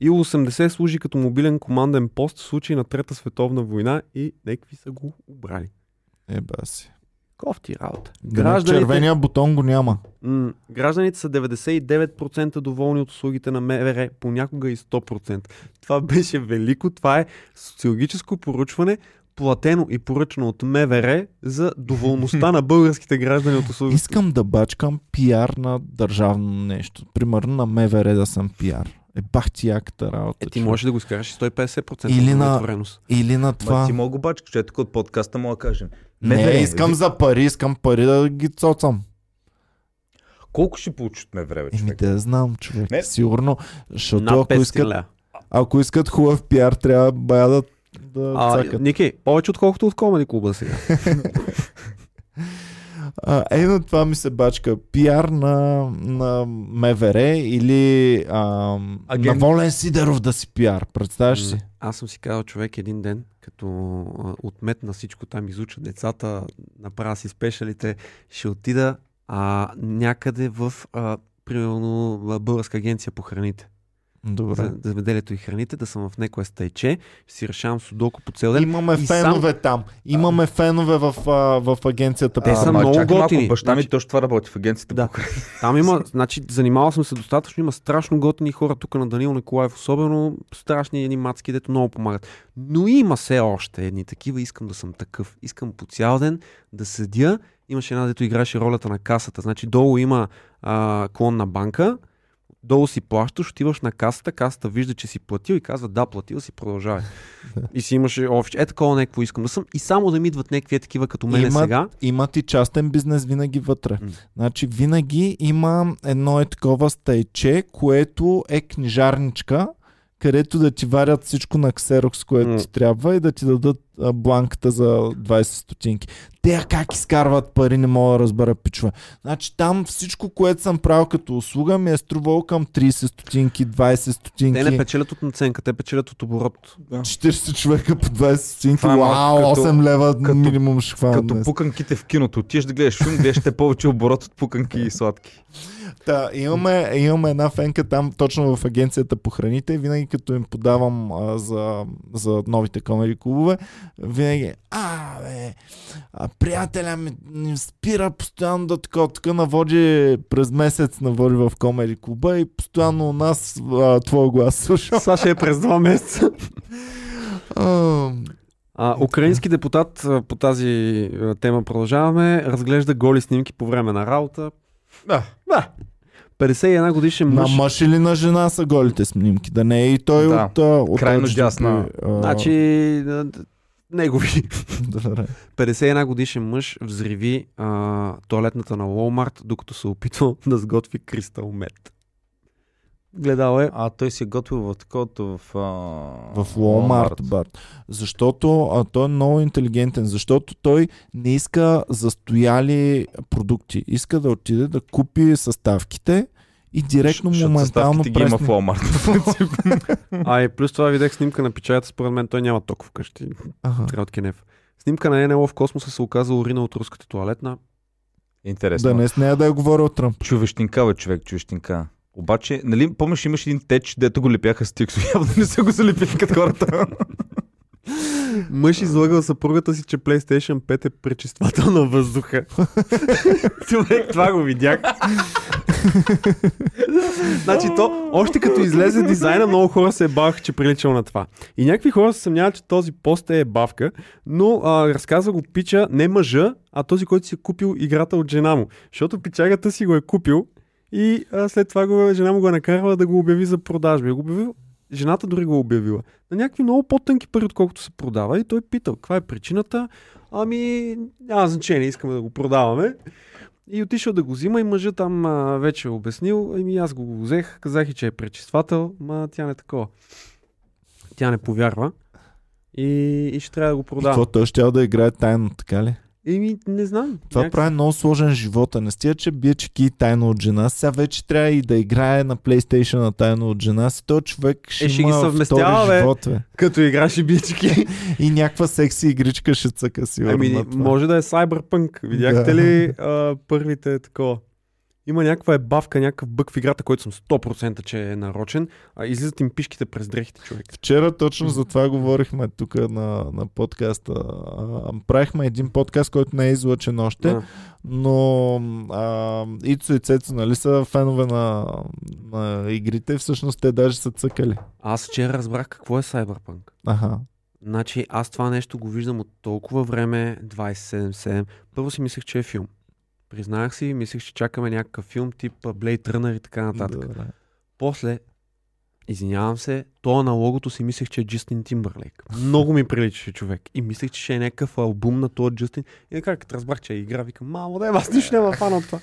Ил-80 служи като мобилен команден пост в случай на Трета световна война и некви са го обрали. Еба си. Кофти работа. Гражданите... Червения бутон го няма. м- гражданите са 99% доволни от услугите на МВР, понякога и 100%. Това беше велико, това е социологическо поручване. Платено и поръчано от МВР за доволността на българските граждани от услугите. Искам да бачкам пиар на държавно нещо. Примерно на МВР да съм пиар. Е, бах ти яката работа. Е, ти човек. можеш да го и 150% Или на-. Или на Ма това. ти мога обаче, че е тук от подкаста мога да кажем. Не, МВР, искам ви- за пари, искам пари да ги цоцам. Колко ще получи от ме време, Еми човек? да знам, човек. Не. Сигурно, защото ако 500 искат, ако искат хубав пиар, трябва бая да, да А, цакат. Ники, повече отколкото от Комеди клуба сега. А, е, на това ми се бачка. Пиар на, на МВР или а, Агент. на Волен Сидеров да си пиар. Представяш си? М, Аз съм си казал човек един ден, като отметна всичко там, изуча децата, направя си спешалите, ще отида а, някъде в, а, примерно, в Българска агенция по храните. Добре. За земеделието и храните, да съм в некое стайче, ще си решавам судоко по цел ден. Имаме И фенове там. Имаме фенове в, а, в агенцията. Те са Ама много чакай малко, готини. Баща ми Значи- точно това работи в агенцията. Да. Там има, значи, занимавал съм се достатъчно, има страшно готини хора тук на Данил Николаев, особено страшни едни мацки, дето много помагат. Но има все още едни такива, искам да съм такъв. Искам по цял ден да седя. Имаше една, дето играше ролята на касата. Значи долу има а, клон на банка, долу си плащаш, отиваш на касата, касата вижда, че си платил и казва да, платил си, продължавай. и си имаше офис. Е такова някакво искам да съм. И само да ми идват някакви такива като мене Има- сега. Имат и частен бизнес винаги вътре. М. Значи винаги има едно е такова стайче, което е книжарничка, където да ти варят всичко на ксерокс, което ти трябва и да ти дадат а, бланката за 20 стотинки. Те как изкарват пари, не мога да разбера пичове. Значи там всичко, което съм правил като услуга, ми е струвало към 30 стотинки, 20 стотинки. Те не печелят от наценка, те печелят от оборот. 40 човека по 20 стотинки. Това е Вау, като- 8 лева като- минимум ще хвана Като днес. пуканките в киното. Отиваш да гледаш филм, гледаш те повече оборот от пуканки и сладки. Та, имаме, имаме една фенка там точно в агенцията по храните. Винаги като им подавам а, за, за новите комери клубове, винаги, а, бе, а, приятеля ми, ми спира постоянно да така, така наводи през месец наводи в комери клуба и постоянно у нас а, твоя глас слушам. Саша е през два месеца. А, украински депутат по тази тема продължаваме. Разглежда голи снимки по време на работа. Да. Да. 51 годишен на мъж. мъж или на жена са голите снимки, да не е и той Да. от, от Крайно LGBT, дясна. а, Значи, негови. добре. 51 годишен мъж взриви а, туалетната на Walmart, докато се опитва да сготви кристал мед. Гледал е. А той си е готвил в таковато в... А... В Walmart, брат. Защото а, той е много интелигентен, защото той не иска застояли продукти. Иска да отиде да купи съставките и директно Защото моментално ги има в. Walmart. А и плюс това видях снимка на печата, според мен той няма ток вкъщи. Ага. Трябва от Кенев. Снимка на НЛО в космоса се оказа урина от руската туалетна. Интересно. Да не с нея да я говоря от Тръмп. Човещинка, бе, човек, човещинка. Обаче, нали, помниш, имаш един теч, дето го лепяха с тиксо. Явно не са го залепили като хората. Мъж излагал съпругата си, че PlayStation 5 е пречиствател на въздуха. Човек, това го видях. значи то, още като излезе дизайна, много хора се баваха, че приличал на това. И някакви хора се съмняват, че този пост е бавка, но а, разказва го пича не мъжа, а този, който си е купил играта от жена му. Защото пичагата си го е купил и а, след това го, жена му го е накарала да го обяви за продажба. И го обявил, жената дори го е обявила. На някакви много по-тънки пари, отколкото се продава. И той питал, каква е причината? Ами, няма значение, искаме да го продаваме. И отишъл да го взима и мъжът там а, вече е обяснил. Ами аз го взех, казах и, че е пречиствател, ма тя не е такова. Тя не повярва. И, и ще трябва да го И продава. какво той ще да играе тайно, така ли? Еми, не знам. Това Някак- прави много сложен живота. Не стига, че бие чеки тайно от жена. Сега вече трябва и да играе на PlayStation на тайно от жена си. Той човек ще, Е, ще ги съвместява, бе. живот, бе. Като играш и бички. И някаква секси игричка ще цъка сигурно. Ами, може да е Cyberpunk. Видяхте Да. ли а, първите такова? Има някаква ебавка, някакъв бък в играта, който съм 100% че е нарочен, а излизат им пишките през дрехите, човек. Вчера точно за това говорихме тук на, на подкаста. А, правихме един подкаст, който не е излъчен още, А, но а, Ицо и Цецо, нали са фенове на, на игрите, всъщност те даже са цъкали. Аз вчера разбрах какво е Cyberpunk. Аха. Значи аз това нещо го виждам от толкова време, 27-7. Първо си мислех, че е филм. Признах си, мислех, че чакаме някакъв филм тип Blade Runner и така нататък. Добре. После, извинявам се, то на логото си мислех, че е Джастин Тимбърлейк. Много ми приличаше човек. И мислех, че ще е някакъв албум на този Джастин. И така, като разбрах, че е игра, викам, мамо, да, аз нищо няма фана от това.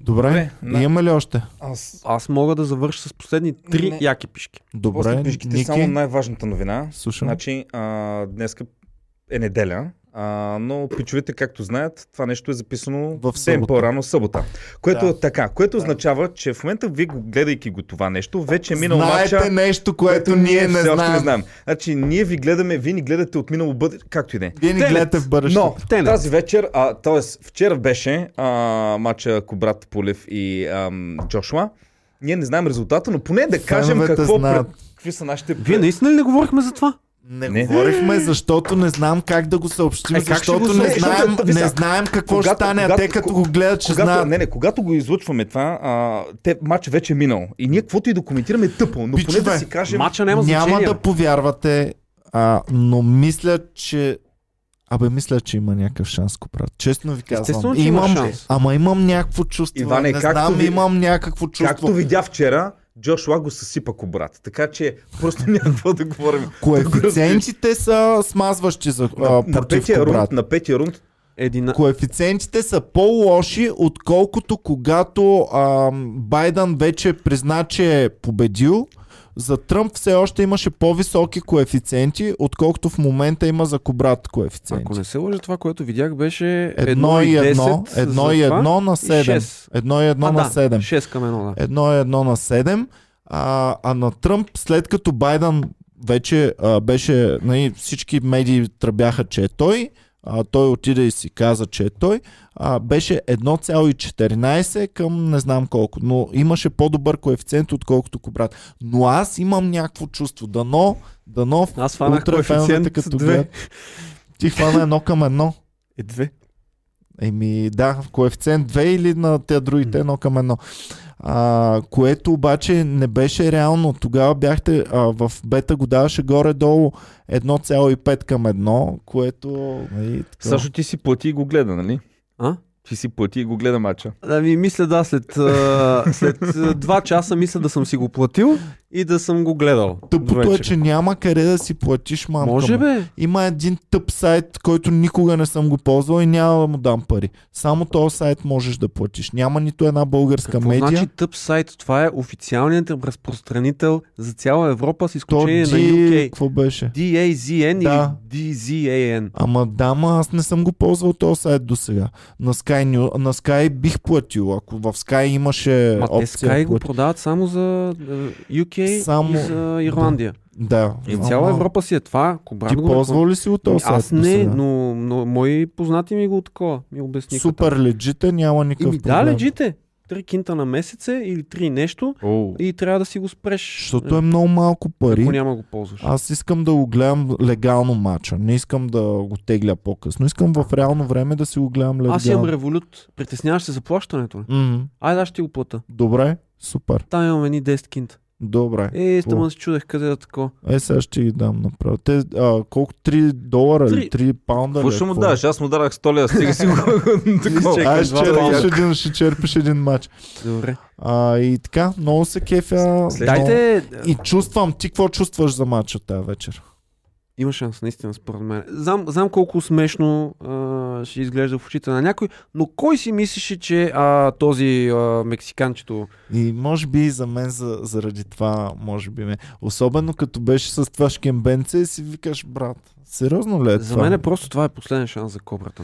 Добре, Добре, на- имаме ли още? Аз Аз мога да завърша с последни три Не. яки пишки. Добре, После пишките Ники, само най-важната новина. слушам. Значи, а, днеска е неделя, а, но пичовете, както знаят, това нещо е записано В ден по-рано събота. Което Да. е така, което означава, че в момента вие го гледайки го това нещо, вече е минал Знаете матча, нещо, което ние не знаем. не знаем. Значи, ние ви гледаме, вие ни гледате от минало бъде, както и да е. Вие ни Тенет. гледате в бъдещето. Но Тенет. тази вечер, а, т.е. вчера беше а, матча Кобрат Полев и ам, Джошуа. Ние не знаем резултата, но поне да кажем Феновете какво знаят. какви са нашите... Вие наистина ли не говорихме за това? Не, Не. говорихме, защото не знам как да го съобщим, Е, как ще защото го не знаем, не знаем какво ще когато- стане, а те като го гледат, ще Когато, знаят. не, не, когато го излъчваме това, а, те, матч вече е минал. И ние каквото и да коментираме е тъпо, но поне Пичове, да си кажем... Мача няма Няма значение. да повярвате, а, но мисля, че... Абе, мисля, че има някакъв шанс, Копрат. Честно ви казвам. Естествено, че има имам, шанс. Ама имам някакво чувство. Иване, не както знам, ви- имам някакво чувство. Както видя вчера, Джошуа го съсипа Кобрат. Така че просто няма какво да говорим. Коефициентите са смазващи за, а, На, на, против петия рунд, на петия рунд Едина... Коефициентите са по-лоши, отколкото когато а, Байден вече призна, че е победил. За Тръмп все още имаше по-високи коефициенти, отколкото в момента има за Кобрат коефициенти. Ако не се лъжа, това, което видях беше Едно и едно, 10 едно за и това едно на и 7. 6. Едно и едно а, на да, 7. 6 към едно, да. Едно и едно на 7. А, а на Тръмп, след като Байден вече а, беше, нали, всички медии тръбяха, че е той, а, той отиде и си каза, че е той, а, беше 1,14 към не знам колко, но имаше по-добър коефициент, отколкото Кобрат. Но аз имам някакво чувство, дано, дано Аз фанах утре феновете, като две. гледат. Ти хвана едно към едно. Е, две. Еми, да, коефициент 2 или на те другите едно към едно. А, което обаче не беше реално. Тогава бяхте а, в бета го даваше горе-долу 1,5 към 1, което... Нали, така. Също ти си плати и го гледа, нали? А? Ти си плати и го гледа матча. Ами, мисля, да, след, а, след два часа мисля да съм си го платил и да съм го гледал. Тъпото е, че няма къде да си платиш мамка. Може му. бе. Има един тъп сайт, който никога не съм го ползвал и няма да му дам пари. Само този сайт можеш да платиш. Няма нито една българска Какво медия. значи тъп сайт? Това е официалният разпространител за цяла Европа с То изключение на D... UK. Какво беше? DAZN Да. или DZAN. Ама да, ма аз не съм го ползвал този сайт до сега. На Sky, Sky, на Sky бих платил, ако в Sky имаше Ма, опция. Те Sky го продават само за е, UK само... и за Ирландия. Да. Да. И в цяла Европа си е това. Ти го ползва ли си от този Аз не, но, но мои познати ми го такова. Ми обясниха. Супер леджите, няма никакъв и, проблем. Да, леджите. Три кинта на месеце или три нещо Оу. и трябва да си го спреш. Защото е много малко пари. Ако няма го ползваш. Аз искам да го гледам легално мача. Не искам да го тегля по-късно. Искам в реално време да си го гледам легално. Аз имам револют. Притесняваш се за плащането. Mm-hmm. Айде, аз ще ти го плата. Добре, супер. Там имам едни 10 кинта. Добре. Е, стъма се чудех къде да такова. Е, сега ще ги дам направо. Те, а, колко? 3 долара или Три. 3 паунда? какво ли? ще му даш? Аз му дарах 100 лева, стига си го два черпиш един, ще черпиш един матч. Добре. А, и така, много се кефя. Дайте... И чувствам, ти какво чувстваш за матча тази вечер? Има шанс, наистина, според мен. Знам, знам колко смешно а, ще изглежда в очите на някой, но кой си мислеше, че а, този а, мексиканчето... И може би за мен за, заради това, може би ме. Особено като беше с това шкембенце, си викаш, брат, сериозно ли е За това? мен е просто това е последен шанс за кобрата?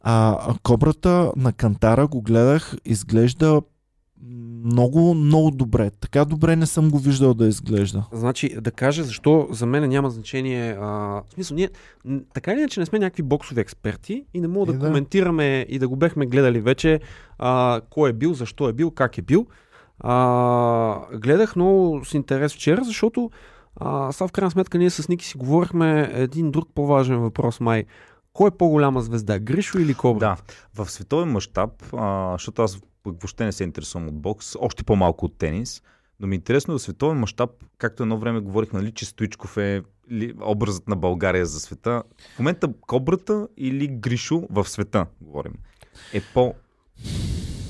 А, а кобрата на Кантара го гледах, изглежда много, много добре. Така добре не съм го виждал да изглежда. Значи, да кажа защо за мен няма значение. А, в смисъл, ние така или иначе не сме някакви боксови експерти и не мога да, да. коментираме и да го бехме гледали вече а, кой е бил, защо е бил, как е бил. А, гледах много с интерес вчера, защото а, сега в крайна сметка ние с Ники си говорихме един друг по-важен въпрос, май. Кой е по-голяма звезда, Гришо или Кобра? Да, в световен мащаб, защото аз пък въобще не се интересувам от бокс, още по-малко от тенис, но ми е интересно в световен мащаб, както едно време говорихме, нали, че Стоичков е ли, образът на България за света. В момента Кобрата или Гришо в света, говорим, е по...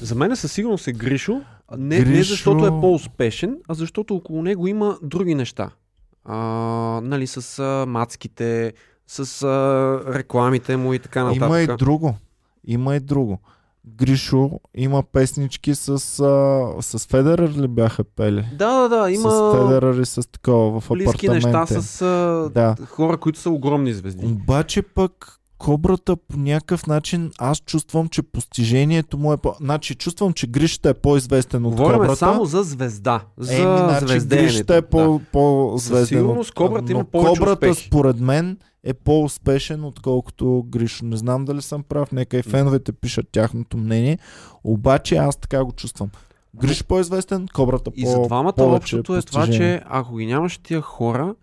За мен със сигурност е Гришо. Не, не Гришо- защото е по-успешен, а защото около него има други неща. А, нали, с а, мацките, с а, рекламите му и така нататък. Има и друго. Има и друго. Гришо има песнички с, а, с Федерер ли бяха пели? Да, да, да, има С Федерер и с такова в близки апартаменте. неща с а, Да. хора, които са огромни звезди. Обаче пък Кобрата по някакъв начин аз чувствам, че постижението му е по... Значи чувствам, че Гришата е по-известен от Говорим Кобрата. само за звезда. За Еми, значи. Гришата е по, по-звезден. Със сигурност Кобрата има повече Кобрата успехи. според мен е по-успешен, отколкото Гришо. Не знам дали съм прав, нека и феновете пишат тяхното мнение, обаче аз така го чувствам. Гриш по-известен, Кобрата И по за двамата общото е това, че ако ги нямаш тия хора,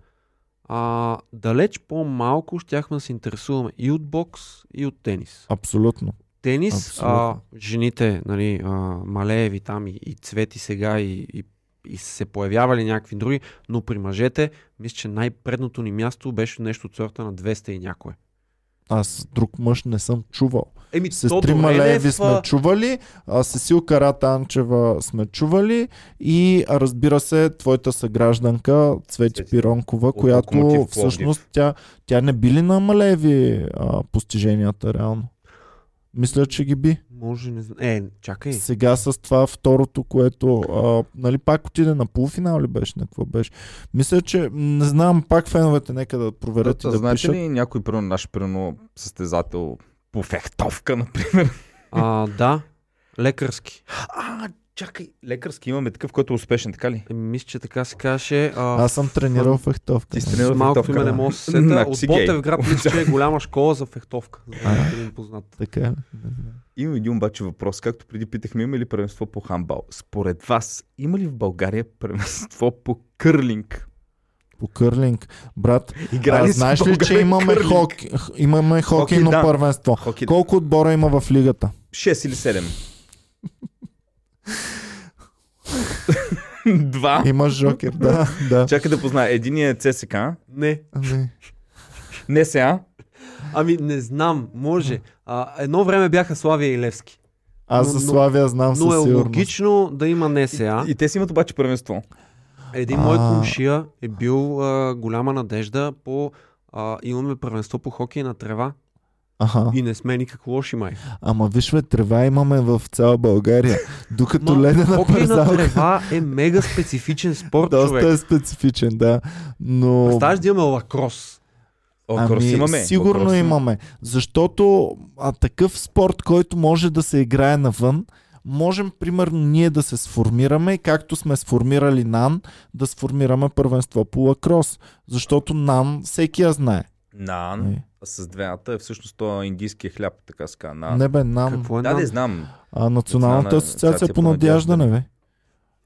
а, далеч по-малко щяхме да се интересуваме и от бокс, и от тенис. Абсолютно. Тенис, а, Абсолютно. жените, нали, а, Малееви там и, и Цвети сега и, и, и се появявали някакви други, но при мъжете, мисля, че най-предното ни място беше нещо от сорта на 200 и някое. Аз друг мъж не съм чувал. Еми, Сестри Малееви сме чували, а Сесил Каратанчева сме чували и разбира се, твоята съгражданка Цвети. Пиронкова, От която всъщност тя, тя не би ли на Малееви а, постиженията реално? Мисля, че ги би. Може, не знам. Е, чакай. Сега с това второто, което а, нали, пак отиде на полуфинал ли беше? На какво беше? Мисля, че не знам, пак феновете нека да проверят и да знаете пишат. ли някой примерно, наш примерно, състезател по фехтовка, например? А, да, лекарски. А, чакай, лекарски имаме такъв, който е успешен, така ли? Еми, мисля, че така се каже. А, Аз съм тренирал фехтовка. Ти си С тренирал малко фехтовка, име не да. мога да се сета. От. Ботев град мисля, че е голяма школа за фехтовка. Знаете, един познат. Така знам. Имам един обаче въпрос. Както преди питахме, има ли първенство по хамбал? Според вас, има ли в България първенство по кърлинг? По кърлинг. Брат, Играли а, знаеш ли, че имаме кърлинг? хоки, имаме хокейно Хокей, да. първенство? Хоки... Колко отбора има в лигата? 6 или 7? Два. Има жокер, да, да. Чакай да позная. Единият е ЦСК. Не. Не. Не сега. Ами, не знам, може. А, едно време бяха Славия и Левски. Аз Но- за но- Славия знам Но със е сигурност. логично да има НСА. И те си имат обаче първенство. Един мой комшия е бил а, голяма надежда по... А, имаме първенство по хокей на трева Аха. и не сме никак лоши май. Ама виж, бе, трева имаме в цяла България. Докато Ма, на парзалка трева е мега специфичен спорт, доста човек. е специфичен, да. Но... Представяш да имаме лакрос. О, крос Ами, имаме. сигурно има. имаме. Защото а, такъв спорт, който може да се играе навън, можем, примерно, ние да се сформираме, и както сме сформирали НАН, да сформираме първенство по лакрос. Защото НАН всеки я знае. Нан. С двената е всъщност това индийския хляб, така ска. Нан. Не бе, НАН. Какво е Да, нам? не знам. А, Националната Национална асоциация по надяждане, бе.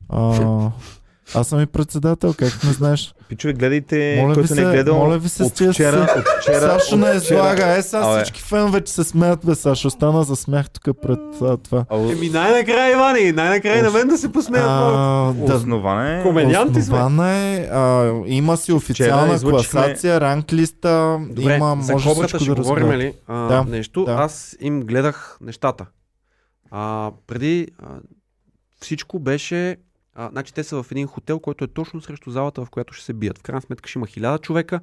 А, аз съм и председател, как не знаеш. Пичове, гледайте, Моля ви който не е се, гледал. моля ви се с от вчера, си- от вчера, Сашо от не излага. Е, сега Абе. всички фенове, че се смеят, бе, Сашо. Стана за смях тук пред а, това. Еми най-накрая, Ивани, най-накрая на мен да се посмеят. А, да, Основане е... Комедианти сме. Основана е, а, има си официална излъчихме- класация, ранглиста, Добре, има, за може кобрата всичко ще да говорим ли а, Да, нещо. да. Аз им гледах нещата. А, преди а, всичко беше... А, значи те са в един хотел, който е точно срещу залата, в която ще се бият. В крайна сметка ще има хиляда човека.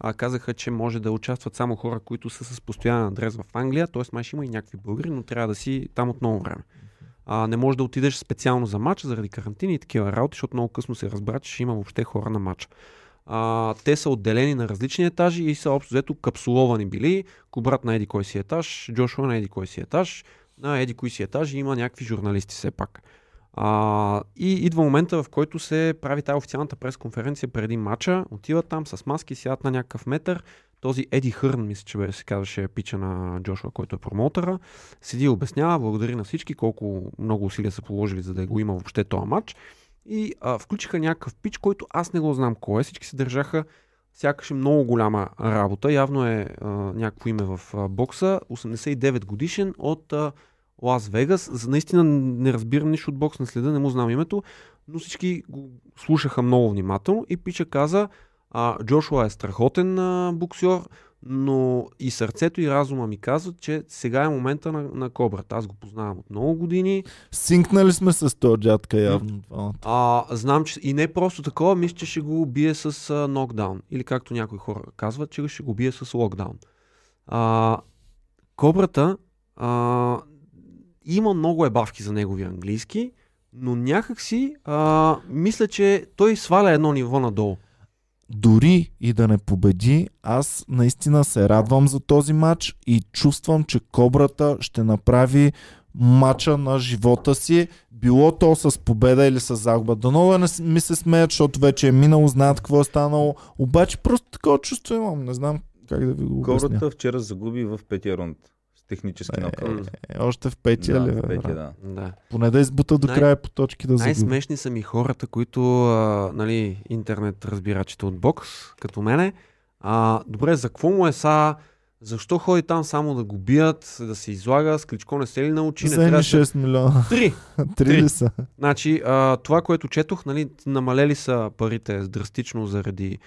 А, казаха, че може да участват само хора, които са с постоянен адрес в Англия. Т.е. май ще има и някакви българи, но трябва да си там от много време. А, не можеш да отидеш специално за матч заради карантини и такива работи, защото много късно се разбра, че ще има въобще хора на матч. А, те са отделени на различни етажи и са общо взето капсуловани били. Кобрат на еди кой си етаж, Джошуа на еди кой си етаж, на еди кой си и има някакви журналисти все пак. А, и идва момента, в който се прави тази официалната пресконференция преди матча. Отиват там с маски, сядат на някакъв метър. Този Еди Хърн, мисля, че бе, се казваше пича на Джошуа, който е промоутъра. Седи и обяснява, благодари на всички, колко много усилия са положили, за да го има въобще този матч. И а, включиха някакъв пич, който аз не го знам кой е. Всички се държаха сякаш е много голяма работа. Явно е а, някакво име в а, бокса. 89 годишен от а, Лас Вегас. Наистина не разбирам нищо от бокс, не следа, не му знам името, но всички го слушаха много внимателно и Пича каза, А, Джошуа е страхотен а, боксер, но и сърцето и разума ми казват, че сега е момента на, на кобрата. Аз го познавам от много години. Синкнали сме с този дядка явно. А, знам, че и не просто такова, мисля, че ще го бие с а, нокдаун. Или както някои хора казват, че ще го бие с локдаун. А, кобрата а, има много ебавки за неговия английски, но някакси а, мисля, че той сваля едно ниво надолу. Дори и да не победи, аз наистина се радвам за този матч и чувствам, че Кобрата ще направи матча на живота си, било то с победа или с загуба. Дано да не ми се смеят, защото вече е минало, знаят какво е станало. Обаче просто такова чувство имам. Не знам как да ви го обясня. Гората вчера загуби в петия рунд. Технически нокаут. Е, още в петия Да, ли? в петия, да. Да. Поне да избута до Най- края по точки да загуби. Най-смешни са ми хората, които, а, нали, интернет разбирачите от бокс, като мене. А, добре, за какво му е са? Защо ходи там само да го бият, да се излага? С Кличко не се ли научи? Не трябва да се- 6 милиона. Три. Три Три. ли са? Значи, а, това, което четох, нали, намалели са парите драстично заради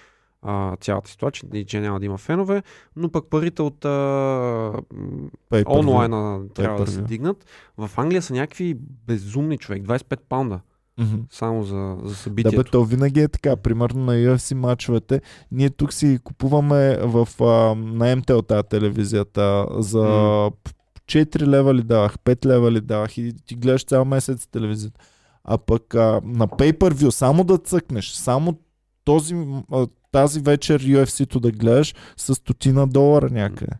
а, цялата ситуация, и че няма да има фенове, но пък парите от а, Pay-per-view. онлайна трябва да се дигнат. В Англия са някакви безумни човек, 25 паунда Мгм. само за, за Да, събитието. бе, то винаги е така. Примерно на UFC мачовете, ние тук си купуваме в, а, на МТЛ тази телевизията за М. 4 лева ли давах, 5 лева ли давах и ти гледаш цял месец телевизията. А пък а, на pay-per-view само да цъкнеш, само този, тази вечер UFC-то да гледаш с стотина долара някъде.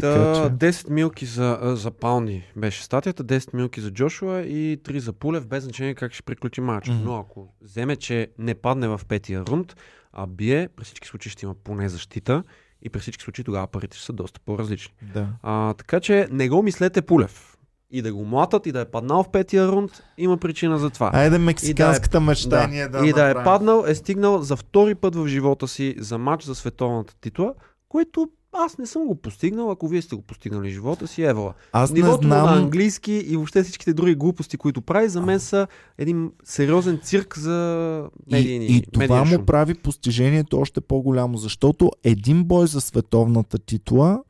Така Та, че... 10 милки за, за паунди беше статията, 10 милки за Джошуа и 3 за Пулев, без значение как ще приключи матч. Мгм. Но ако вземе, че не падне в петия рунд, а бие, при всички случаи ще има поне защита и при всички случаи тогава парите ще са доста по-различни. Да. А, така че не го мислете Пулев. И да го млатат, и да е паднал в петия рунд, има причина за това. Айде мексиканската мечта Да. ние да и да е паднал, е стигнал за втори път в живота си за матч за световната титла, което аз не съм го постигнал, ако вие сте го постигнали живота си, евала. Аз не Нивото на знам... английски и въобще всичките други глупости, които прави, за мен са един сериозен цирк за медийни И, и това му шум. прави постижението още по-голямо, защото един бой за световната титла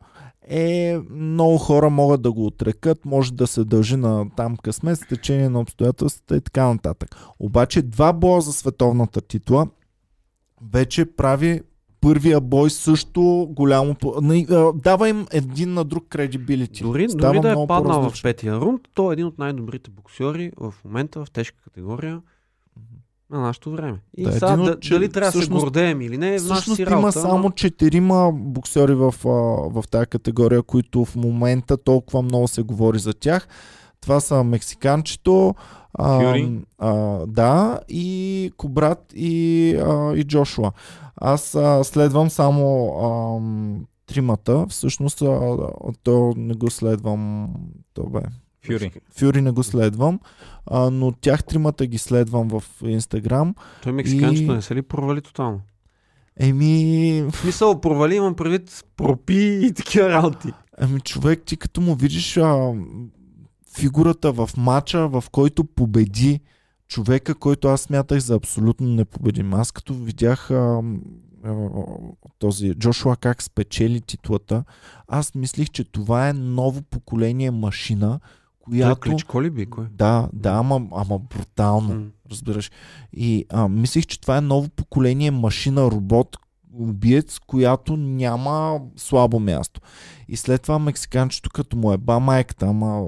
е много хора могат да го отрекат, може да се дължи на там късмет, с течение на обстоятелствата и така нататък. Обаче два боя за световната титла вече прави първия бой също голямо... Дава им един на друг кредибилити. Дори, Става дори да е паднал в петия рунд, той е един от най-добрите боксери в момента в тежка категория на нашето време. И Да, сега, да, че- дали трябва да се гордеем или не, е Всъщност си има работа. само ама- четирима боксери в, в тази категория, които в момента толкова много се говори за тях. Това са мексиканчето, а, а, да, и Кобрат и, а, и Джошуа. Аз а, следвам само а, тримата. Всъщност а, то не го следвам. То бе. Фюри. Фюри не го следвам, а, но тях тримата ги следвам в Инстаграм. Той мексиканчето И- не се ли провали тотално? Еми, В смисъл, провали имам предвид пропи и такива работи. Ами човек, ти като му видиш а, фигурата в матча, в който победи човека, който аз смятах за абсолютно непобедим. Аз като видях а, а, този Джошуа как спечели титлата, аз мислих, че това е ново поколение машина, Той която... Кличко ли би? Кой? Да, да, ама, ама брутално М. разбираш. И а, мислих, че това е ново поколение машина, робот, убиец, която няма слабо място. И след това мексиканчето, като му е ба майката, ама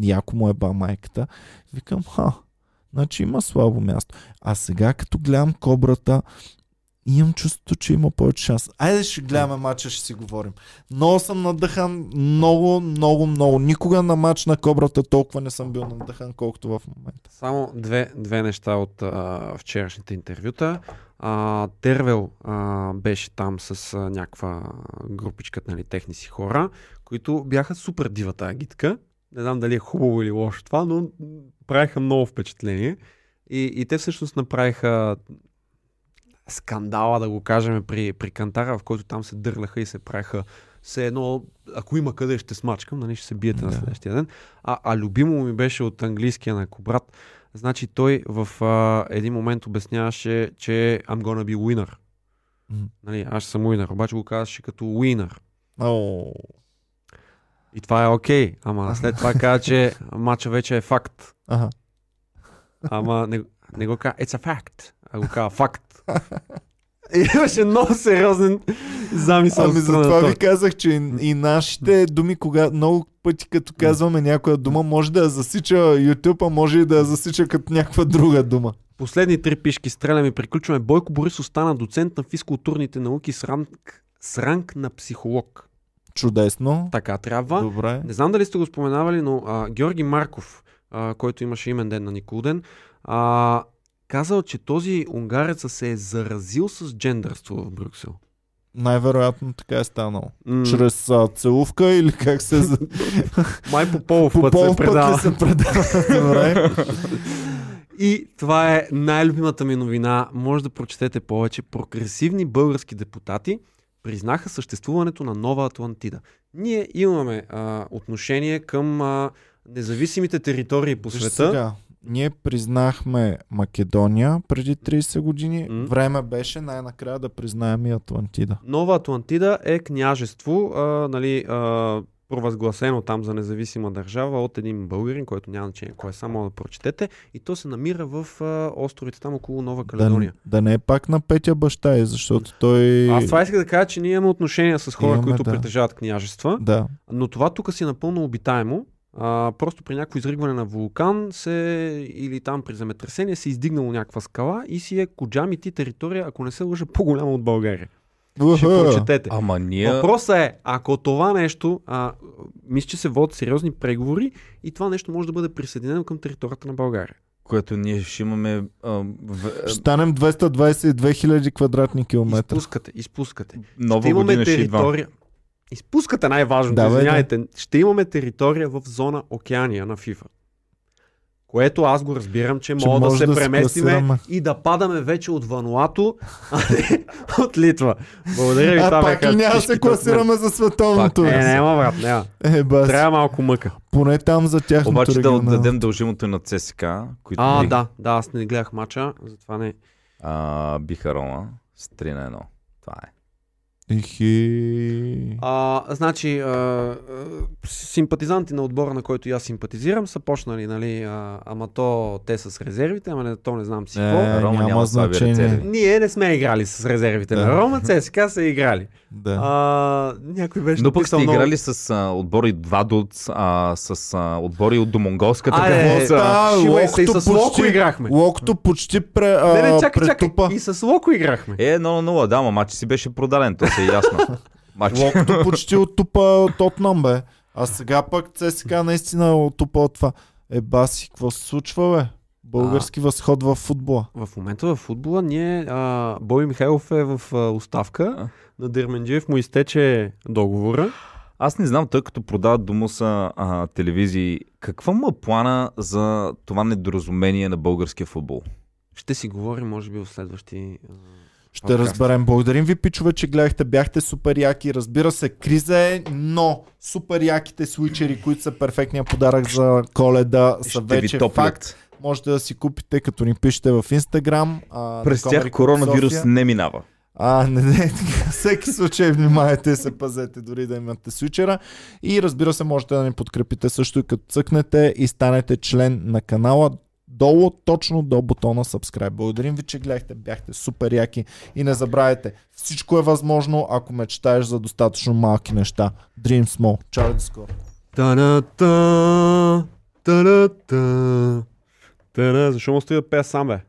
яко му е ба майката, викам, ха, значи има слабо място. А сега, като гледам кобрата, имам чувството, че има повече шанс. Айде ще гледаме матча, ще си говорим. Много съм надъхан, много, много, много. Никога на матч на кобрата толкова не съм бил надъхан, колкото в момента. Само две, две неща от а, вчерашните интервюта. А, Тервел а, беше там с а, някаква групичка, нали, техни си хора, които бяха супер дива тази агитка. Не знам дали е хубаво или лошо това, но правиха много впечатление. И, и те всъщност направиха скандала, да го кажем, при, при Кантара, в който там се дърлаха и се правиха все едно, ако има къде ще смачкам, нали, ще се биете на Да. следващия ден. А, а любимо ми беше от английския на Кобрат. Значи той в а, един момент обясняваше, че I'm gonna be winner. Мгм. Нали, аз съм уинър, обаче го казваше като уинър. О, И това е окей, ама след това каза, че матча вече е факт. Аха. Ама не, не го казва, it's a fact, а го казва факт. Имаше много сериозен замисъл. Ами затова ви казах, че и, и нашите думи, кога много пъти като казваме някоя дума, може да я засича YouTube, а може и да я засича като някаква друга дума. Последни три пишки стреляме и приключваме. Бойко Борисов стана доцент на физкултурните науки с ранг, с ранг на психолог. Чудесно. Така трябва. Добре. Не знам дали сте го споменавали, но а, Георги Марков, а, който имаше имен ден на Никулден, а, казал, че този унгарец се е заразил с джендърство в Брюксел. Най-вероятно така е станало. М, Чрез а, целувка или как се... Май по полов По път полов се път предава. се предава? И това е най-любимата ми новина. Може да прочетете повече. Прогресивни български депутати признаха съществуването на нова Атлантида. Ние имаме а, отношение към а, независимите територии по Виж света. Сега, ние признахме Македония преди 30 години. М. Време беше най-накрая да признаем и Атлантида. Нова Атлантида е княжество, а, нали, а, провъзгласено там за независима държава от един българин, който няма значение кой е, само да прочетете. И то се намира в а, островите там около Нова Да, Каледония. да не е пак на Петя баща й, защото той... Аз това исках да кажа, че ние имаме отношения с хора, Имаме, които да. притежават княжества, Да. но това тук си е напълно обитаемо. А, просто при някакво изригване на вулкан се, или там при земетресение се е издигнало някаква скала и си е Коджамити територия, ако не се лъжа, по-голяма от България. Ще прочетете. Ама ние... Въпросът е, ако това нещо, а, мисля, че се водят сериозни преговори и това нещо може да бъде присъединено към територията на България. което ние ще имаме... А, в, Ще станем 222 000 квадратни километра. Изпускате, изпускате. нова ще имаме година ще идва. Изпускате най-важното, Да, бе, да. извиняйте. Ще имаме територия в зона океания на FIFA. Което аз го разбирам, че, Че мога да се да преместиме и да падаме вече от Вануато, а не от Литва. Благодаря ви, А това пак ли няма се класираме за световното? Пак Е, няма, брат, няма. Е, бас. Трябва малко мъка. Поне там за тяхното Обаче да отдадем дължимото на ЦСК, които А, би- да, да, аз не гледах мача, затова не. а, биха Рома с 3 на 1. Това е. Ихи. А, значи, а, симпатизанти на отбора, на който и аз симпатизирам, са почнали, нали, а, ама то те с резервите, ама не, то не знам си какво. Е, Рома няма няма значение. Ние не сме играли с резервите Да. на Рома, ЦСКА са играли. Да. А, някой беше Но пък сте много- играли с а, отбори от Вадоц, а, с а, отбори от Домонголската Айде, граница. Да, шивай се, и с Локо почти- играхме. Локото почти пре, а, Не, не, чакай, чакай. И с Локо играхме. Е, 0-0, да, ма матч си беше продаден, то си е ясно. Матч. Локото почти оттупа Тотнам, бе. А сега пък ЦСКА наистина е оттупа от това. Е, баси, какво се случва, бе? Български възход в футбола. В момента в футбола ние, а, Бой Михайлов е в а, оставка, А. на Дерменджиев му изтече договора. Аз не знам, тъй като продават до Муса а, телевизии, какво му е плана за това недоразумение на българския футбол? Ще си говорим, може би, в следващи... а, Ще подкаст. разберем. Благодарим ви, пичове, че гледахте. Бяхте супер яки. Разбира се, криза е, но супер яките свичери, които са перфектния подарък за коледа, са Ще ви вече топлят. факт. Можете да си купите, като ни пишете в Инстаграм. През тях коронавирус София. не минава. А, не, не, всеки случай внимайте и се пазете, дори да имате свичера. И разбира се, можете да ни подкрепите също и като цъкнете и станете член на канала долу, точно до бутона subscribe. Благодарим ви, че гледахте, бяхте супер яки и не забравяйте, всичко е възможно, ако мечтаеш за достатъчно малки неща. Dream small. Чао и до скоро. Та-на-та, та-на-та, та-на. Защо му стои да пея сам, бе?